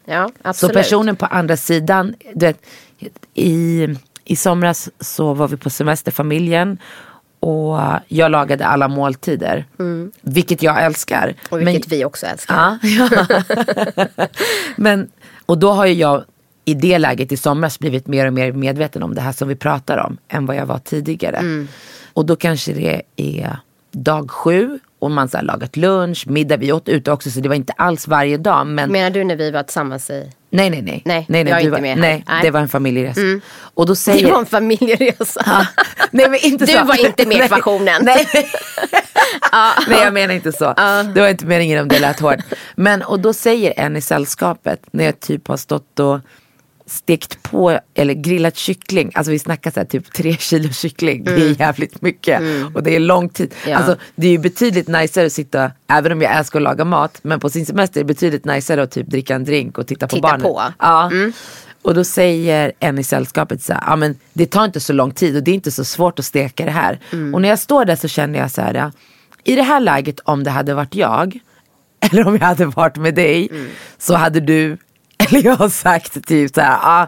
[SPEAKER 1] Ja,
[SPEAKER 2] Så personen på andra sidan, du vet, i, i somras så var vi på semesterfamiljen och jag lagade alla måltider. Vilket jag älskar.
[SPEAKER 1] Mm. Och vilket vi också älskar.
[SPEAKER 2] Ja, ja. [LAUGHS] [LAUGHS] Men, och då har jag i det läget i somras blivit mer och mer medveten om det här som vi pratar om än vad jag var tidigare.
[SPEAKER 1] Mm.
[SPEAKER 2] Och då kanske det är dag sju och man har lagat lunch, middag, vi åt ute också så det var inte alls varje dag. Men
[SPEAKER 1] Menar du när vi var tillsammans i...
[SPEAKER 2] nej, nej, nej.
[SPEAKER 1] Nej,
[SPEAKER 2] nej,
[SPEAKER 1] jag är inte
[SPEAKER 2] var,
[SPEAKER 1] med
[SPEAKER 2] nej,
[SPEAKER 1] Nej.
[SPEAKER 2] det var en familjeresa. Och då
[SPEAKER 1] Det
[SPEAKER 2] säger...
[SPEAKER 1] var en familjeresa.
[SPEAKER 2] Ja. Nej, men inte
[SPEAKER 1] Du
[SPEAKER 2] så.
[SPEAKER 1] var inte med i
[SPEAKER 2] Nej,
[SPEAKER 1] ekvationen.
[SPEAKER 2] Nej. [LAUGHS] nej jag menar inte så. Det var inte meningen om det lät hårt. Men och då säger en i sällskapet när jag typ har stått och stekt på eller grillat kyckling. Alltså vi snackar så här, typ tre [LAUGHS] kilo kyckling. Det är jävligt mycket. Och det är lång tid.
[SPEAKER 1] Ja.
[SPEAKER 2] Alltså, det är ju betydligt najsare att sitta, även om jag älskar att laga mat. Men på sin semester är det betydligt najsare att typ dricka en drink och titta på
[SPEAKER 1] Titta
[SPEAKER 2] barnen.
[SPEAKER 1] på.
[SPEAKER 2] Ja. Och då säger en i sällskapet så här, ja men det tar inte så lång tid och det är inte så svårt att steka det här. Och när jag står där så känner jag så här, ja, i det här läget om det hade varit jag, [LAUGHS] eller om jag hade varit med dig, så hade du, eller jag har sagt typ så här, ah,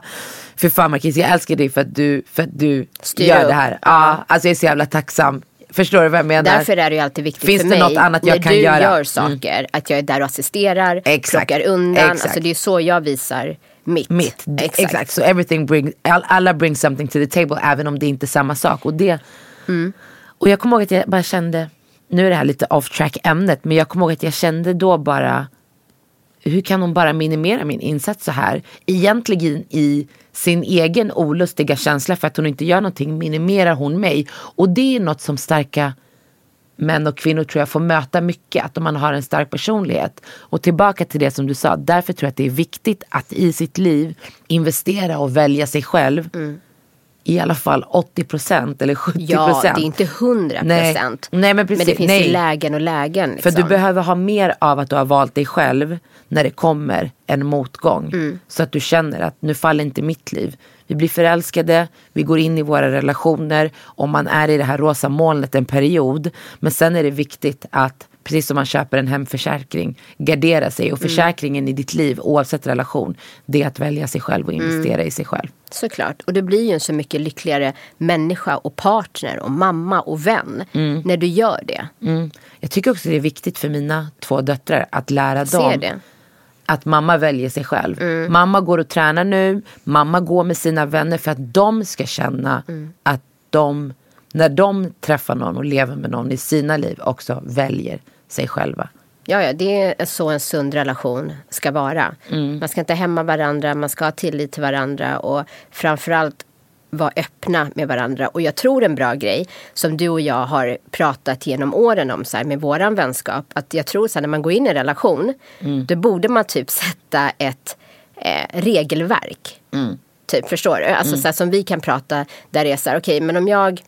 [SPEAKER 2] för fan Marquis jag älskar dig för att du, för att du
[SPEAKER 1] Styr
[SPEAKER 2] gör
[SPEAKER 1] upp.
[SPEAKER 2] det här. Ja, alltså jag är så jävla tacksam. Förstår du vad jag menar?
[SPEAKER 1] Därför är det ju alltid viktigt
[SPEAKER 2] Finns
[SPEAKER 1] för
[SPEAKER 2] det
[SPEAKER 1] mig
[SPEAKER 2] något annat jag
[SPEAKER 1] när
[SPEAKER 2] kan
[SPEAKER 1] du
[SPEAKER 2] göra?
[SPEAKER 1] gör
[SPEAKER 2] Mm.
[SPEAKER 1] saker, att jag är där och assisterar,
[SPEAKER 2] Exakt.
[SPEAKER 1] plockar undan.
[SPEAKER 2] Exakt.
[SPEAKER 1] Alltså det är så jag visar mitt.
[SPEAKER 2] mitt. Exakt. Så everything bring, all, alla bring something to the table även om det inte är samma sak. Och, det, och jag kommer ihåg att jag bara kände, nu är det här lite off track ämnet, men jag kommer ihåg att jag kände då bara, hur kan hon bara minimera min insats så här? Egentligen i sin egen olustiga känsla för att hon inte gör någonting minimerar hon mig. Och det är något som starka män och kvinnor tror jag får möta mycket, att om man har en stark personlighet. Och tillbaka till det som du sa, därför tror jag att det är viktigt att i sitt liv investera och välja sig själv. Mm. I alla fall 80% eller 70%.
[SPEAKER 1] Ja, det är inte 100
[SPEAKER 2] Nej.
[SPEAKER 1] procent.
[SPEAKER 2] Nej, men precis.
[SPEAKER 1] det finns
[SPEAKER 2] Nej.
[SPEAKER 1] ju lägen och lägen.
[SPEAKER 2] För
[SPEAKER 1] Liksom.
[SPEAKER 2] du behöver ha mer av att du har valt dig själv när det kommer en motgång.
[SPEAKER 1] Mm.
[SPEAKER 2] Så att du känner att nu faller inte mitt liv. vi blir förälskade, vi går in i våra relationer och man är i det här rosa molnet en period. Men sen är det viktigt att precis som man köper en hemförsäkring, gardera sig. Och försäkringen i ditt liv, oavsett relation, det är att välja sig själv och investera i sig själv.
[SPEAKER 1] Såklart. Och du blir ju en så mycket lyckligare människa och partner och mamma och vän när du gör det.
[SPEAKER 2] Mm. Jag tycker också det är viktigt för mina två döttrar att lära dem
[SPEAKER 1] det.
[SPEAKER 2] att mamma väljer sig själv. Mamma går och tränar nu, mamma går med sina vänner för att de ska känna att de, när de träffar någon och lever med någon i sina liv också väljer sig själva.
[SPEAKER 1] Ja, ja, det är så en sund relation ska vara.
[SPEAKER 2] Mm.
[SPEAKER 1] Man ska inte hämma varandra, man ska ha tillit till varandra och framförallt vara öppna med varandra. Och jag tror en bra grej som du och jag har pratat genom åren om så här, med våran vänskap. Att jag tror så här, när man går in i en relation
[SPEAKER 2] Mm.
[SPEAKER 1] då borde man typ sätta ett eh, regelverk.
[SPEAKER 2] Mm.
[SPEAKER 1] Typ, förstår du? Alltså så här, som vi kan prata där det är så här, okej men om jag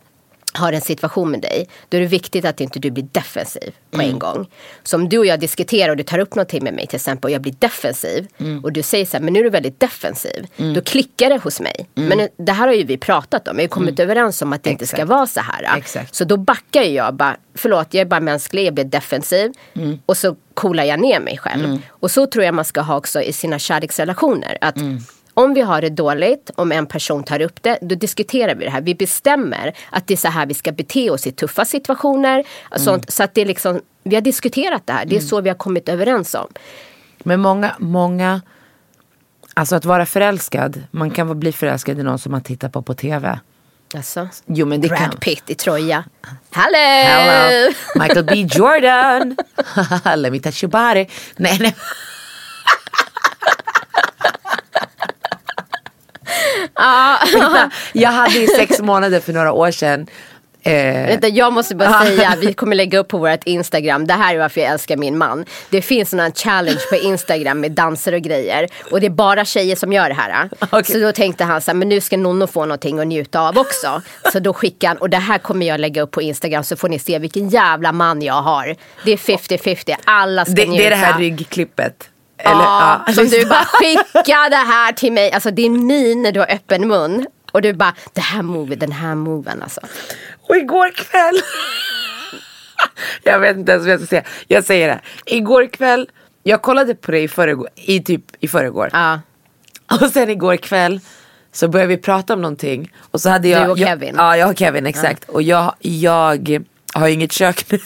[SPEAKER 1] har en situation med dig, då är det viktigt att inte du blir defensiv på
[SPEAKER 2] Mm.
[SPEAKER 1] en gång. Så om du och jag diskuterar och du tar upp någonting med mig till exempel och jag blir defensiv
[SPEAKER 2] Mm.
[SPEAKER 1] och du säger så här, men nu är du väldigt defensiv. Då klickar det hos mig. Men det här har ju vi pratat om, vi har kommit överens om att det inte ska
[SPEAKER 2] Mm. Exakt.
[SPEAKER 1] vara så här.
[SPEAKER 2] Exakt.
[SPEAKER 1] Så då backar ju jag bara, förlåt jag är bara mänsklig, jag blir defensiv.
[SPEAKER 2] Mm.
[SPEAKER 1] Och så coolar jag ner mig själv. Och så tror jag man ska ha också i sina kärleksrelationer. Att
[SPEAKER 2] Mm.
[SPEAKER 1] Om vi har det dåligt, om en person tar upp det, då diskuterar vi det här. Vi bestämmer att det är så här vi ska bete oss i tuffa situationer. och Sånt, Så att det är liksom, vi har diskuterat det här, det är så vi har kommit överens om.
[SPEAKER 2] Men många, många, alltså att vara förälskad, man kan bli förälskad i någon som man tittar på på tv.
[SPEAKER 1] Alltså,
[SPEAKER 2] Jo men det kan.
[SPEAKER 1] Brad Pitt i Troja. Hello!
[SPEAKER 2] Hello, Michael B Jordan. [LAUGHS] Let me touch your body. Nej, nej. [LAUGHS] [LAUGHS] Vänta, jag hade i sex månader för några år sedan. Eh,
[SPEAKER 1] Vänta, jag måste bara säga, vi kommer lägga upp på vårt Instagram, det här är varför jag älskar min man. Det finns en challenge på Instagram med danser och grejer. Och det är bara tjejer som gör det här. [LAUGHS]
[SPEAKER 2] Okej.
[SPEAKER 1] Så då tänkte han så här, men nu ska Nonno få någonting att njuta av också. Så då skickade han, och det här kommer jag lägga upp på Instagram så får ni se vilken jävla man jag har. Det är 50-50, alla ska
[SPEAKER 2] det,
[SPEAKER 1] njuta.
[SPEAKER 2] det är det här ryggklippet.
[SPEAKER 1] Ja,
[SPEAKER 2] ja,
[SPEAKER 1] som du bara [LAUGHS] skicka det här till mig. Alltså din min när du har öppen mun. Och du bara, det här move, den här moven alltså.
[SPEAKER 2] Och igår kväll. [LAUGHS] jag vet inte ens vad jag ska säga. Jag säger det. Igår kväll. Jag kollade på det i förrgår. I typ i förrgår.
[SPEAKER 1] Ja.
[SPEAKER 2] Och sen igår kväll. Så började vi prata om någonting. Och så hade jag.
[SPEAKER 1] Du och
[SPEAKER 2] jag,
[SPEAKER 1] Kevin.
[SPEAKER 2] Ja jag och Kevin exakt. Och jag, jag har ju inget kök nu.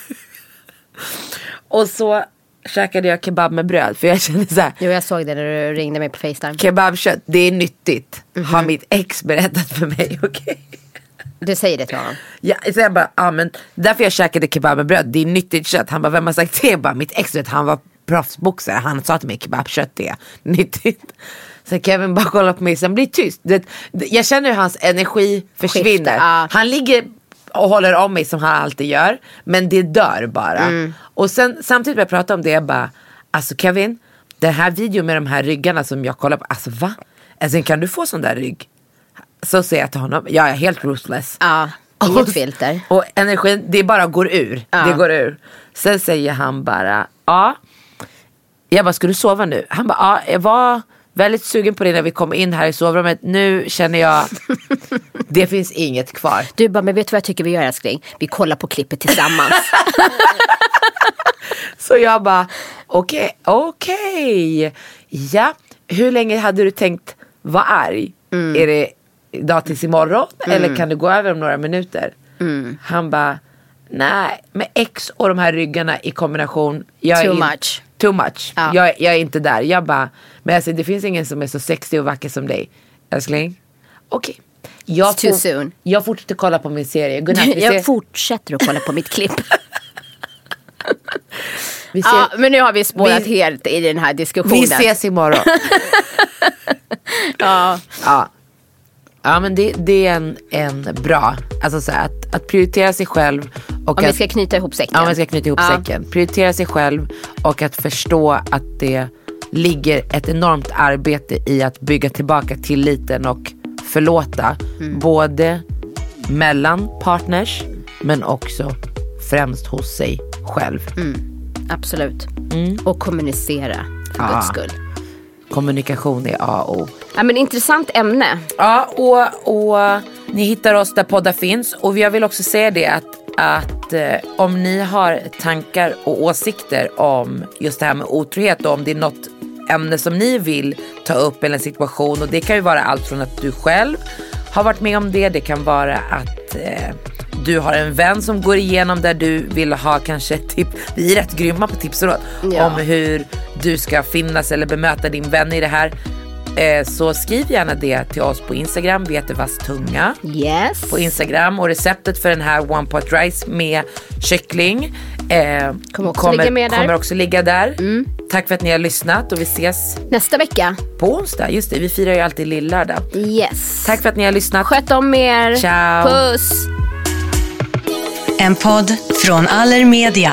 [SPEAKER 2] [LAUGHS] och så käkade jag kebab med bröd. För jag kände så här.
[SPEAKER 1] Jo, jag såg det när du ringde mig på Facetime.
[SPEAKER 2] Kebabkött det är nyttigt.
[SPEAKER 1] Mhm.
[SPEAKER 2] Har mitt ex berättat för mig. [LAUGHS] Okej.
[SPEAKER 1] Du säger det till honom.
[SPEAKER 2] Ja, så jag bara, ja men därför jag käkade kebab med bröd, det är nyttigt kött. Han bara, vem har sagt det? Jag bara, mitt ex vet, han var proffsboxare, han sa till mig kebabkött är nyttigt. [LAUGHS] Så Kevin bara kollar på mig, sen blir tyst. Det, jag känner hur hans energi försvinner.
[SPEAKER 1] Skiftar, ja.
[SPEAKER 2] Han ligger och håller om mig som han alltid gör, men det dör bara.
[SPEAKER 1] Mm.
[SPEAKER 2] Och sen samtidigt när jag pratar om det, jag bara, alltså Kevin, den här videon med de här ryggarna som jag kollar på, alltså va? Alltså kan du få sån där rygg? Så säger jag till honom, jag är helt ruthless.
[SPEAKER 1] Ja,
[SPEAKER 2] Och-
[SPEAKER 1] inget filter.
[SPEAKER 2] Och energin, det bara går ur.
[SPEAKER 1] Ja.
[SPEAKER 2] Det går ur. Sen säger han bara, ja. Jag bara, ska du sova nu? Han bara, ja, jag var väldigt sugen på det när vi kom in här i sovrummet. Nu känner jag, [LAUGHS] det finns inget kvar.
[SPEAKER 1] Du bara, men vet du vad jag tycker vi gör älskling? Vi kollar på klippet tillsammans. [LAUGHS]
[SPEAKER 2] Så jag bara, okej, okej. Ja, hur länge hade du tänkt vara arg?
[SPEAKER 1] Mm.
[SPEAKER 2] Är det idag tills imorgon? Eller kan du gå över om några minuter?
[SPEAKER 1] Mm.
[SPEAKER 2] Han bara, nej, med X och de här ryggarna i kombination. Jag
[SPEAKER 1] Too much.
[SPEAKER 2] Too much.
[SPEAKER 1] Ja.
[SPEAKER 2] Jag, jag är inte där. Jag bara, men alltså, det finns ingen som är så sexig och vacker som dig. Älskling, okej. Jag,
[SPEAKER 1] It's too soon.
[SPEAKER 2] jag fortsätter kolla på min serie. Godnatt, [LAUGHS]
[SPEAKER 1] jag fortsätter att kolla på mitt klipp. [LAUGHS]
[SPEAKER 2] ses,
[SPEAKER 1] ja, men nu har vi spårat
[SPEAKER 2] Vi-
[SPEAKER 1] helt i den här diskussionen.
[SPEAKER 2] vi ses imorgon. [LAUGHS]
[SPEAKER 1] Ja.
[SPEAKER 2] Ja. Ja men det, det är en, en bra, alltså så här, att, att prioritera sig själv och
[SPEAKER 1] Om vi ska knyta ihop säcken.
[SPEAKER 2] ja, om vi ska knyta ihop
[SPEAKER 1] Ja.
[SPEAKER 2] säcken. Prioritera sig själv och att förstå att det ligger ett enormt arbete i att bygga tillbaka tilliten och förlåta.
[SPEAKER 1] Mm.
[SPEAKER 2] Både mellan partners men också främst hos sig själv.
[SPEAKER 1] Absolut. Och kommunicera för
[SPEAKER 2] Mm. Ja.
[SPEAKER 1] guds skull.
[SPEAKER 2] Kommunikation är A och O.
[SPEAKER 1] Ja, men intressant ämne.
[SPEAKER 2] Ja, och, och ni hittar oss där poddar finns. Och jag vill också säga det att, att eh, om ni har tankar och åsikter om just det här med otrohet och om det är något ämne som ni vill ta upp eller en situation och det kan ju vara allt från att du själv har varit med om det, det kan vara att eh, du har en vän som går igenom där du vill ha kanske tips. Vi är rätt grymma på tips och råd
[SPEAKER 1] Ja.
[SPEAKER 2] om hur du ska finnas eller bemöta din vän i det här. Eh, så skriv gärna det till oss på Instagram, vi heter Vass tunga
[SPEAKER 1] Yes.
[SPEAKER 2] på Instagram och receptet för den här one pot rice med kyckling eh,
[SPEAKER 1] Kommer också ligga med där. Mm.
[SPEAKER 2] kommer också ligga där. Tack för att ni har lyssnat och vi ses
[SPEAKER 1] Nästa vecka.
[SPEAKER 2] på onsdag. Just det, vi firar ju alltid lillördag.
[SPEAKER 1] Yes.
[SPEAKER 2] Tack för att ni har lyssnat.
[SPEAKER 1] Sköt om er.
[SPEAKER 2] Ciao.
[SPEAKER 1] Puss.
[SPEAKER 4] En podd från Allermedia.